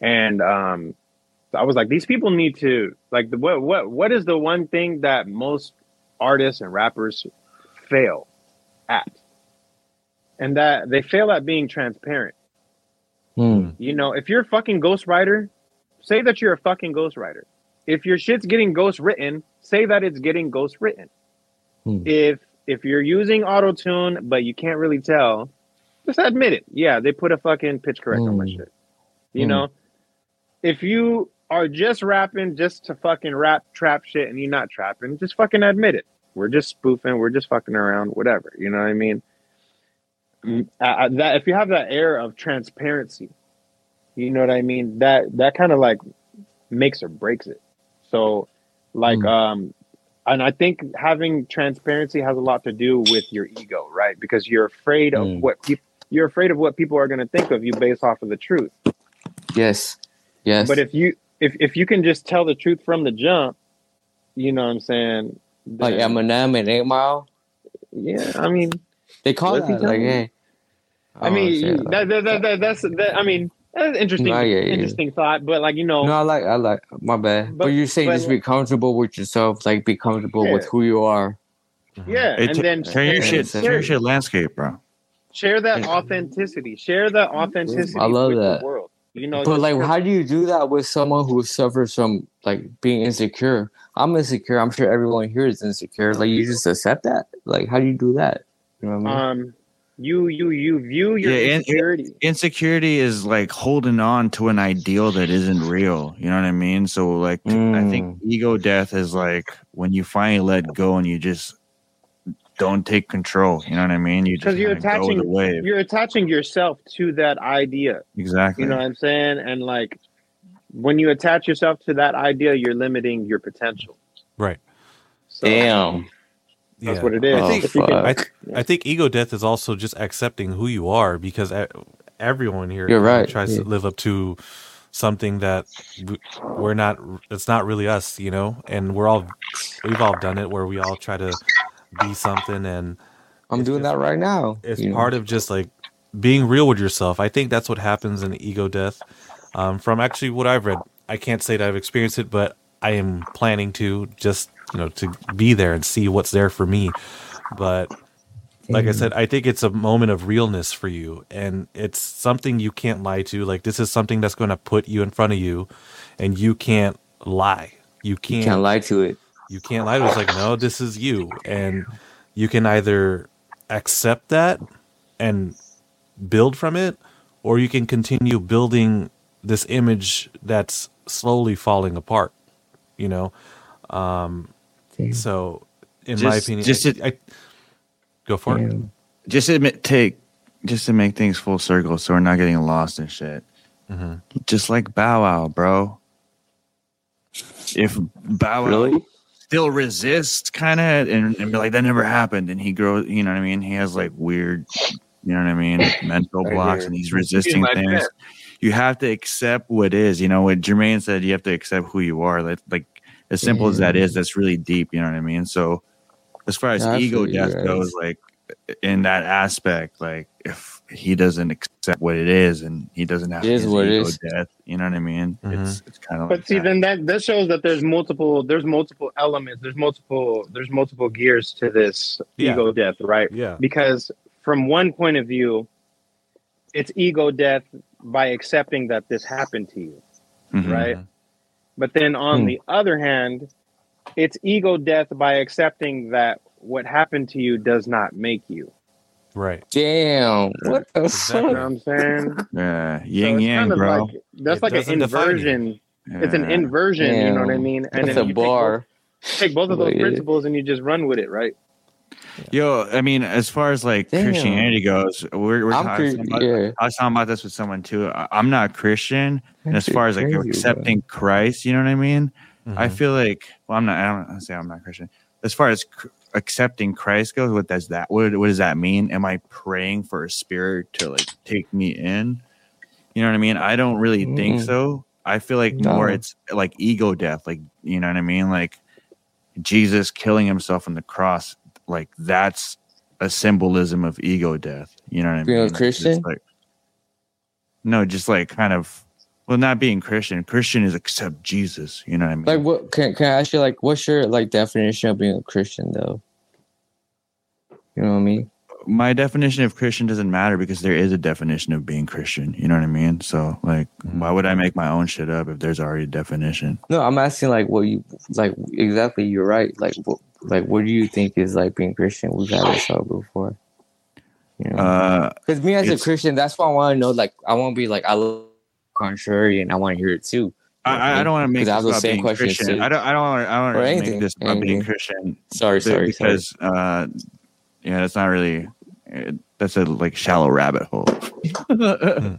And um, I was like, these people need to like the what what what is the one thing that most artists and rappers fail at, and that they fail at being transparent. Hmm. You know, if you're a fucking ghostwriter, say that you're a fucking ghostwriter. If your shit's getting ghost written, say that it's getting ghost written. Hmm. If if you're using auto tune but you can't really tell, just admit it. Yeah, they put a fucking pitch correct on my Hmm. shit. You Hmm. know, if you are just rapping just to fucking rap trap shit and you're not trapping, just fucking admit it. We're just spoofing. We're just fucking around. Whatever. You know what I mean? Mm, uh, that if you have that air of transparency, you know what I mean. That that kind of like makes or breaks it. So, like, Mm. um, and I think having transparency has a lot to do with your ego, right? Because you're afraid of Mm. what people you're afraid of what people are going to think of you based off of the truth. Yes. Yes. But if you if if you can just tell the truth from the jump, you know what I'm saying? Oh, like Eminem and Eight Mile, yeah, I mean, they call What's he that like, telling you? hey. I mean, oh, you, that, that, that, that, that's that, I mean, that's interesting, I get you. interesting thought. But like you know, No, I like, I like. My bad. But, But- you're saying but just be comfortable with yourself, like be comfortable with who you are. Mm-hmm. yeah, Hey, and t- then share your shit. Share your share landscape, bro. share that authenticity. Share that authenticity. I love with that. The world. You know, but like, how do you do that with someone who suffers from like being insecure? I'm insecure. I'm sure everyone here is insecure. Like, you just accept that. Like, how do you do that? You know what I mean? um, you you you view your Yeah, and- insecurity. Insecurity is like holding on to an ideal that isn't real. You know what I mean? So like I think ego death is like when you finally let go and you just don't take control. You know what I mean? You just you're kinda go with attaching the wave. you're attaching yourself to that idea. Exactly. You know what I'm saying? And like when you attach yourself to that idea, you're limiting your potential. Right. So Damn. that's Yeah. what it is. Oh, If you can- I, th- I think ego death is also just accepting who you are because everyone here You're right, tries yeah. to live up to something that we're not it's not really us you know and we're all we've all done it where we all try to be something and I'm doing just- that right now. it's you know? part of just like being real with yourself i think that's what happens in ego death um, from actually what i've read i can't say that i've experienced it but i am planning to just you know to be there and see what's there for me but like I said, I think it's a moment of realness for you, and it's something you can't lie to. Like this is something that's going to put you in front of you, and you can't lie. You can't. You can't lie to it. You can't lie to it. It's like no, this is you, and you can either accept that and build from it, or you can continue building this image that's slowly falling apart. You know, um, Damn. so in my opinion, just I, I- go for it. Just admit take just to make things full circle so we're not getting lost in shit. hmm Just like Bow Wow, bro. If Bow Wow Really? Still resists kind of and, and be like that never happened. And he grows you know what i mean? He has like weird you know what i mean mental Right blocks here. and he's resisting like things. you have to accept what is you know? What jermaine said you have to accept who you are. Like, like as simple as that Yeah. is that's really deep you know what i mean? So as far as ego death guys. goes like in that aspect like if he doesn't accept what it is and he doesn't have It is what it ego death you know what i mean Mhm. it's it's kind of But like see, that. then that that shows that there's multiple there's multiple elements, there's multiple there's multiple gears to this Yeah. ego death, right? Yeah. Because from one point of view, it's ego death by accepting that this happened to you, Mhm. right? But then on Hmm. the other hand, it's ego death by accepting that what happened to you does not make you. Right. Damn. What the Exactly. You know fuck? I'm saying? Yeah, yin it's yang, kind of bro. like that's It like an doesn't define you. inversion. It's an Yeah. inversion. You know what I mean? And That's then a you take both, bar. take both of those principles and you just run with it, right? Yo, I mean, as far as like Damn. Christianity goes, we're, we're I'm talking cre- about, yeah. I was talking about this with someone too. I, I'm not Christian, and as far as like crazy, bro. accepting Christ, you know what I mean? I Mhm. feel like, well, I'm not. I don't wanna say I'm not Christian. As far as cr- accepting Christ goes, what does that? What, what does that mean? Am I praying for a spirit to like take me in? You know what I mean? I don't really think Mm. so. I feel like more it's like ego death. Like you know what I mean? Like Jesus killing himself on the cross. Like that's a symbolism of ego death. You know what I mean? Being a? Christian? like no, just like kind of well, not being Christian. Christian is accept Jesus. You know what I mean? Like what can can I ask you like what's your like definition of being a Christian though? You know what I mean? my definition of Christian doesn't matter because there is a definition of being Christian. You know what I mean? So like, why would I make my own shit up if there's already a definition? No, I'm asking like what you like exactly. You're right. Like what like what do you think is like being Christian? We've had this up before. You know, Uh, because me as a Christian, that's why I want to know. Like I want to be like I love contrary, and I want to hear it too. I- I, I don't want to make this the about same being questions Christian. too. I don't. I don't. Want, I don't want to anything, make this about being. Christian. Sorry, sorry, sorry. because uh, yeah, that's not really. That's a like shallow rabbit hole.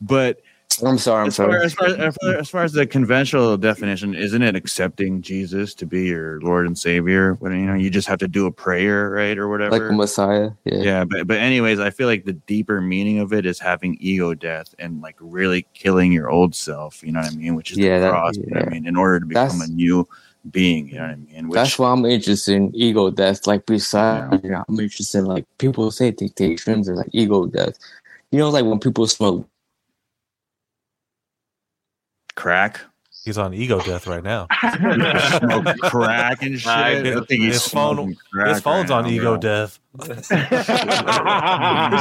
but I'm sorry. I'm as far, sorry. as, far, as, far, as far as the conventional definition, isn't it accepting Jesus to be your Lord and Savior? When you know you just have to do a prayer, right, or whatever. Like a Messiah. Yeah. yeah, but but anyways, I feel like the deeper meaning of it is having ego death and like really killing your old self. You know what I mean? Which is Yeah, the that- cross. Know I mean? In order to become That's- a new being. You know what I mean? Which, That's why I'm interested in ego death. Like besides, you know, I'm interested in like people say take shrooms or like ego death. You know, like when people smoke. Crack. He's on ego death right now. Smoke crack and shit. I think he's his phone, smoking crack his phone's right on now, ego bro. death. Every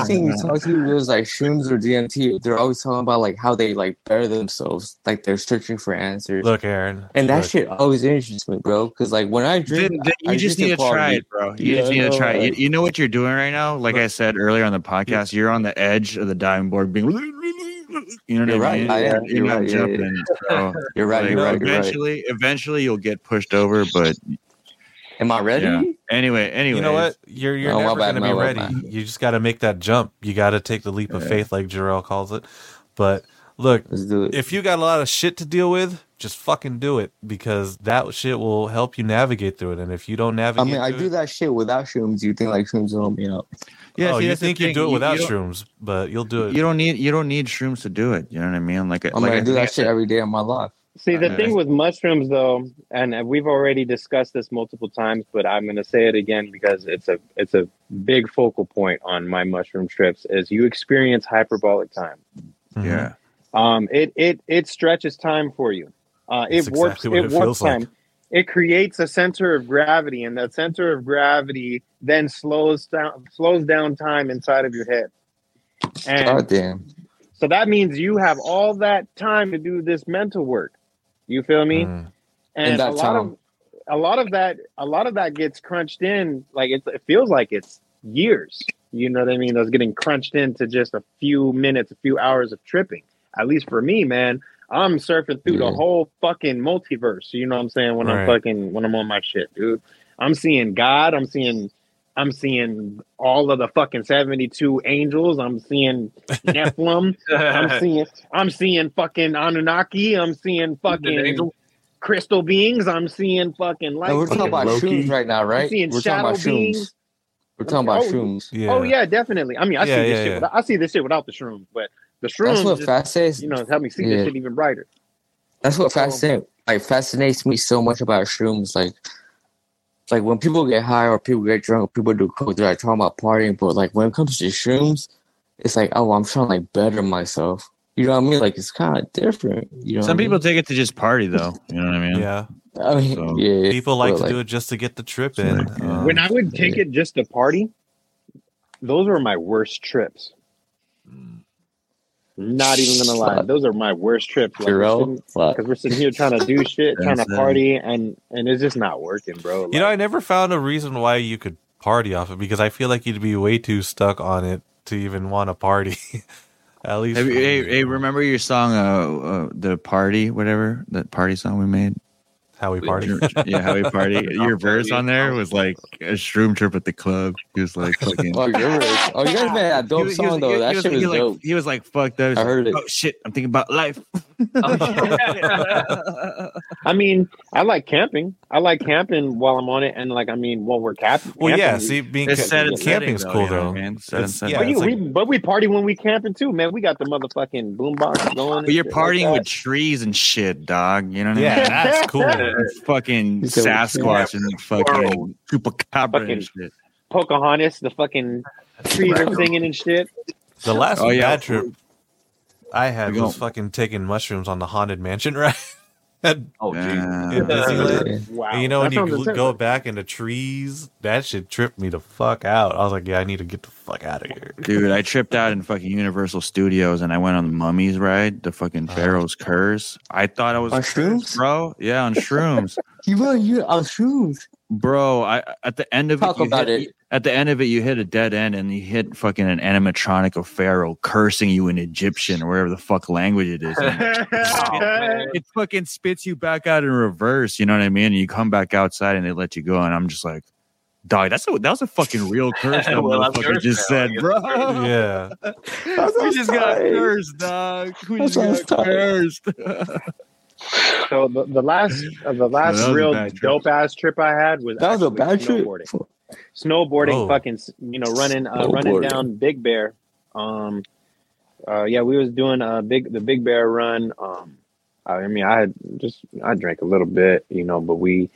thing you talk to was like shrooms or DMT. They're always talking about like how they like better themselves, like they're searching for answers. Look, Aaron, and that look. shit always interests me, bro. Because like when I drink, Then, then you I just need to to try it, bro. You Yeah, just need I to try it. You, you know what you're doing right now? Like I said earlier on the podcast, you're on the edge of the diving board, being. You know what You're I right, oh, mean? I. You're, You're not right, yeah, jumping. So, You're right. like, You're right. You're right. Eventually, eventually, you'll get pushed over. But Am I ready? yeah. Anyway, anyway, You know what? You're you're Oh, my never going to be ready. my You just got to make that jump. You got to take the leap of Yeah. faith, like Jarrell calls it. But look, Let's do it. if you got a lot of shit to deal with, just fucking do it because that shit will help you navigate through it. And if you don't navigate, I mean, I do it, that shit without shrooms. You think like shrooms will help me out? Yeah, oh, see, you think you thing. do it without don't- shrooms, but you'll do it. You don't need you don't need shrooms to do it. You know what I mean? Like, I'm like gonna I do that shit every day of my life. See, the thing with mushrooms, though, and we've already discussed this multiple times, but I'm going to say it again because it's a it's a big focal point on my mushroom trips. Is you experience hyperbolic time. Yeah, Um, it it it stretches time for you. Uh, it That's warps exactly what it it warps feels like. time. It creates a center of gravity, and that center of gravity then slows down slows down time inside of your head. And God damn. so that means you have all that time to do this mental work. You feel me? Mm. And In that a lot of a lot of that a lot of that gets crunched in like it, it feels like it's years. You know what I mean? That's getting crunched into just a few minutes, a few hours of tripping. At least for me, man. I'm surfing through Yeah. the whole fucking multiverse. You know what I'm saying? When I'm Right. fucking when I'm on my shit, dude. I'm seeing God. I'm seeing I'm seeing all of the fucking 72 angels. I'm seeing Nephilim. I'm seeing I'm seeing fucking Anunnaki. I'm seeing fucking angel? crystal beings. I'm seeing fucking light. No, we're talking about beings. shrooms right now, right? seeing We're talking about shadow shrooms. We're talking about Oh, shrooms. Yeah. Oh yeah, definitely. I mean, I Yeah, see this yeah, shit. yeah. Without, I see this shit without the shrooms, but the That's what just, fascinates. you know, help me see Yeah. this shit even brighter. That's what So- fascinates like fascinates me so much about shrooms. Like, like when people get high or people get drunk, or people do coke. They're like talking about partying, but like when it comes to shrooms, it's like, oh, I'm trying to like better myself. You know what I mean? Like it's kind of different. You know, some what I people take it to just party though. You know what I mean? Yeah. I mean, So- yeah. People like but, to do it just to get the trip in. Like, yeah. Um, When I would take it just to party, those were my worst trips. Not even gonna lie, those are my worst trips. Like, Jarrell, fuck. because we're sitting here trying to do shit, trying to party, and and it's just not working, bro. You know, I never found a reason why you could party off it because I feel like you'd be way too stuck on it to even want to party. At least, Have you, for hey, hey, remember your song, uh, uh, the party, whatever that party song we made? How we party. yeah, how we party. Your verse on there was like a shroom trip at the club. He was like fucking. Oh, you're right. Oh, you guys made that dope was- song was- though. he That was- shit he was like, dope. He was like, "Fuck that." He I heard like, it. Oh shit! I'm thinking about life. I mean, I like camping. I like camping while I'm on it, and like I mean, while we're camping. Well, yeah. See, being It's ca- set and setting, camping's though, cool though. what I? Set It's- yeah, But, you, like- we, but we party when we camping too, man. We got the motherfucking boombox going. But you're and like partying with trees and shit, dog. You know what I mean? yeah, that's cool. It's fucking You said with Sasquatch and the fucking chupacabra Fucking- and shit. Pocahontas, the fucking trees are singing and shit. The last Oh, yeah. bad trip I had We was fucking taking mushrooms on the haunted mansion ride. And Oh, geez. Uh, in Disneyland. Wow, And you know, when you sounds gl- intense. go back into trees, that shit tripped me the fuck out. I was like, yeah, I need to get the fuck out of here. Dude, I tripped out in fucking Universal Studios and I went on the Mummies ride, the fucking Pharaoh's Curse. I thought I was On shrooms? bro. Yeah, on shrooms, You were you on shrooms. bro. I at the end of Talk it, you about hit- it. At the end of it, you hit a dead end and you hit fucking an animatronic of Pharaoh cursing you in Egyptian or whatever the fuck language it is. it, it fucking spits you back out in reverse. You know what I mean? And you come back outside and they let you go, and I'm just like. Dog, that's a, that was a fucking real curse that Well, motherfucker just now, said, bro. Yeah. we just got cursed, dog. We That just got tight. cursed. So the, the last uh, the last that was a real bad trip. dope ass trip I had was That was a actually bad trip. Snowboarding. Snowboarding, Oh. fucking, you know, running uh, running down Big Bear. Um, uh, yeah, we was doing uh big the Big Bear run. Um, I mean, I had just I drank a little bit, you know, but we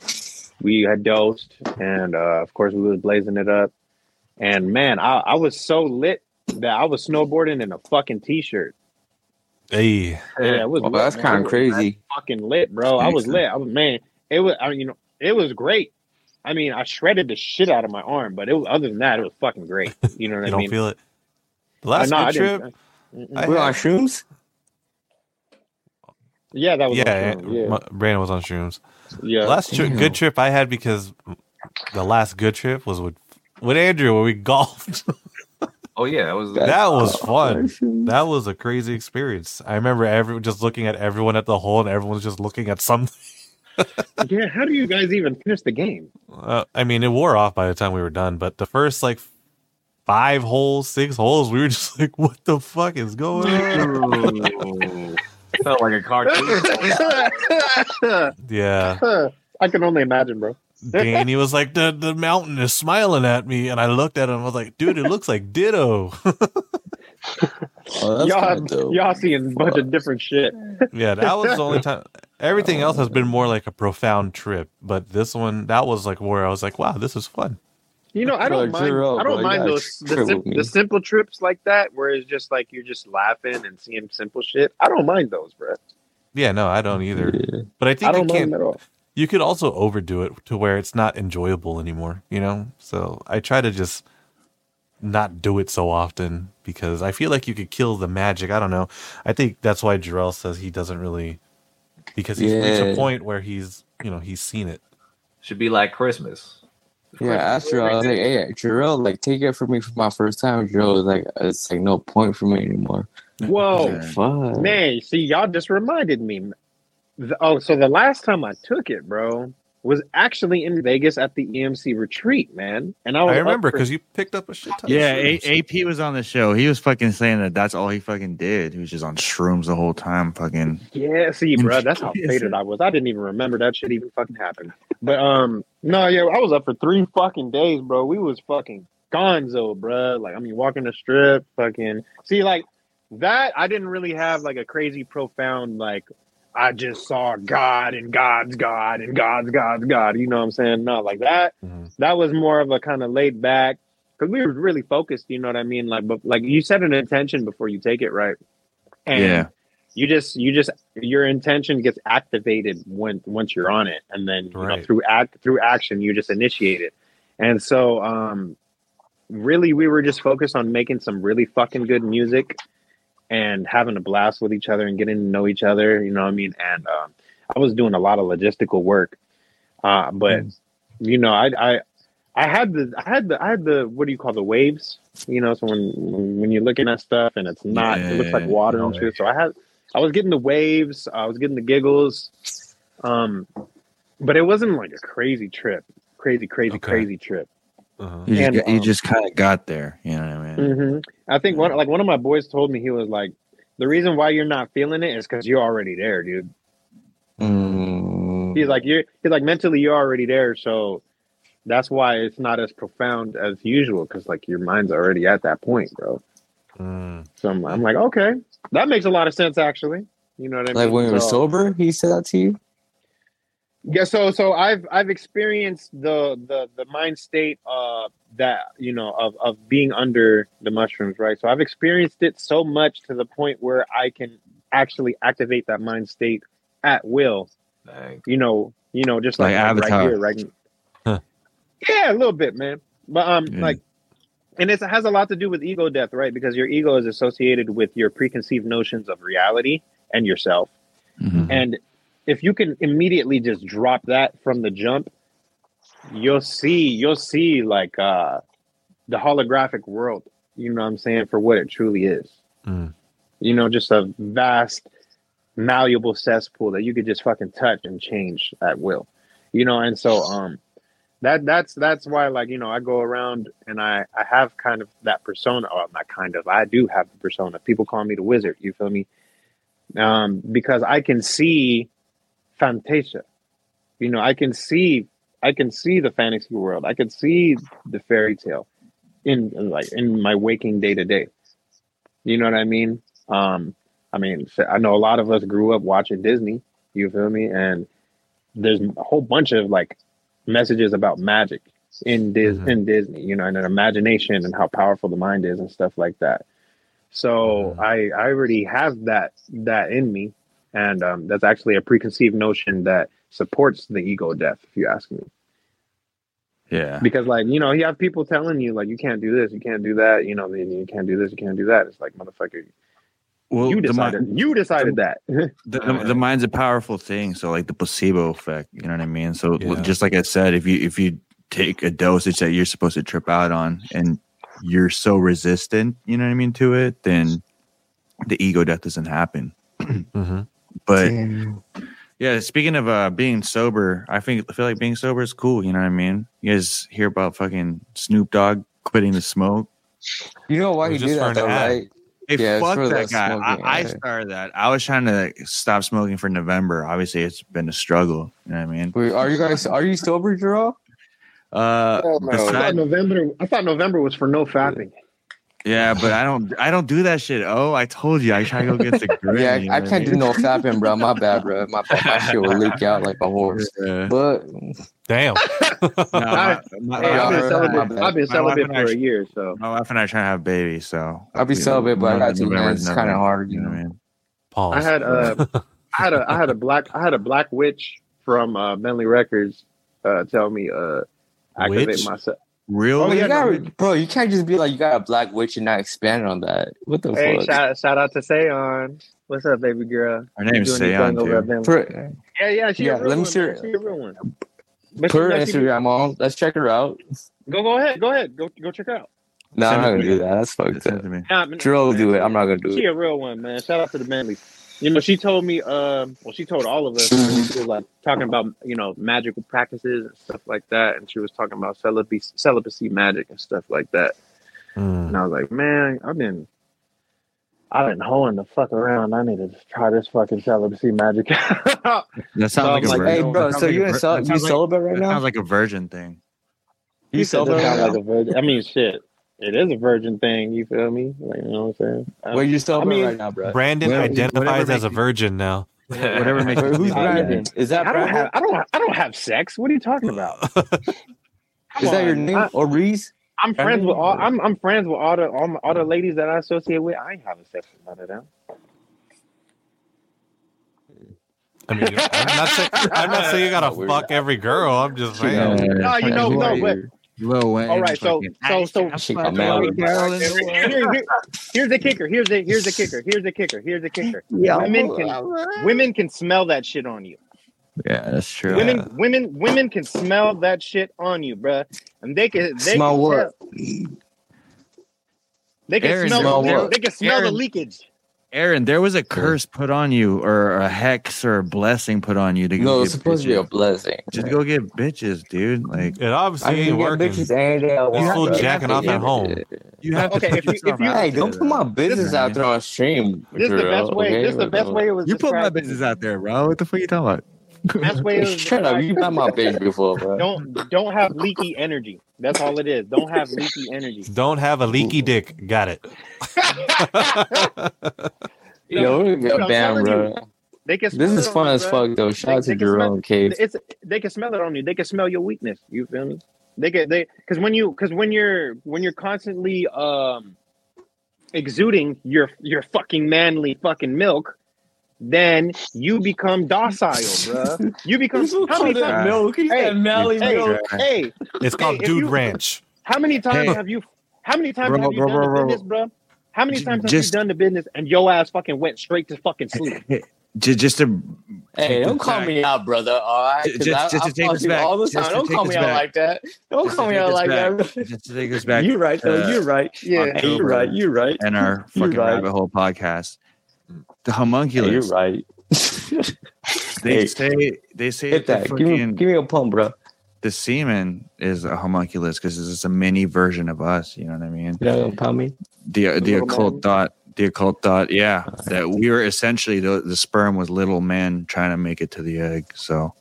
we had dosed, and uh, of course we was blazing it up. And man, I, I was so lit that I was snowboarding in a fucking t-shirt. Hey. Yeah, it was. Well, lit, that's kind of crazy. Fucking lit, bro. I was Excellent. lit. I was man. It was. I mean, you know, it was great. I mean, I shredded the shit out of my arm, but it was, other than that, it was fucking great. You know what You I don't feel it. The Uh, last no, I good didn't- trip, Mm-mm. I We're on shrooms. yeah, that was yeah, awesome. yeah, my- Brandon was on shrooms. yeah. The last tri- good trip I had because the last good trip was with with Andrew where we golfed. Oh yeah, that was. that was fun. shrooms. That was a crazy experience. I remember everyone just looking at everyone at the hole, and everyone's just looking at something. Yeah. How do you guys even finish the game? Uh, I mean, it wore off by the time we were done, but the first like five holes, six holes, we were just like, "What the fuck is going on?" felt like a cartoon. yeah, I can only imagine, bro. Danny was like, "the The mountain is smiling at me," and I looked at him. I was like, "Dude, it looks like Ditto." Oh, y'all, kind of dope. y'all seeing a bunch of different shit. yeah, that was the only time. Everything else has been more like a profound trip, but this one, that was like where I was like, "Wow, this is fun." You know, I don't Bro, mind. Jiro, I don't mind those the, sim- the simple trips like that, where it's just like you're just laughing and seeing simple shit. I don't mind those, bro. Yeah, no, I don't either. Yeah. But I I think you don't mind can't. them at all. you could also overdo it to where it's not enjoyable anymore, you know? So I try to just not do it so often because I feel like you could kill the magic. I don't know. I think that's why Jarrell says he doesn't really because he's reached a point where he's you know, he's seen it. Should be like Christmas. Yeah, after I was like, "Hey, Jarrell, like take it from me for my first time." Jarrell was like, uh, "It's like no point for me anymore." Whoa, Yeah. Fuck. man! See, y'all just reminded me. Oh, so the last time I took it, bro, was actually in Vegas at the EMC retreat, man. And I, was I up remember for- because you picked up a shit ton. Yeah, of A- AP was on the show. He was fucking saying that that's all he fucking did. He was just on shrooms the whole time. Fucking Yeah, see, bro, that's how faded I was. I didn't even remember that shit even fucking happened. But um, no, yeah, I was up for three fucking days, bro. We was fucking gonzo, bro. Like, I mean, walking the strip, fucking. See, like that, I didn't really have like a crazy, profound like. I just saw God and God's God and God's God's God. You know what I'm saying? No, like that. Mhm. That was more of a kind of laid back because we were really focused. You know what I mean? Like, but like you set an intention before you take it, right? And Yeah. you just you just your intention gets activated when once you're on it and then you know through act through action you just initiate it and so um really we were just focused on making some really fucking good music and having a blast with each other and getting to know each other you know what i mean and um i was doing a lot of logistical work uh but you know i i I had the I had the I had the what do you call the waves? You know, so when when you're looking at stuff and it's not, it looks like Yeah. water and shit. So I had I was getting the waves, I was getting the giggles, um, but it wasn't like a crazy trip, crazy, crazy, Okay. crazy trip. Uh-huh. You just, And, got- you um, just kind of got there. You know what I mean? hmm I think one like one of my boys told me he was like, the reason why you're not feeling it is because you're already there, dude. Mm. He's like you're he's like mentally you're already there, so that's why it's not as profound as usual because like your mind's already at that point, bro. Mm. So I'm, I'm like, okay, that makes a lot of sense actually. You know what I mean? Like when you were So- sober, he said that to you. Yeah, so so I've I've experienced the the the mind state uh that you know of of being under the mushrooms, right? So I've experienced it so much to the point where I can actually activate that mind state at will. Dang. You know, you know, just like, Like like Avatar. right here, right. Huh. Yeah, a little bit, man. But um, Yeah. like, and it's, it has a lot to do with ego death, right? Because your ego is associated with your preconceived notions of reality and yourself. Mhm. And if you can immediately just drop that from the jump, you'll see you'll see like uh the holographic world, you know what I'm saying, for what it truly is. Mm. You know, just a vast malleable cesspool that you could just fucking touch and change at will. You know, and so um that that's that's why like, you know, I go around and I I have kind of that persona or not kind of, I do have the persona. People call me the wizard, you feel me? Um because I can see Fantasia. You know, I can see I can see the fantasy world. I can see the fairy tale in, in like in my waking day to day. You know what I mean? Um I mean, I know a lot of us grew up watching Disney, you feel me? And there's a whole bunch of like messages about magic in Dis- Mhm. in Disney, you know, and an imagination and how powerful the mind is and stuff like that. So Mhm. I I already have that that in me, and um, that's actually a preconceived notion that supports the ego death. If you ask me, Yeah. because like you know, you have people telling you like you can't do this, you can't do that, you know, you can't do this, you can't do that. It's like motherfucker, Well, you the, decided mi- you decided that. the, the, the mind's a powerful thing. So like the placebo effect, you know what I mean? So Yeah. just like I said, if you if you take a dosage that you're supposed to trip out on and you're so resistant, you know what I mean, to it, then the ego death doesn't happen. Mhm. But Damn. yeah, speaking of uh being sober, I think I feel like being sober is cool, you know what I mean? You guys hear about fucking Snoop Dogg quitting the smoke? You know why It he was just did that though, right? Hey, Yeah, fuck that guy. smoking, I, I started that. I was trying to stop smoking for November. Obviously, it's been a struggle. You know what I mean? Wait, are you guys are you sober, Jerome? Uh, I thought November. I thought November was for no fapping. Yeah, but I don't. I don't do that shit. Oh, I told you. I try to go get the grin. Yeah, you know I can't do no fapping, bro. My bad, bro. My bad. My shit will leak out like a horse. Yeah. But Damn. No, my, my, Hey, I've been my celibate. I've been celibate for I a sh- year, so my wife and I are trying to have babies. So I'll be you know, celibate, but I got to, man. November's It's kind of hard, You you know what I Pause. I had uh, I had a I had a black I had a black witch from uh, Bentley Records uh, tell me uh, activate Witch? myself. Real? Oh, Bro, yeah, you gotta, bro, you can't just be like you got a black witch and not expand on that. What the Hey, fuck? shout shout out to Sayon. What's up, baby girl? Her name's You Sayon, anything over too. Yeah, yeah, she Yeah, a real let me see her- She a real one. But she, per no, she- Instagram, mom. Let's check her out. go go ahead, go ahead, go go check her out. No, Send I'm not gonna do that. That's fucked up. to me. Nah, Drill will do it. I'm not gonna do She it. a real one, man. Shout out to the Bentley. You know, she told me. Um, well, she told all of us. she was like talking about you know magical practices and stuff like that, and she was talking about celibacy, celibacy magic and stuff like that. Mm. And I was like, man, I've been, I've been hoeing the fuck around. I need to try this fucking celibacy magic. That sounds So like a like, virgin. Hey, bro. So like you a in vir- cel- you sounds like- celibate right That now? sounds like a virgin thing. You He celibate that right sounds now? like a virgin. I mean, shit. It is a virgin thing. You feel me? Like, you know what I'm saying? Where you celibate I mean- right now, bro? Brandon Whatever- identifies as a makes you- virgin now. Whatever makes Wait, you who's feel Brandon? Brandon? Is that I don't Brandon? have. I don't. I don't have sex. What are you talking about? Come Is that your name? I, Oreez? I'm friends Brandon? with all. I'm I'm friends with all the all, my, all the ladies that I associate with. I ain't having sex with none of them. I mean, I'm not saying I'm not saying you gotta fuck every girl. I'm just saying. No, you know, Who no, but you? Lil Wayne. all right. So so so. Shit, so here's the kicker. Here's the here's the kicker. Here's the kicker. Here's the kicker. Yeah, Women can women can smell that shit on you. Yeah, that's true. Women, women, women can smell that shit on you, bruh. and they can they Smell can what? tell- They can Aaron, smell. smell They, what? they can smell the leakage. Aaron, there was a curse put on you, or a hex, or a blessing put on you to go No, get it's supposed to be a blessing. Just go get bitches, dude. Like It obviously I ain't can working. bitches any day I want. still jacking off at home. you have to Okay, put if you- if you- Hey, don't put my business out there on stream. This is the best way. okay? This is the best way it was. You put my described to me. business out there, bro. What the fuck are you talking about? Best way it was Shut up! You to met my bitch before, bro. Don't don't have leaky energy. That's all it is. Don't have leaky energy. Don't have a leaky dick. Got it. Yo, we're Dude, gonna I'm bam, bro. you. They can. This is fun you, as bro. fuck though. Shout out They- to they can smell- Jerome Cave. It's they can smell it on you. They can smell your weakness. You feel me? They get they because when you because when you're when you're constantly um exuding your your fucking manly fucking milk, then you become docile, bruh. You become how many times? milk. He Hey, said Mally Hey, milk. hey, It's called Hey, if Dude you- Ranch. how many times Hey. have you? How many times Bro, have you bro, done bro, the bro. business, bro? How many J- times have you done the business and your ass fucking went straight to fucking sleep? Just, just to Hey, don't call back- me out, brother. All right, Just- 'Cause just- I, just I to take fuck us back. all the Just time. to Don't take call us me out back. like that. Don't just call to me take out like back. that. Just to take us back. You're right though. You're right. Yeah. Hey, you're right. You're right. and our You're fucking right. rabbit hole podcast. The Hey, homunculus. you're right. They Hey, say they say hit that that. the Give me, give me a pump, bro. the semen is a homunculus because it's just a mini version of us. You know what I mean? You know, pump me. The the little occult man. thought. The occult thought, yeah, that we were essentially the, the sperm was little men trying to make it to the egg. So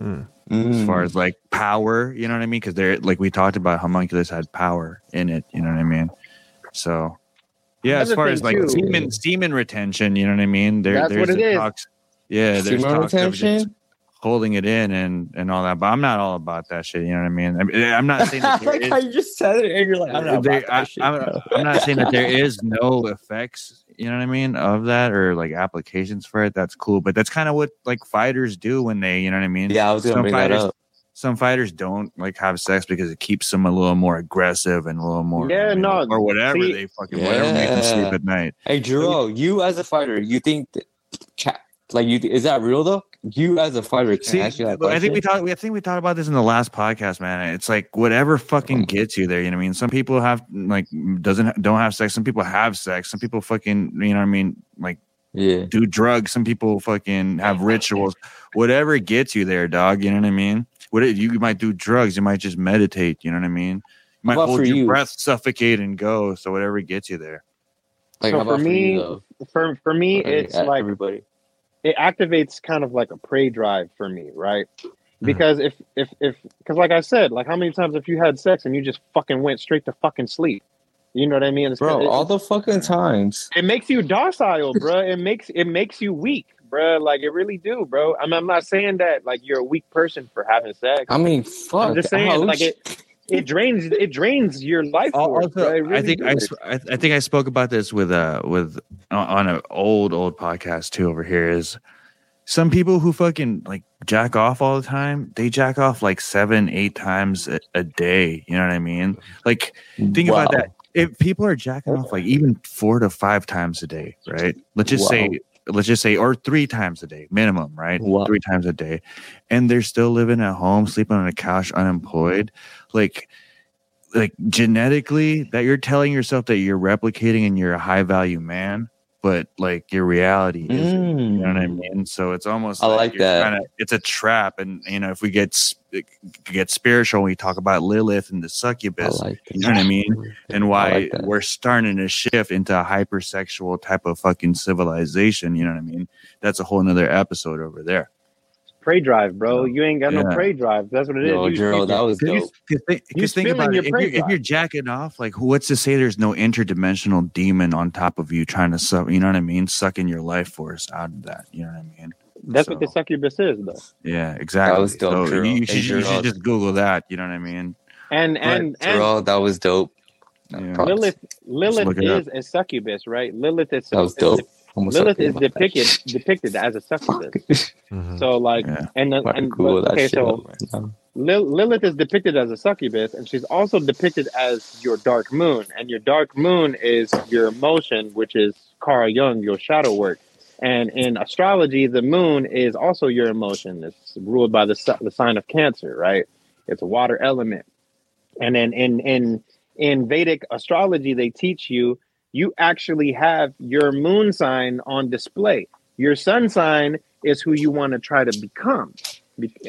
as Mm. far as like power, you know what I mean? Because they're like we talked about, homunculus had power in it. You know what I mean? So yeah, as far as like too- semen semen retention, you know what I mean? There, That's there's what it the is. Yeah, there's Semen talks of just retention. holding it in and and all that. But I'm not all about that shit. You know what I mean? I mean I'm not saying that there like how is. you just said it, and you're like, I'm not there- I, shit. I'm. I'm not saying that there is no effects. You know what I mean of that or like applications for it. That's cool, but that's kind of what like fighters do when they, you know what I mean? Yeah, I was gonna Some bring that up. Some fighters don't like have sex because it keeps them a little more aggressive and a little more Yeah, you know, no, or whatever see- they fucking whatever makes them sleep at night. Hey, Jerome, you as a fighter, you think that, like you is that real though? You as a fighter can See, ask you that I think we question? talked. I think we talked about this in the last podcast, man. It's like whatever fucking oh. gets you there. You know what I mean? Some people have like doesn't don't have sex. Some people have sex. Some people fucking you know what I mean? Like Yeah. do drugs. Some people fucking have rituals. Whatever gets you there, dog. You know what I mean? What it- you might do drugs. You might just meditate. You know what I mean? You might hold your you? breath, suffocate, and go. So whatever gets you there. Like So for about for me, you though? For for me, Like, it's like everybody. it activates kind of like a prey drive for me, right? Mm-hmm. Because if if if because like I said, like how many times have you had sex and you just fucking went straight to fucking sleep? You know what I mean? It's, Bro, it, all the fucking times. it makes you docile, bro. It makes it makes you weak, bro. Like it really do, bro. I mean, I'm not saying that like you're a weak person for having sex. I mean, fuck. I'm just saying, like it, it drains, it drains your life force. also, bro. It I think I, sp- I I think I spoke about this with uh with on an old old podcast too over here is some people who fucking like jack off all the time they jack off like seven eight times a, a day you know what I mean like think about that if people are jacking off like even four to five times a day right? Let's just say let's just say or three times a day minimum right? Wow. three times a day. And they're still living at home sleeping on a couch unemployed. Like like genetically that you're telling yourself that you're replicating and you're a high value man but like your reality is you know what i Mm. mean? So it's almost I like you're that. kinda- it's a trap and you know if we get get spiritual we talk about lilith and the succubus like you know what i mean? And why like we're starting to shift into a hypersexual type of fucking civilization you know what i mean? That's a whole nother episode over there prey drive, bro. You ain't got no Yeah. prey drive. That's what it is. Yo, You- Gerald, you- that was Because dope. think, You 'cause think about your it. If you're, if you're jacking off, like what's to say there's no interdimensional demon on top of you trying to suck, you know what I mean? Sucking your life force out of that. You know what I mean? That's what the succubus is, though. Yeah, exactly. That was dope, so you, you should, you should just Google that. You know what I mean? And But, and and Gerald, that was dope. Yeah. Lilith Lilith is it is a succubus, right? Lilith is That was is dope. Almost Lilith is about that depicted depicted as a succubus. Mhm. So like Yeah. and the, and Google but- okay, so up. Lil- Lilith is depicted as a succubus, and she's also depicted as your dark moon. And your dark moon is your emotion, which is Carl Jung, your shadow work. And in astrology, the moon is also your emotion. It's ruled by the the sign of Cancer, right? It's a water element. And then in in in Vedic astrology, they teach you you actually have your moon sign on display. Your sun sign is who you want to try to become,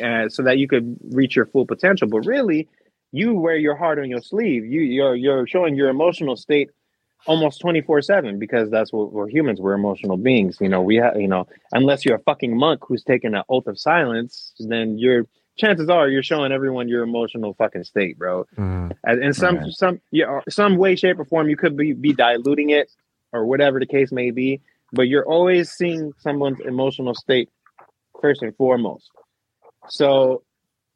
uh, so that you could reach your full potential. But really, you wear your heart on your sleeve. You you're you're showing your emotional state almost 24 7 because that's what we're humans we're emotional beings you know we have you know unless you're a fucking monk who's taking an oath of silence then you're chances are you're showing everyone your emotional fucking state bro Mhm. and in some Right. some yeah some way shape or form you could be, be diluting it or whatever the case may be but you're always seeing someone's emotional state first and foremost so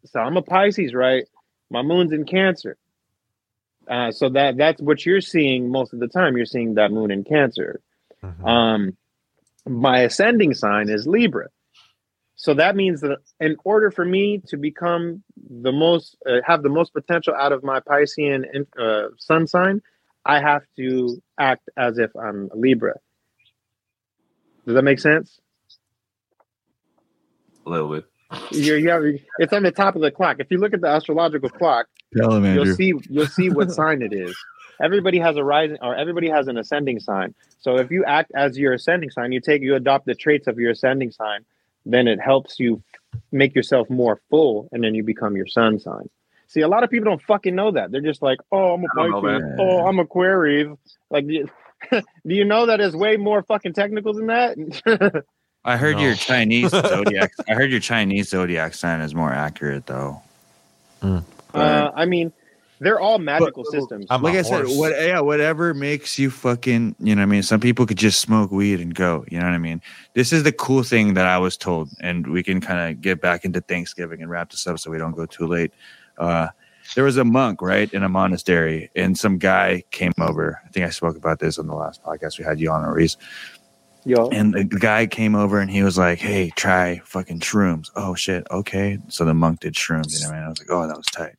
so i'm a pisces right my moon's in cancer uh, so that that's what you're seeing most of the time. You're seeing that moon in Cancer. Mhm. Um, my ascending sign is Libra. So that means that in order for me to become the most, uh, have the most potential out of my Piscean in- uh, sun sign, I have to act as if I'm a Libra. Does that make sense? A little bit. You're, you have, it's on the top of the clock. If you look at the astrological clock, Tell him, you'll see you'll see what sign it is. Everybody has a rising or everybody has an ascending sign. So if you act as your ascending sign, you take you adopt the traits of your ascending sign, then it helps you make yourself more full, and then you become your sun sign. See, a lot of people don't fucking know that. They're just like, "Oh, I'm a I don't Pisces. Oh, I'm a Aquarius." Like, do you, know that is way more fucking technical than that? I heard No. your Chinese zodiac. I heard your Chinese zodiac sign is more accurate though. Mm. uh, I mean, they're all magical systems. I'm like a I said, what yeah, whatever makes you fucking, you know what I mean? Some people could just smoke weed and go, you know what I mean? This is the cool thing that I was told, and we can kind of get back into Thanksgiving and wrap this up so we don't go too late. Uh there was a monk, right, in a monastery, and some guy came over. I think I spoke about this on the last podcast we had you on, Reese. Yo, And the guy came over and he was like, Hey, try fucking shrooms. Oh shit, okay. So the monk did shrooms, you know what I was like, Oh, that was tight.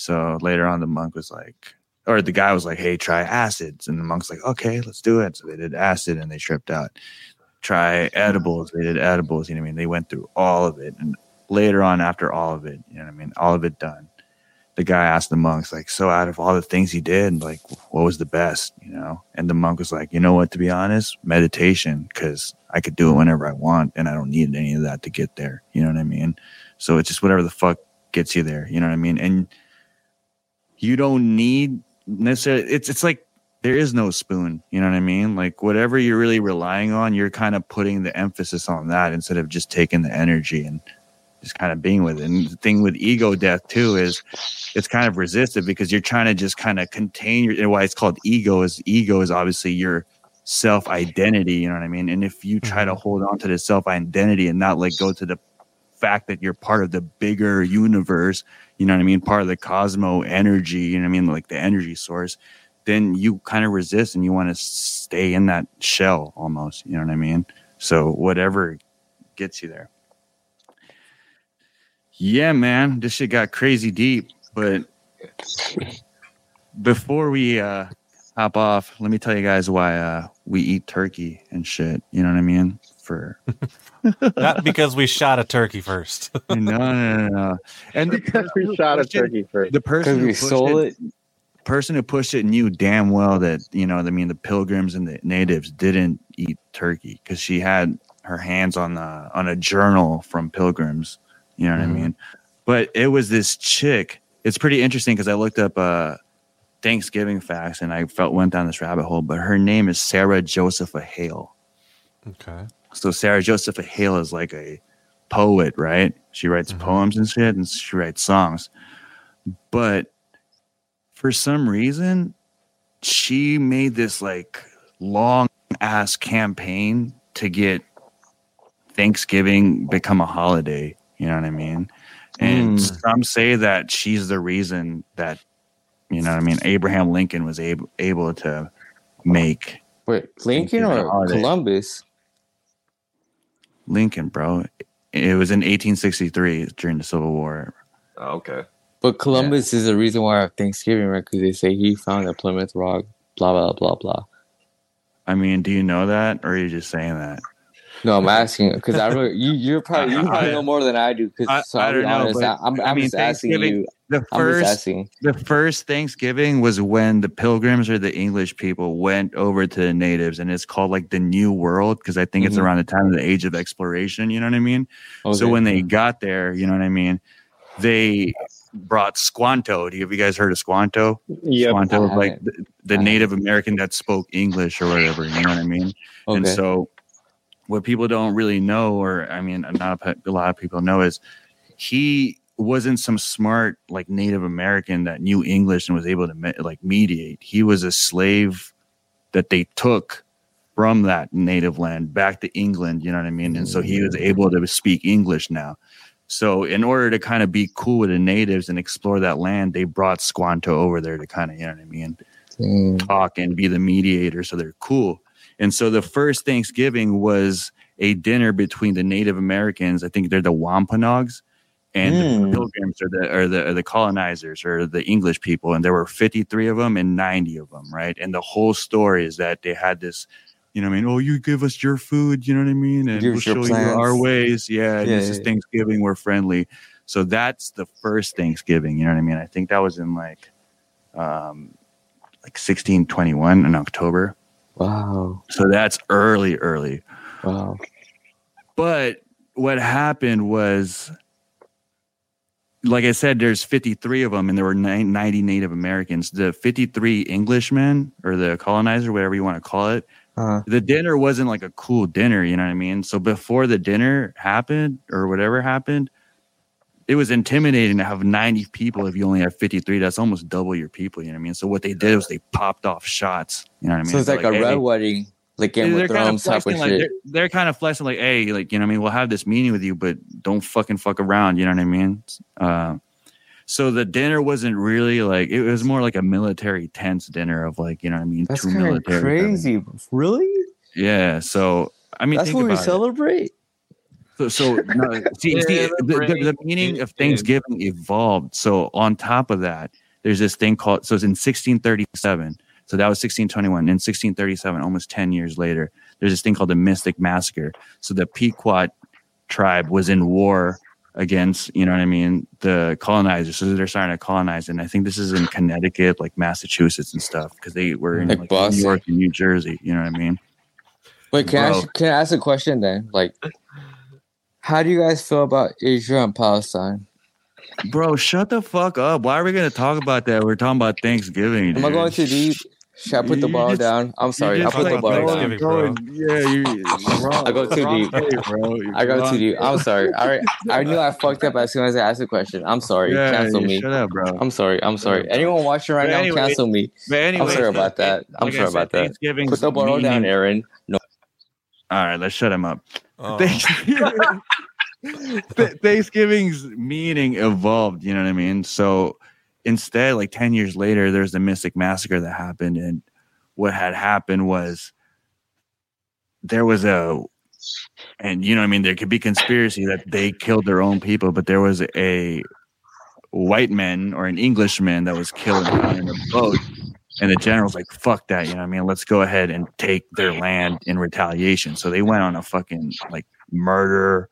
So later on the monk was like or the guy was like, Hey, try acids. And the monk's like, Okay, let's do it. So they did acid and they tripped out. Try edibles. They did edibles, you know what I mean? They went through all of it. And later on, after all of it, you know what I mean, all of it done. The guy asked the monks, like, so out of all the things he did, like, what was the best, you know? And the monk was like, you know what, to be honest, meditation, because I could do it whenever I want and I don't need any of that to get there. You know what I mean? So it's just whatever the fuck gets you there. You know what I mean? And you don't need necessarily, it's, it's like, there is no spoon. You know what I mean? Like whatever you're really relying on, you're kind of putting the emphasis on that instead of just taking the energy and just kind of being with it. And the thing with ego death too is it's kind of resistive because you're trying to just kind of contain your and why it's called ego is ego is obviously your self identity, you know what I mean? And if you try to mm-hmm. hold on to the self identity and not like go to the fact that you're part of the bigger universe, you know what I mean, part of the cosmo energy, you know what I mean, like the energy source, then you kind of resist and you want to stay in that shell almost, you know what I mean? So whatever gets you there. Yeah, man, this shit got crazy deep, but before we uh hop off, let me tell you guys why uh we eat turkey and shit, you know what I mean? For Not because we shot a turkey first. no, no, no, no. And the because we shot a pushed it- turkey first. the person who we pushed stole it, person who pushed it knew damn well that you know, I mean, the pilgrims and the natives didn't eat turkey because she had her hands on the on a journal from pilgrims. You know what Mhm. I mean? But it was this chick. It's pretty interesting because I looked up uh Thanksgiving facts and I felt went down this rabbit hole. But her name is Sarah Josepha Hale. okay. So Sarah Josepha Hale is like a poet, right? She writes Mhm. poems and shit, and she writes songs. But for some reason, she made this like long ass campaign to get Thanksgiving become a holiday. You know what I mean? And Mm. some say that she's the reason that you know what I mean. Abraham Lincoln was able able to make Wait, Lincoln or. Columbus? Lincoln, bro. It was in 1863 during the Civil War. Oh, okay. But Columbus is the reason why I have Thanksgiving, right? Because they say he found the Plymouth Rock, blah blah blah blah. I mean, do you know that, or are you just saying that? No, I'm asking because I really, you you're probably you probably I- know more than I do. I- Because so I I'll don't know, honest, but, I, I'm I mean, just asking you. The I'm just first asking. the first Thanksgiving was when the pilgrims or the English people went over to the natives, and it's called like the New World because I think it's Mhm. around the time of the Age of Exploration. You know what I mean? So when they got there, you know what I mean, they brought Squanto. Do you, have you guys heard of Squanto? Yep. Squanto was like the, the Native American that spoke English or whatever. You know what I mean? And so, what people don't really know, or I mean, not a, a lot of people know, is he wasn't some smart like Native American that knew English and was able to me- like mediate. He was a slave that they took from that native land back to England. You know what I mean? And so he was mm-hmm. able to speak English now. So in order to kind of be cool with the natives and explore that land, they brought Squanto over there to kind of, you know what I mean? Talk and be the mediator so they're cool and so the first thanksgiving was a dinner between the native americans. I think they're the wampanoags and Mm. the pilgrims or the or the or the colonizers or the english people. And there were 53 of them and 90 of them right? And the whole story is that they had this you know what i mean? Oh you give us your food you know what i mean? And Give we'll show you our ways. Yeah, Yeah, this is yeah. thanksgiving we're friendly. So that's the first thanksgiving you know what i mean? I think that was in like um like 1621 in October. Wow. So that's early, early. Wow. But what happened was, like I said, there's 53 of them, and there were 90 Native Americans. The 53 Englishmen or the colonizer, whatever you want to call it, Uh, the dinner wasn't like a cool dinner. You know what I mean? So before the dinner happened or whatever happened, it was intimidating to have 90 people if you only have 53. That's almost double your people. You know what I mean? So what they did was they popped off shots. You know what I mean? so it's They're like, a "Hey," red wedding, like Game they're of kind Thrones type of like, shit. they're, they're kind of flexing like, hey, like you know, what I mean, we'll have this meeting with you, but don't fucking fuck around. You know what I mean? Uh, so the dinner wasn't really like it was more like a military tense dinner of like you know what I mean, That's two military. crazy. Really? Yeah. So I mean, That's think what we celebrate it. Celebrate. So, so no, see, Yeah, see, the the, the, meaning of is- Thanksgiving evolved. So on top of that, there's this thing called. So it's in 1637. So that was 1621. In 1637, almost 10 years later, there's this thing called the Mystic Massacre. So the Pequot tribe was in war against, you know what I mean, the colonizers. So they're starting to colonize, and I think this is in Connecticut, like Massachusetts and stuff, because they were in Like like, New York and New Jersey. You know what I mean? Wait, can I ask, can I ask a question then? Like, how do you guys feel about Israel and Palestine? Bro, shut the fuck up. Why are we gonna talk about that? We're talking about Thanksgiving. Am I dude. going too deep? Should I put the You ball just- down? I'm sorry. I put the like ball down. Bro. Yeah, you. Wrong, I go too deep. way, bro. You're I go wrong too deep. I'm sorry. All right. I knew I fucked up as soon as I asked the question. I'm sorry. Yeah, cancel you me. Shut up, bro. I'm sorry. I'm sorry. Anyone watching right But now, anyway, cancel me. But anyway, I'm sorry about that. I'm like sorry said, about that. Thanksgiving's Put the ball down, Aaron. No. All right, let's shut him up. Oh. Th- Thanksgiving's meaning evolved. You know what I mean? So instead, like ten years later, there's the Mystic Massacre that happened, and what had happened was there was a, and you know, what I mean, there could be conspiracy that they killed their own people, but there was a white man or an Englishman that was killed in a boat. And the general's like, fuck that, you know what I mean? Let's go ahead and take their land in retaliation. So they went on a fucking like murder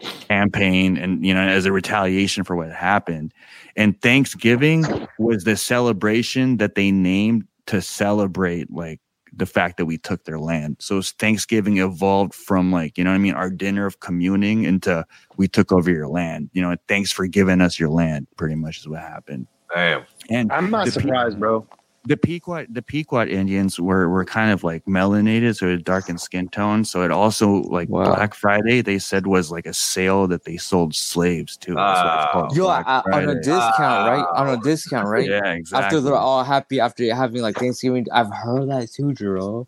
campaign and you know as a retaliation for what happened. And thanksgiving was the celebration that they named to celebrate like the fact that we took their land. So thanksgiving evolved from like you know what i mean? Our dinner of communing into we took over your land. You know thanks for giving us your land pretty much is what happened. Damn. and I'm not the pe- surprised, bro. The Pequot the Pequot Indians were were kind of like melanated, so a darkened skin tone. So it also like Wow. Black Friday they said was like a sale that they sold slaves to. That's why it's Yo, I, on a Friday. discount, right? On a discount, right? Yeah, exactly. After they're all happy after having like Thanksgiving. I've heard that too, Jerome.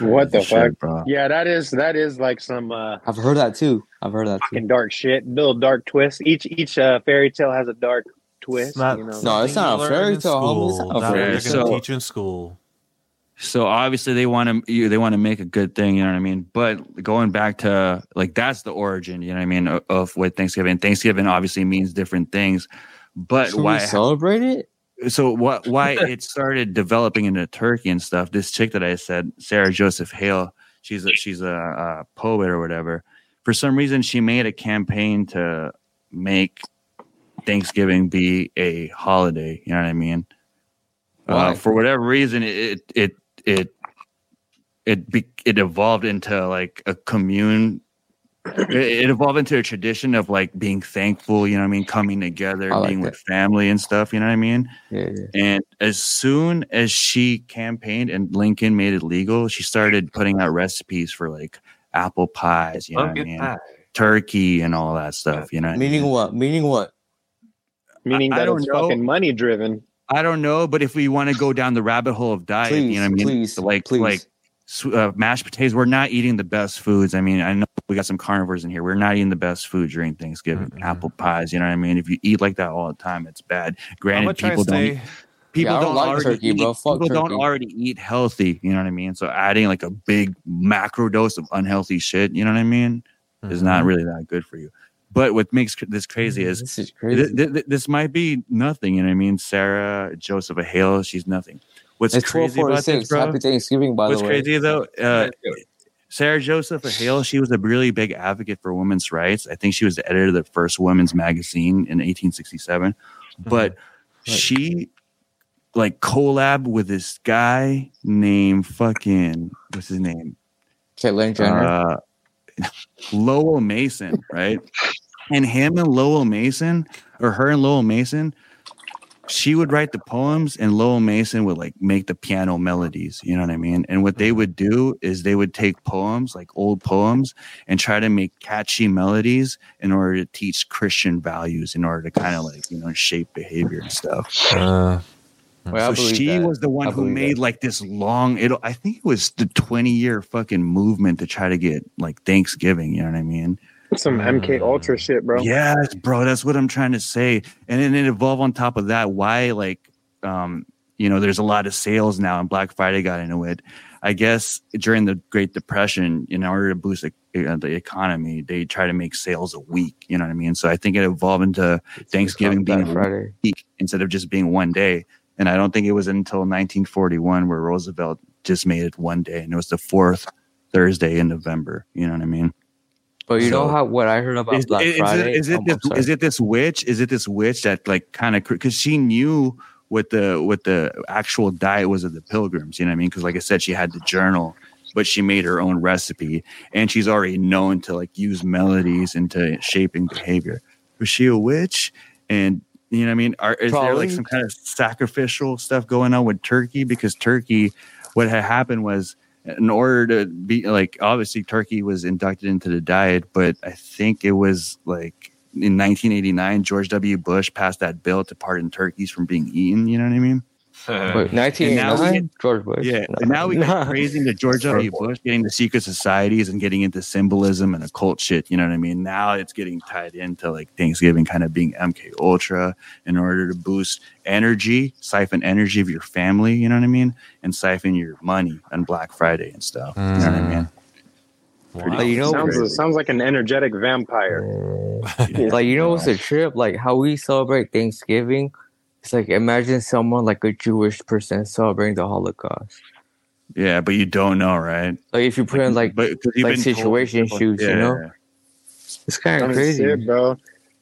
What the Shit, fuck? bro. Yeah, that is that is like some uh I've heard that too. I've heard that too. dark shit. Little dark twist. Each each uh, fairy tale has a dark twist. It's not, you know. No, it's not a something you fairy learn tale, homie. It's not a not fairy what they're tale. gonna teach in school. So obviously they want to they want to make a good thing, you know what I mean? But going back to like that's the origin, you know what I mean, of, of what Thanksgiving. Thanksgiving obviously means different things, but Should why we celebrate it? so what why it started developing into turkey and stuff this chick that i said sarah joseph hale she's a, she's a, a poet or whatever. For some reason, she made a campaign to make Thanksgiving be a holiday. You know what I mean? Uh, for whatever reason, it it it it be, it evolved into like a commune. It, it evolved into a tradition of like being thankful. You know what I mean? Coming together, like being that. with family and stuff. You know what I mean? Yeah, yeah. And as soon as she campaigned and Lincoln made it legal, she started putting out recipes for like apple pies, you know what I mean? pie. Turkey and all that stuff, you know. what I Meaning mean? what? Meaning what? Meaning I that don't it's know. fucking money driven. I don't know, but if we want to go down the rabbit hole of diet, you know what I mean? please, like please. like uh, mashed potatoes. We're not eating the best foods. I mean, I know we got some carnivores in here. We're not eating the best food during Thanksgiving. Mhm. Apple pies, you know what I mean? If you eat like that all the time, it's bad. Granted, people don't. stay. people Yeah, don't don't, like already turkey, eat, bro. Fuck people don't already eat healthy you know what i mean so adding like a big macro dose of unhealthy shit you know what i mean is not Mhm. really that good for you but what makes this crazy is this is crazy. th- th- this might be nothing you know what i mean sarah joseph hale she's nothing what's It's crazy about this bro Happy Thanksgiving, by what's the way. crazy though uh, Sarah Joseph Hale, she was a really big advocate for women's rights. I think she was the editor of the first women's magazine in 1867. But she like collab with this guy named fucking what's his name? Caitlyn Jenner. Uh, Lowell Mason, right? And him and Lowell Mason, or her and Lowell Mason, she would write the poems and Lowell Mason would like make the piano melodies. You know what I mean? And what they would do is they would take poems, like old poems, and try to make catchy melodies in order to teach Christian values, in order to kind of like, you know, shape behavior and stuff. Uh, Well, so she that. was the one I who made that. like this long it I think it was the 20 year fucking movement to try to get like Thanksgiving, you know what I mean? Some MK Ultra shit, bro. Yes, bro, that's what I'm trying to say. And then it evolved on top of that why like um you know, there's a lot of sales now and Black Friday got into it. I guess during the Great Depression, in order to boost the, uh, the economy, they try to make sales a week. You know what I mean? So I think it evolved into Thanksgiving Black being a Friday. week instead of just being one day. And I don't think it was until 1941 where Roosevelt just made it one day, and it was the fourth Thursday in November. You know what I mean? But you know how what I heard about Is, Black is Friday? it, is it Um, this is it this witch? Is it this witch that like kind of because she knew what the what the actual diet was of the pilgrims? You know what I mean? Because like I said, she had the journal, but she made her own recipe, and she's already known to like use melodies into shaping behavior. Was she a witch? And you know what I mean? Are, is there like some kind of sacrificial stuff going on with turkey? Because turkey, what had happened was in order to be like obviously turkey was inducted into the diet but i think it was like in 1989 george w bush passed that bill to pardon turkeys from being eaten you know what i mean Uh, Wait, And now we 1989? George Bush. yeah No. now we get Nah. praising the george w bush getting the secret societies and getting into symbolism and occult shit you know what i mean now it's getting tied into like thanksgiving kind of being mk ultra in order to boost energy siphon energy of your family you know what i mean and siphon your money on black friday and stuff you know what i mean mm. Pretty Like, you know, sounds sounds like an energetic vampire. like you know what's a trip? Like how we celebrate Thanksgiving. It's like imagine someone like a Jewish person celebrating the Holocaust. Yeah, but you don't know, right? Like if you put in like but 'cause you've like situation before- shoots, you know, it's kind of crazy. it, bro.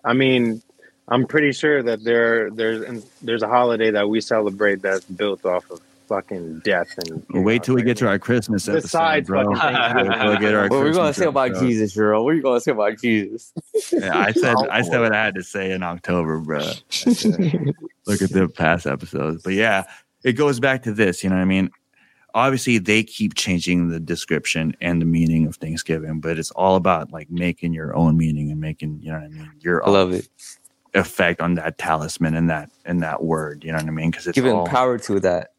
I mean, I'm pretty sure that there there's and there's a holiday that we celebrate that's built off of fucking death and Well, wait till we get to our Christmas episode, Besides bro. fucking Thanksgiving. Wait till we get our What are we gonna say about episode. Jesus, Jerome? What are you gonna say about Jesus? Yeah, I said oh, I said what I had to say in October, bro. Look at the past episodes, but yeah, it goes back to this. You know what I mean? Obviously, they keep changing the description and the meaning of Thanksgiving, but it's all about like making your own meaning and making you know what I mean your I love it. effect on that talisman and that and that word. You know what I mean? Because it's Giving all power to that.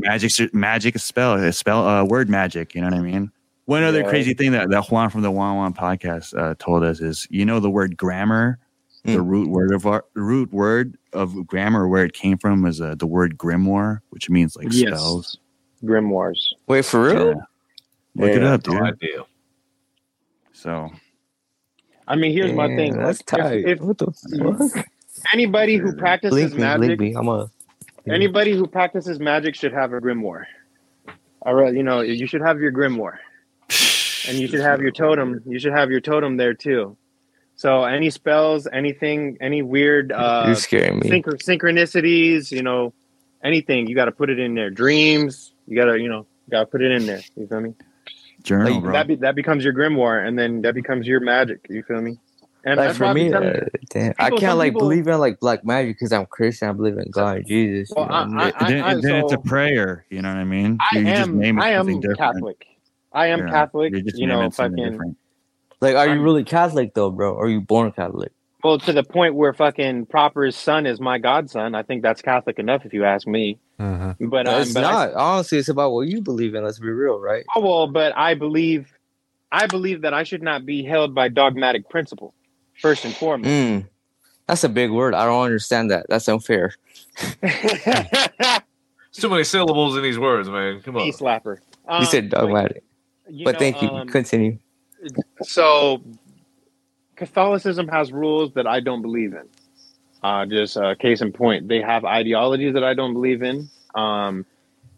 Magic magic is spell a spell uh, word magic you know what i mean one other Yeah. crazy thing that, that juan from the juan juan podcast uh, told us is you know the word grammar the Mm. root word of our root word of grammar where it came from is uh, the word grimoire which means like Yes. spells grimoires. Wait for real? Yeah. look it up dude idea. so I mean, here's my thing. That's If- tight. if what the fuck? anybody who practices Link me, magic, link me. I'm a. anybody who practices magic should have a grimoire. All right, you know, you should have your grimoire. and you should have your totem. You should have your totem there too. So any spells, anything, any weird uh, You're scaring me. synch- synchronicities, you know, anything, you got to put it in there. Dreams, you got to, you know, got to put it in there. You feel me? Journal, Like, bro. That be, that becomes your grimoire, and then that becomes your magic. You feel me? And Like that's for why I be me, uh, you- damn, I can't like people- believe in like black magic because I'm Christian. I believe in God, Jesus. Well, you know, I- and I- it- then I- then it's a prayer. You know what I mean? I you just am, name it I am different. Catholic. I am Yeah, Catholic. You just You know, fucking. different. like, are you I'm- really Catholic though, bro? Or are you born Catholic? Well, to the point where fucking Proper's son is my godson. I think that's Catholic enough, if you ask me. Mhm. But No, um, it's but I- not. Honestly, it's about what you believe in. Let's be real, right? Oh well, but I believe, I believe that I should not be held by dogmatic principle, first and foremost. Mm. That's a big word. I don't understand that. That's unfair. It's too many syllables in these words, man. Come on. Knee slapper. You Um, said dogmatic, you but know, thank you. um, Continue. so, Catholicism has rules that I don't believe in. Uh, just uh, case in point, they have ideologies that I don't believe in. Um,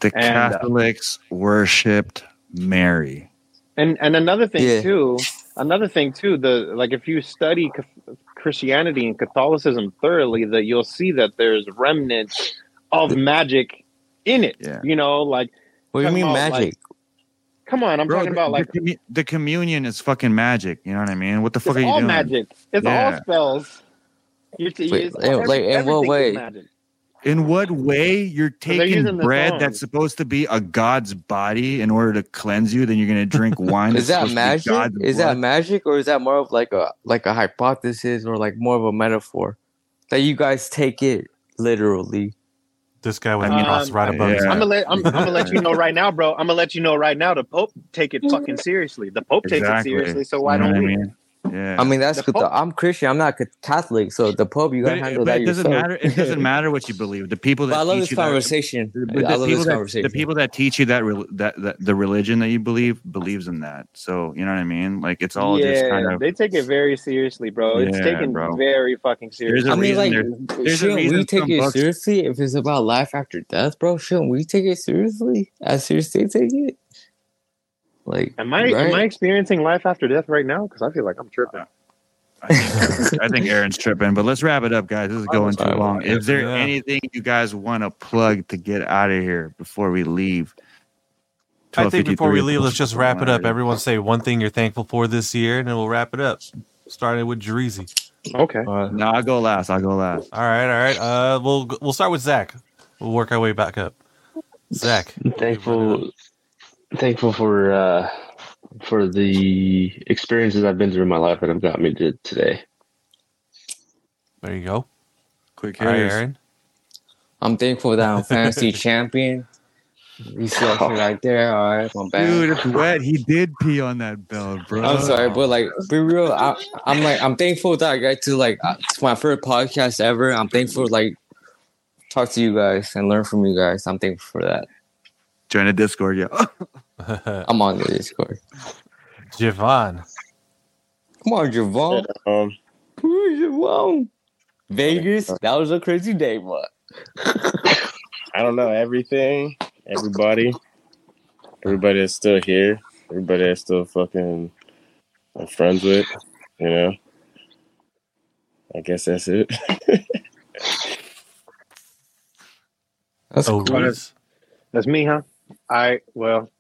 The And, uh, Catholics worshipped Mary. and and another thing Yeah. too, another thing too, the like if you study Christianity and Catholicism thoroughly, that you'll see that there's remnants of magic in it. Yeah. You know, like What do you mean about, like, magic? come on, I'm Bro, talking the, about like the, commu- the communion is fucking magic. You know what I mean? What the fuck it's are you all doing? magic. It's all spells. You're t- Wait, it's eh, like, in what everything is way? Magic. In what way you're taking bread that's supposed to be a god's body in order to cleanse you? Then you're gonna drink wine. Is that's that supposed to be magic? God's Is that magic, or is that more of like a like a hypothesis, or like more of a metaphor that you guys take it literally? This guy with I the mean, cross um, right above his yeah. I'm gonna let I'm, I'm gonna let you know right now, bro. I'm gonna let you know right now. The Pope take it fucking seriously. The Pope takes it seriously. So why You know don't what I we? mean? Yeah. I mean, that's The good. Pope- I'm Christian. I'm not Catholic, so the Pope, you but gotta it, handle but that it doesn't yourself. matter. It doesn't matter what you believe. The people that But I love teach this you that- conversation. I the love people this that, conversation. the people that teach you that, rel that that the religion that you believe believes in that. So you know what I mean? Like it's all yeah, just kind of they take it very seriously, bro. It's Yeah, taken bro. very fucking There's seriously. a I mean, like, there- there's shouldn't we take it books- seriously if it's about life after death, bro? Shouldn't we take it seriously? As seriously as they take it? Like, Am I am? I experiencing life after death right now? Because I feel like I'm tripping. I think, I think Aaron's tripping, but let's wrap it up, guys. This is going too long. Is there yeah. anything you guys want to plug to get out of here before we leave? I think before we leave, let's just wrap it up. Everyone say one thing you're thankful for this year, and then we'll wrap it up. Starting with Jerezy. Okay. No, I'll go last. I'll go last. All right, all right. Uh, we'll we'll start with Zach. We'll work our way back up. Zach, thankful thankful for uh for the experiences I've been through in my life that have got me to today. there you go. Quick All right, hitters. Aaron. I'm thankful that I'm fantasy champion. You see that shit right there? All right, my bad. Dude, it's wet. He did pee on that belt, bro. I'm sorry, but like, be real. I, I'm like, I'm thankful that I got to like, uh, it's my first podcast ever. I'm thankful like talk to you guys and learn from you guys. I'm thankful for that. Join the Discord, yeah. I'm on the Discord. Jevon. Come on, Jevon. Um, Who's Jevon? Vegas. That was a crazy day, but I don't know everything. Everybody, everybody that's still here, everybody that's still fucking I'm friends with, you know. I guess that's it. that's Oh, cool. Reese. That's me, huh? I well.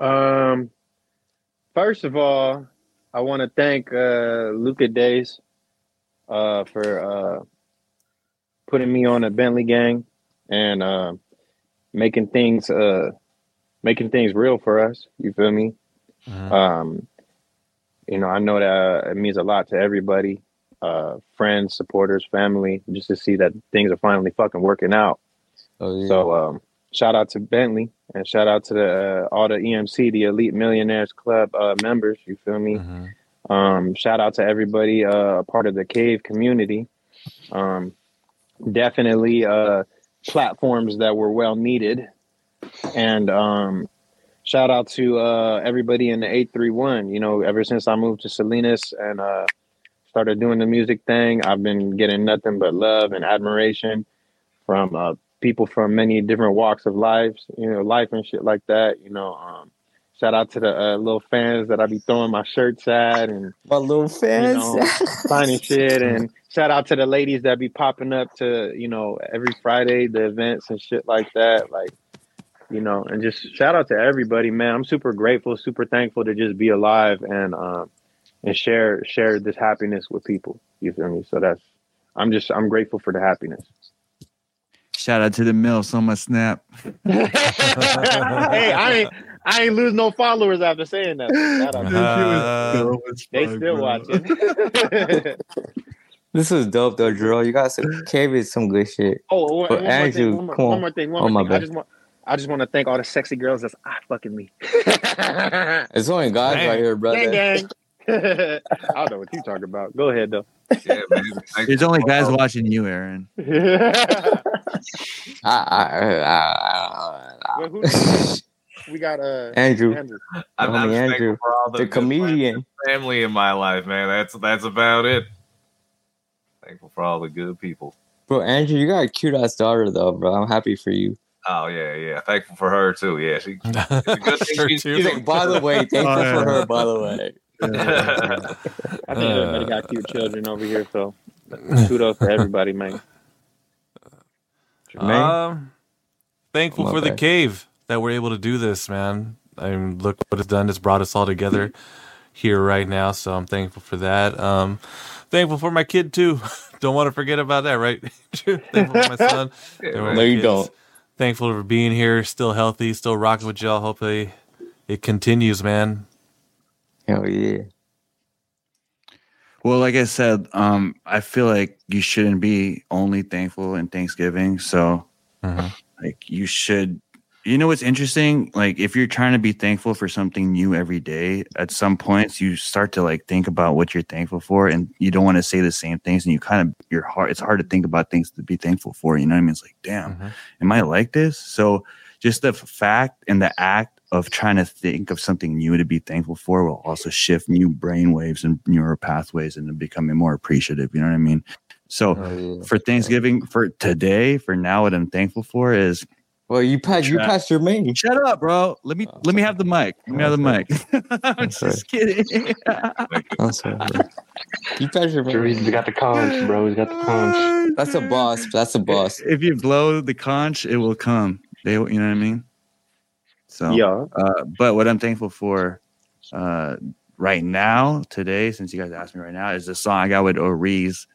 Um. First of all, I want to thank uh, Luca Days uh, for uh, putting me on a Bentley gang and uh, making things uh, making things real for us. You feel me? Mhm. Um, you know, I know that it means a lot to everybody, uh, friends, supporters, family, just to see that things are finally fucking working out. Oh, yeah. So um, shout out to Bentley and shout out to the uh, all the EMC, the Elite Millionaires Club uh, members. You feel me? Mhm. Um, shout out to everybody uh, a part of the Cave community. Um, definitely uh, platforms that were well needed, and um, shout out to uh, everybody in the eight three one. You know, ever since I moved to Salinas and uh, started doing the music thing, I've been getting nothing but love and admiration from uh, people from many different walks of lives, you know, life and shit like that. You know, um, Shout out to the uh, little fans that I be throwing my shirts at and My little fans, you know signing shit. And shout out to the ladies that be popping up to you know every Friday the events and shit like that. Like you know, and just shout out to everybody, man. I'm super grateful, super thankful to just be alive and um and share share this happiness with people. You feel me? So that's I'm just I'm grateful for the happiness. Shout out to the mills on my snap. hey, I ain't I ain't lose no followers after saying that. Shout out to them. Uh, they still watching. This was dope though, Drew. You got some cave is some good shit. oh, one, But one more thing, one more, come one more thing, one Oh, more my thing. I just want I just want to thank all the sexy girls that's ah fucking me. It's only guys Dang. right here, brother. gang gang. I don't know what you talking about. Go ahead though. Yeah, man. Thank There's only for guys all- watching you, Aaron. We got uh Andrew, Andrew. I'm, Homie I'm Andrew, for all the, the comedian. family in my life, man. That's that's about it. Thankful for all the good people. Bro, Andrew, you got a cute ass daughter though, bro. I'm happy for you. Oh yeah, yeah. Thankful for her too. Yeah, she. It's a good thing Her she- too. Like, by the way, thankful Oh, yeah. for her, by the way. I think everybody got cute children over here, so kudos to everybody, man. Jermaine? Um, thankful for the bad. cave that we're able to do this, man. I mean, look what it's done. It's brought us all together here right now. So I'm thankful for that. Um, thankful for my kid too. don't want to forget about that, right? thankful for my son. Yeah, Thankful for man. my No, you kids. don't. Thankful for being here, still healthy, still rocking with y'all. Hopefully, it continues, man. Hell yeah. Well, like I said, um, I feel like you shouldn't be only thankful in Thanksgiving. So, Mhm. like, you should. You know what's interesting? Like, if you're trying to be thankful for something new every day, at some points you start to like think about what you're thankful for, and you don't want to say the same things, and you kind of your heart. It's hard to think about things to be thankful for. You know what I mean? It's like, damn, Mhm. am I like this? So, just the fact and the act of trying to think of something new to be thankful for will also shift new brain waves and neural pathways into becoming more appreciative. You know what I mean? So Hell yeah. for Thanksgiving, for today, for now, what I'm thankful for is Well, you passed you passed your main. shut up, bro. Let me let me have the mic. Let me have the mic. I'm sorry. just kidding. I'm sorry. You passed your He's main. got the conch, bro. He's got the conch. That's a boss. That's a boss. if you blow the conch, it will come. They, you know what I mean? So Yeah. Uh, but what I'm thankful for uh, right now, today, since you guys asked me right now, is the song I got with Oreez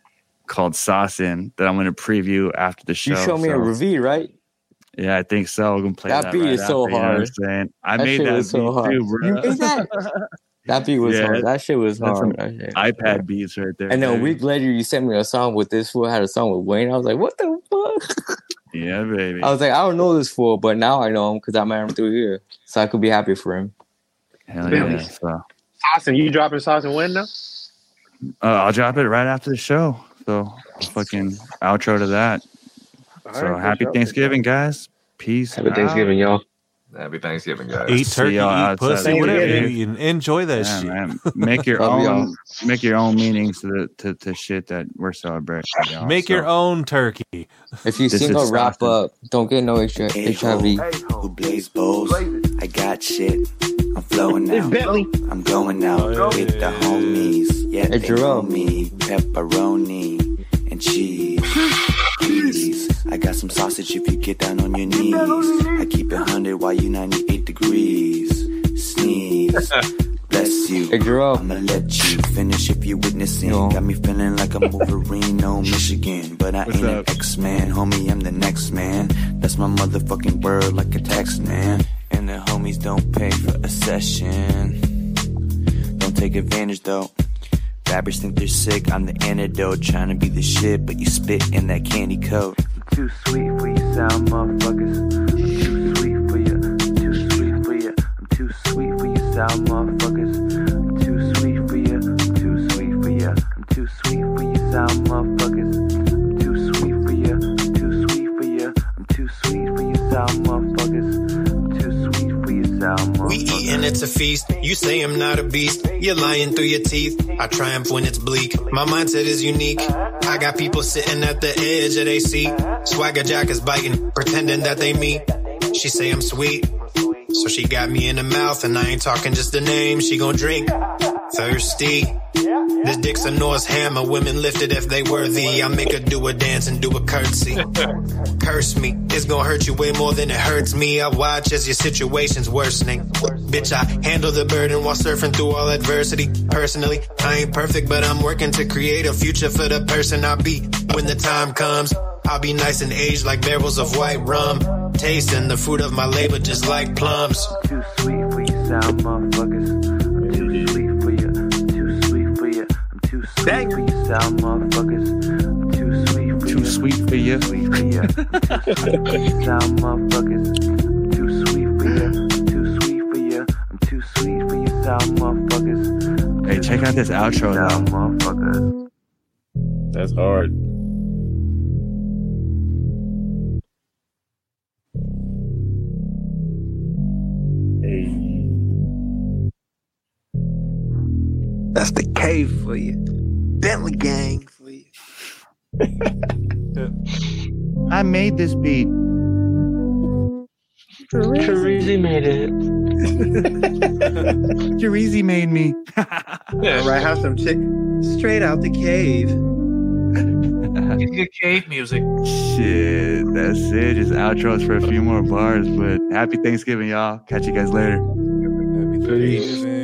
called Saucin that I'm going to preview after the show. You showed me a review, right? Yeah, I think so. We're going to play That that. beat right is so after, you know what I'm hard. saying? I That made that was so hard. too, bro. You made that? That beat was Yeah, hard. That shit was hard. some That iPad beats right there. And then a week later, you sent me a song with this fool had a song with Wayne. I was like, what the fuck? Yeah, baby. I was like, I don't know this fool, but now I know him because I met him through here, so I could be happy for him. Hell Billy. yeah. So, Sauce you dropping sauce and when now? uh, I'll drop it right after the show. So, fucking outro to that. All so, right, happy. Thanksgiving, guys. Peace. Happy out. Thanksgiving, y'all. Happy Thanksgiving, guys. Eat turkey, y'all eat pussy, of whatever you. Enjoy that Yeah, shit. man. Make your Love own make your own meanings to the to, to shit that we're celebrating. y'all. Make So, your own turkey. If you This single, is wrap awesome. up. Don't get no extra HIV. who blaze bowls. I got shit. I'm flowing now. I'm going out Oh, yeah, with yeah, the homies. Yeah, Hey, they Jerome. me. Pepperoni and cheese. Please. I got some sausage if you get down on your knees. I keep it 100 while you 98 degrees. Sneeze. Bless you. Hey, Jerome. I'ma let you finish if you're witnessing. Yo. Got me feeling like I'm Wolverine, no Michigan. But I What's ain't up? an X-Man, homie, I'm the next man. That's my motherfucking word like a tax man. And the homies don't pay for a session. Don't take advantage though. Rappers think they're sick, I'm the antidote. Trying to be the shit, but you spit in that candy coat. I'm too sweet for you, sound motherfuckers. I'm too sweet for you. I'm too sweet for you. I'm too sweet for you, sound motherfuckers. I'm too sweet for you. I'm too sweet for you. I'm too sweet for you, sound motherfuckers. It's a feast. You say I'm not a beast. You're lying through your teeth. I triumph when it's bleak. My mindset is unique. I got people sitting at the edge of their seat. Swagger jack is biting, pretending that they me. She say I'm sweet. So she got me in the mouth, and I ain't talking just the name. She gon' drink. Thirsty. This dick's a Norse hammer. Women lift it if they worthy. I make her do a dance and do a curtsy. Curse me. It's gonna hurt you way more than it hurts me. I watch as your situation's worsening. Bitch, I handle the burden while surfing through all adversity. Personally, I ain't perfect, but I'm working to create a future for the person I'll be when the time comes. I'll be nice and aged like barrels of white rum. Tasting the fruit of my labor just like plums. Too sweet for you, sound motherfuckers. I'm too sweet for you, sound motherfuckers. I'm too sweet for Too you. sweet for you. Sweet for you. I'm too sweet for you, sound motherfuckers. I'm too sweet for you. I'm too sweet for you. I'm too sweet for you, sound motherfuckers. Hey, check out this outro Sound though. motherfuckers. That's hard. Hey. That's the cave for you. Bentley gang. I made this beat. Crazy made it. Jerezy made me. yeah. All right, have some chick straight out the cave. Get cave music. Shit, that's it. Just outros for a few more bars, but happy Thanksgiving, y'all. Catch you guys later. Happy Thanksgiving.